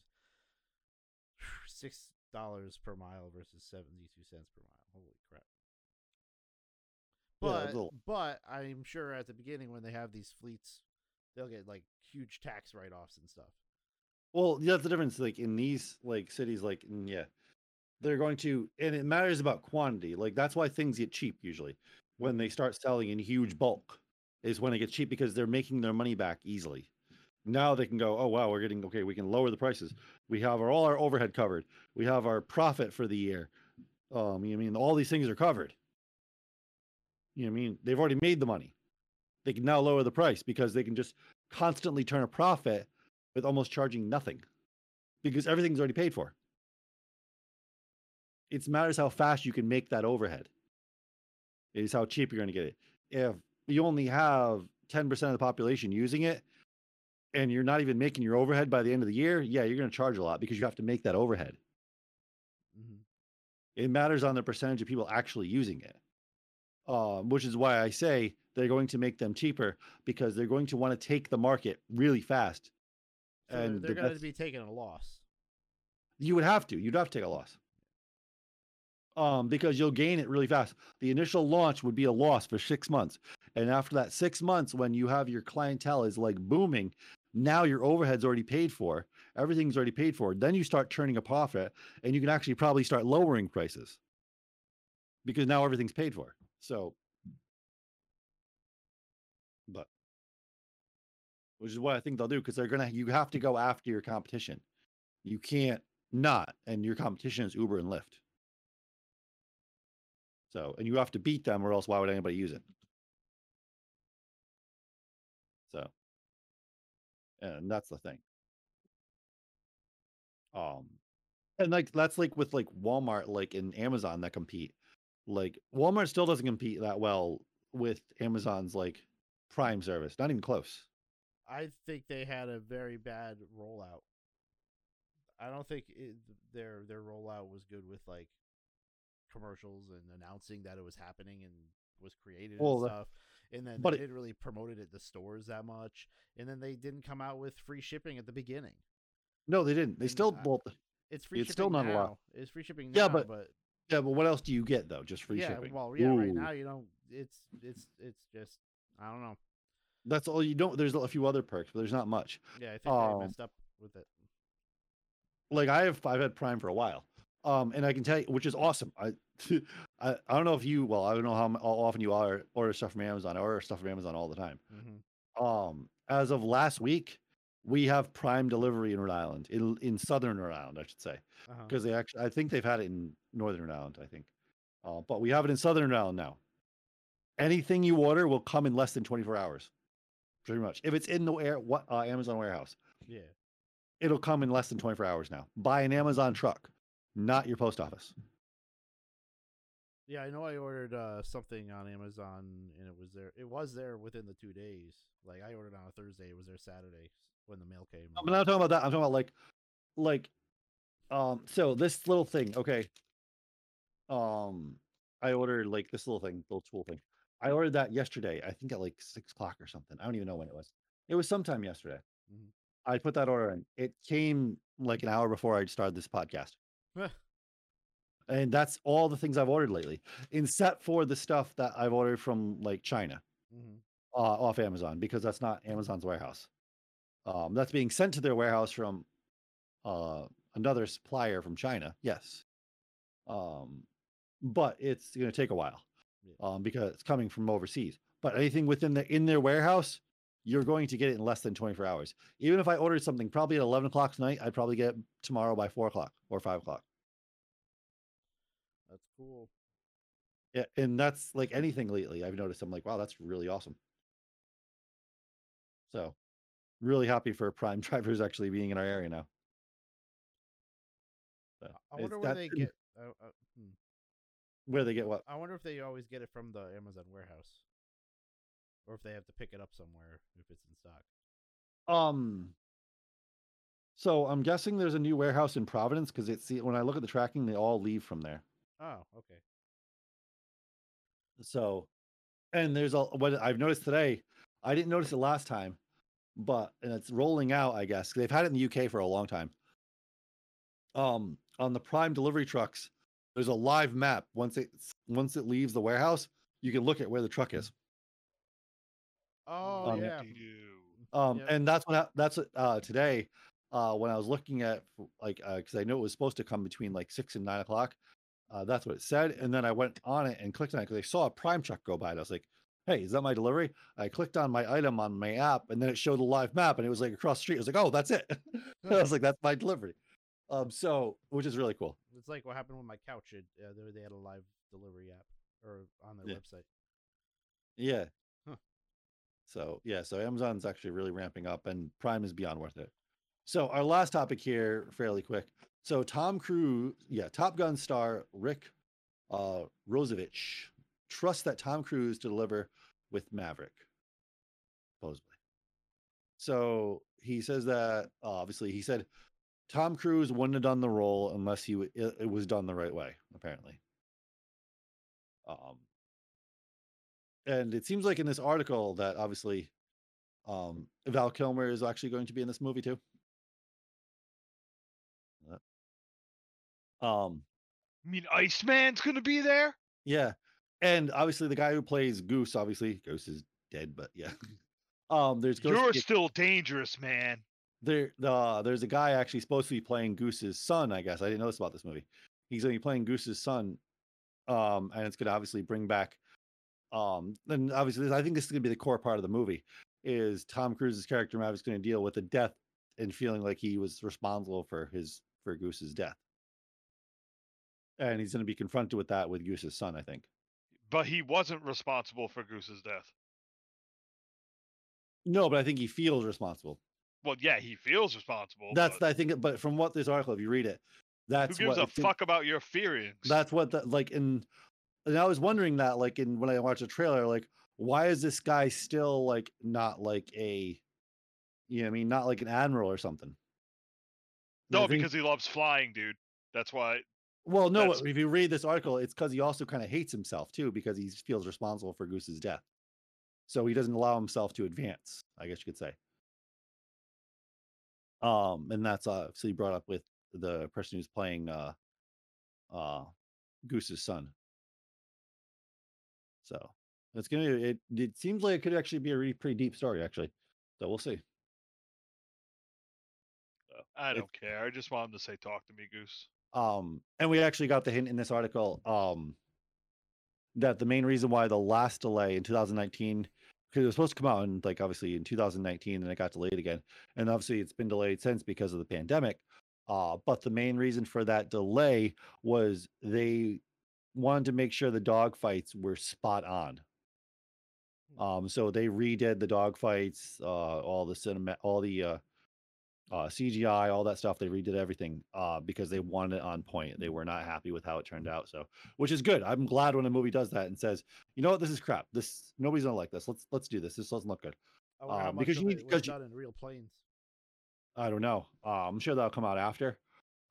Six dollars per mile versus 72 cents per mile. Holy crap. But little- but I'm sure at the beginning when they have these fleets, they'll get like huge tax write offs and stuff. well that's the difference like in these like cities like mm, yeah they're going to and it matters about quantity like that's why things get cheap usually when they start selling in huge bulk is when it gets cheap because they're making their money back easily. Now they can go oh wow we're getting okay we can lower the prices. We have our all our overhead covered. We have our profit for the year. Um you mean all these things are covered. You know i mean? They've already made the money. They can now lower the price because they can just constantly turn a profit with almost charging nothing because everything's already paid for it matters how fast you can make that overhead is how cheap you're going to get it if you only have 10% of the population using it and you're not even making your overhead by the end of the year yeah you're going to charge a lot because you have to make that overhead Mm-hmm. it matters on the percentage of people actually using it um, which is why i say they're going to make them cheaper because they're going to want to take the market really fast So and they're the going to be taking a loss. You would have to. You'd have to take a loss. Um, because you'll gain it really fast. The initial launch would be a loss for six months. And after that six months, when you have your clientele is like booming, now your overhead's already paid for, everything's already paid for. Then you start turning a profit and you can actually probably start lowering prices because now everything's paid for. So but which is what I think they'll do because they're gonna. You have to go after your competition. You can't not, and your competition is Uber and Lyft. So, and you have to beat them, or else why would anybody use it? So, and that's the thing. Um, and like that's like with like Walmart, like in Amazon that compete. Like Walmart still doesn't compete that well with Amazon's like Prime service. Not even close. I think they had a very bad rollout. I don't think it, their their rollout was good with like commercials and announcing that it was happening and was created Well, and stuff. And then but they it- didn't really promote it at the stores that much. And then they didn't come out with free shipping at the beginning. No, they didn't. They And still well, It's free It's shipping still not a now. lot. It's free shipping Yeah, but but yeah, but what else do you get though? Just free yeah, shipping. well, yeah, right now you know it's it's it's just I don't know. That's all you don't. There's a few other perks, but there's not much. Yeah, I think Um, they messed up with it. Like I have, I've had Prime for a while, um, and I can tell you, which is awesome. I, I, I don't know if you, well, I don't know how, how often you are order stuff from Amazon. I order stuff from Amazon all the time. hmm Um, as of last week, we have Prime delivery in Rhode Island, in in Southern Rhode Island, I should say, Uh-huh. because they actually, I think they've had it in Northern Rhode Island, I think, uh, but we have it in Southern Rhode Island now. Anything you order will come in less than 24 hours, pretty much. If it's in the air, what uh, Amazon warehouse, Yeah. it'll come in less than 24 hours now. Buy an Amazon truck, not your post office. Yeah, I know I ordered uh, something on Amazon and it was there. It was there within the two days. Like I ordered on a Thursday, it was there Saturday when the mail came. I'm not talking about that. I'm talking about like, like, um. So this little thing, okay. Um, I ordered like this little thing, little tool thing. I ordered that yesterday. I think at like six o'clock or something. I don't even know when it was. It was sometime yesterday. Mhm. I put that order in. It came like an hour before I started this podcast. And that's all the things I've ordered lately, except for the stuff that I've ordered from like China. hmm uh, off Amazon because that's not Amazon's warehouse. Um, that's being sent to their warehouse from uh, another supplier from China. Yes, um, but it's going to take a while um, because it's coming from overseas. But anything within the in their warehouse, you're going to get it in less than 24 hours. Even if I ordered something probably at 11 o'clock tonight, I'd probably get it tomorrow by four o'clock or five o'clock. That's cool. Yeah, and that's like anything lately. I've noticed. I'm like, wow, that's really awesome. So, really happy for Prime drivers actually being in our area now. So, I wonder where they get. Uh, uh, hmm. where they get what. I wonder if they always get it from the Amazon warehouse, or if they have to pick it up somewhere if it's in stock. Um. So I'm guessing there's a new warehouse in Providence because it's when I look at the tracking, they all leave from there. Oh, okay. So, and there's a what I've noticed today. I didn't notice it last time, but and it's rolling out. I guess they've had it in the UK for a long time. Um, on the Prime delivery trucks, there's a live map. Once it once it leaves the warehouse, you can look at where the truck is. Oh Um, yeah. Um, Yep. and that's what hap- that's what, uh today. Uh, when I was looking at f- like uh, because I knew it was supposed to come between like six and nine o'clock. Uh, that's what it said, and then I went on it and clicked on it because I saw a Prime truck go by. And I was like, "Hey, is that my delivery?" I clicked on my item on my app, and then it showed a live map, and it was like across the street. I was like, "Oh, that's it." I was like, "That's my delivery." Um, so which is really cool. It's like what happened with my couch. It, uh, they, they had a live delivery app or on their Yeah. website. Yeah. Huh. So yeah, so Amazon's actually really ramping up, and Prime is beyond worth it. So our last topic here, fairly quick. So Tom Cruise, yeah, Top Gun star Rick uh, Rossovich trusts that Tom Cruise to deliver with Maverick, supposedly. So he says that uh, obviously he said Tom Cruise wouldn't have done the role unless he w- it, it was done the right way. Apparently. Um, and it seems like in this article that obviously um Val Kilmer is actually going to be in this movie too. Um I mean, Iceman's gonna be there. yeah. And obviously the guy who plays Goose, obviously Goose is dead, but yeah. Um there's going to You're still dangerous, man. there the there's a guy actually supposed to be playing Goose's son, I guess. I didn't know this about this movie. He's gonna be playing Goose's son. Um, and it's gonna obviously bring back um and obviously this- I think this is gonna be the core part of the movie is Tom Cruise's character Maverick's going to deal with the death and feeling like he was responsible for his for Goose's death, and he's going to be confronted with that with Goose's son. I think. But he wasn't responsible for Goose's death. No, but I think he feels responsible. Well, yeah, he feels responsible. That's but I think. But from what this article, if you read it, that's who gives what a fuck about your feelings? That's what the like in. And I was wondering that like in when I watched the trailer, like why is this guy still like not like a, you know, what I mean, not like an admiral or something. No, think- because he loves flying, dude. That's why. Well, no, That's- if you read this article, it's because he also kind of hates himself too, because he feels responsible for Goose's death. So he doesn't allow himself to advance, I guess you could say. Um, and that's uh so he brought up with the person who's playing uh uh Goose's son. So it's gonna it it seems like it could actually be a really pretty deep story, actually. So we'll see. I don't care. I just want him to say, "Talk to me, Goose." Um and we actually got the hint in this article um that the main reason why the last delay in 2019 because it was supposed to come out in like obviously in 2019 and it got delayed again. And obviously it's been delayed since because of the pandemic uh but the main reason for that delay was they wanted to make sure the dog fights were spot on. Um so they redid the dog fights uh all the cinema all the uh uh, CGI, all that stuff. They redid everything uh, because they wanted it on point. They were not happy with how it turned out. So, which is good. I'm glad when a movie does that and says, you know what, this is crap. This nobody's gonna like this. Let's let's do this. This doesn't look good. I Um, because you need- because you- in real planes. I don't know. Uh, I'm sure that'll come out after.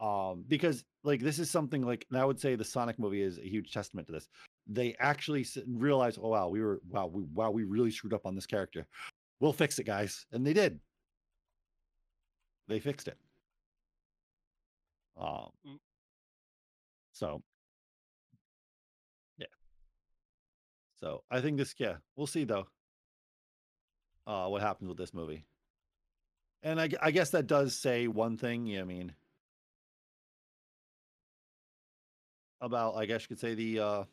Um, because like this is something like, and I would say the Sonic movie is a huge testament to this. They actually realized, oh wow, we were wow, we wow, we really screwed up on this character. We'll fix it, guys, and they did. They fixed it. Um. Mm. So. Yeah. So I think this, yeah, we'll see though. Uh, what happens with this movie? And I, I guess that does say one thing. yeah, I mean, about I guess you could say the uh,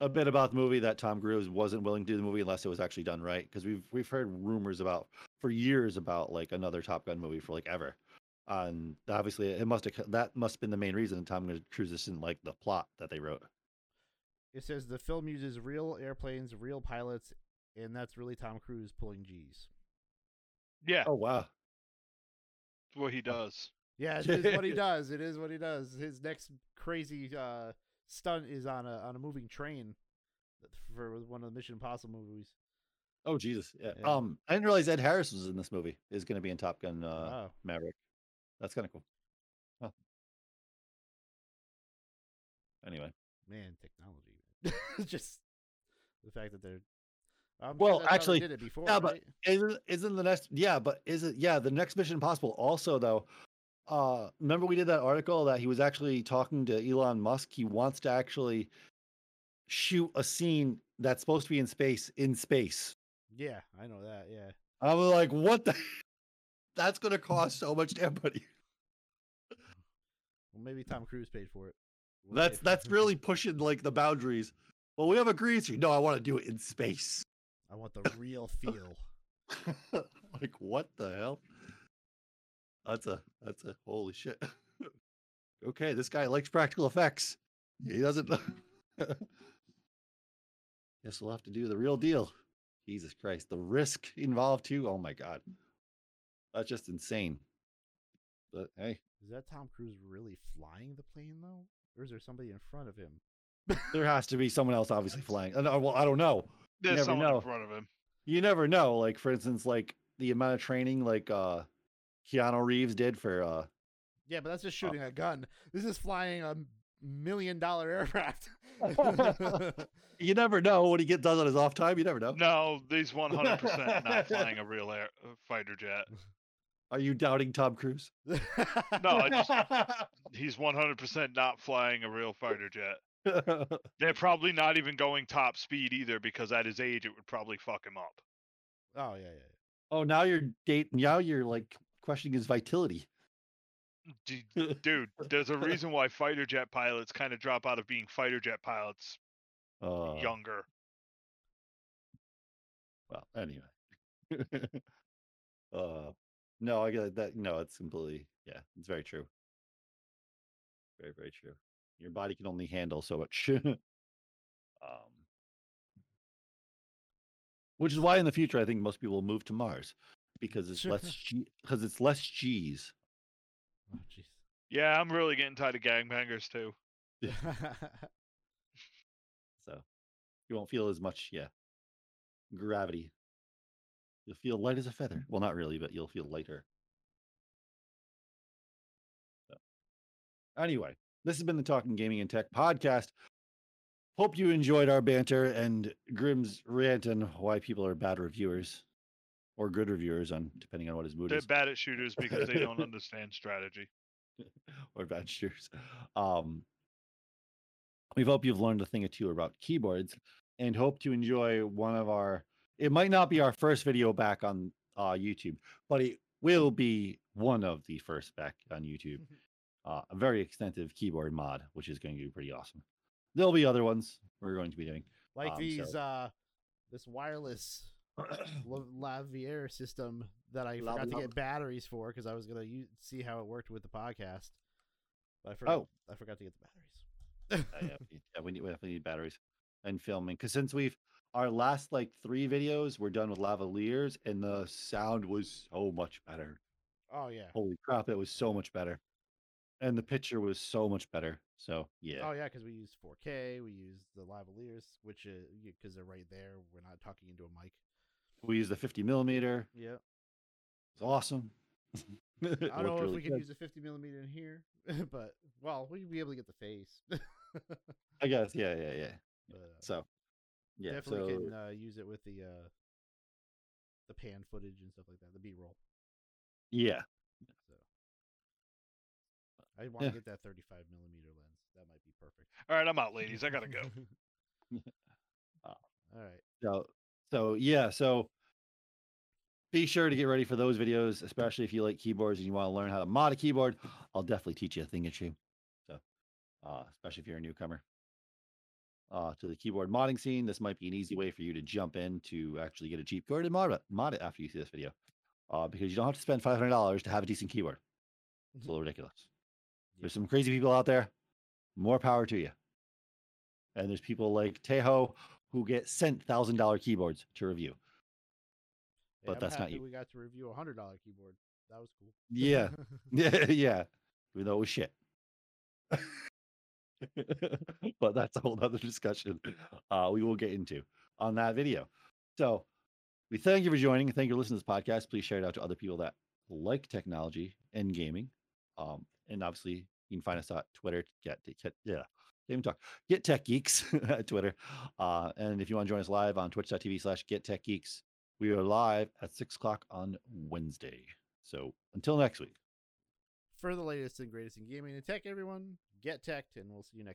a bit about the movie that Tom Cruise wasn't willing to do the movie unless it was actually done right. Because we've we've heard rumors about for years about like another Top Gun movie for like ever. And obviously, it must have that must have been the main reason Tom Cruise just didn't like the plot that they wrote. It says the film uses real airplanes, real pilots, and that's really Tom Cruise pulling G's. Yeah, Oh wow! that's what he does. Yeah, it is what he does. It is what he does. His next crazy uh, stunt is on a on a moving train for one of the Mission Impossible movies. Oh Jesus! Yeah. Yeah. Um, I didn't realize Ed Harris was in this movie. Is going to be in Top Gun uh, oh, Maverick. That's kind of cool. Huh. Anyway, man, technology. Just the fact that they're. Well, sure that's how they actually, did it before. yeah, but right? isn't isn't the next? Yeah, but is it? Yeah, the next Mission Impossible. Also, though, uh, remember we did that article that he was actually talking to Elon Musk. He wants to actually shoot a scene that's supposed to be in space in space. Yeah, I know that. Yeah, I was like, what the? That's going to cost so much damn money. well, maybe Tom Cruise paid for it. We'll That's that's really pushing like the boundaries. Well, we have a green screen. No, I want to do it in space. I want the real feel. like what the hell? That's a that's a holy shit. okay, this guy likes practical effects. He doesn't. Guess we'll have to do the real deal. Jesus Christ, the risk involved too. Oh my god, that's just insane. But hey, Is that Tom Cruise really flying the plane though, or is there somebody in front of him? there has to be someone else obviously flying. Uh, Well, I don't know. There's someone know. in front of him. You never know. Like for instance, like the amount of training like uh Keanu Reeves did for uh Yeah, but that's just shooting a gun. This is flying a million dollar aircraft. you never know what he get does on his off time. You never know. No, he's 100% not flying a real air, fighter jet. Are you doubting Tom Cruise? No, I just- He's 100% not flying a real fighter jet. They're probably not even going top speed either because at his age it would probably fuck him up. oh yeah, yeah. oh, now you're dating. Now you're like questioning his vitality. Dude, there's a reason why fighter jet pilots kind of drop out of being fighter jet pilots Uh, younger. Well, anyway. uh no, I get that. No, it's completely yeah, it's very true. Very, very true. Your body can only handle so much. um which is why in the future I think most people will move to Mars because it's less G because it's less G's. Oh, jeez. Yeah, I'm really getting tired of gangbangers too. So you won't feel as much, yeah, gravity. You'll feel light as a feather. Well, not really, but you'll feel lighter. So, anyway, this has been the Talking Gaming and Tech podcast. Hope you enjoyed our banter and Grimm's rant on why people are bad reviewers or good reviewers, on depending on what his mood They're is, bad at shooters because they don't understand strategy. or bad shooters. Um, we hope you've learned a thing or two about keyboards, and hope to enjoy one of our. It might not be our first video back on uh, YouTube, but it will be one of the first back on YouTube. Uh, a very extensive keyboard mod, which is going to be pretty awesome. There'll be other ones we're going to be doing. like Um, these so- uh this wireless La- Lavier system that I forgot to get batteries for because I was gonna use, see how it worked with the podcast, but I forgot. Oh. I forgot to get the batteries. Uh, yeah, we- yeah, we, need, we definitely need batteries and filming because since we've our last like three videos were done with lavaliers and the sound was so much better. oh yeah. Holy crap, it was so much better, and the picture was so much better. So yeah, Oh yeah, because we use 4K. We use the lavaliers, which because they're right there. We're not talking into a mic. We use the 50 millimeter. Yeah. It's awesome. I don't know if we can use a 50 millimeter in here, but well, we'd be able to get the face. I guess yeah, yeah, yeah. uh, So yeah, definitely so can uh, use it with the uh, the pan footage and stuff like that, the B roll. yeah, So I want to Yeah. get that 35 millimeter lens. That might be perfect. All right, I'm out, ladies. I gotta go. All right. So so yeah, so be sure to get ready for those videos, especially if you like keyboards and you want to learn how to mod a keyboard. I'll definitely teach you a thing or two. So uh, especially if you're a newcomer. Uh, to the keyboard modding scene, this might be an easy way for you to jump in to actually get a cheap keyboard and mod it, mod it after you see this video. Uh, because you don't have to spend five hundred dollars to have a decent keyboard. It's a little ridiculous. There's some crazy people out there. More power to you. And there's people like Tejo who get sent thousand dollar keyboards to review. But I'm that's not you. We got to review a hundred dollar keyboard. That was cool. Yeah, yeah, yeah. Even though it was shit. but that's a whole other discussion uh, we will get into on that video. So we thank you for joining. Thank you for listening to this podcast. Please share it out to other people that like technology and gaming. Um, and obviously, you can find us on Twitter. Get, get yeah, can't talk. Get Tech Geeks at Twitter. Uh, and if you want to join us live on twitch.tv slash Get Tech Geeks, we are live at six o'clock on Wednesday. So until next week. For the latest and greatest in gaming and tech, everyone, get teched, and we'll see you next.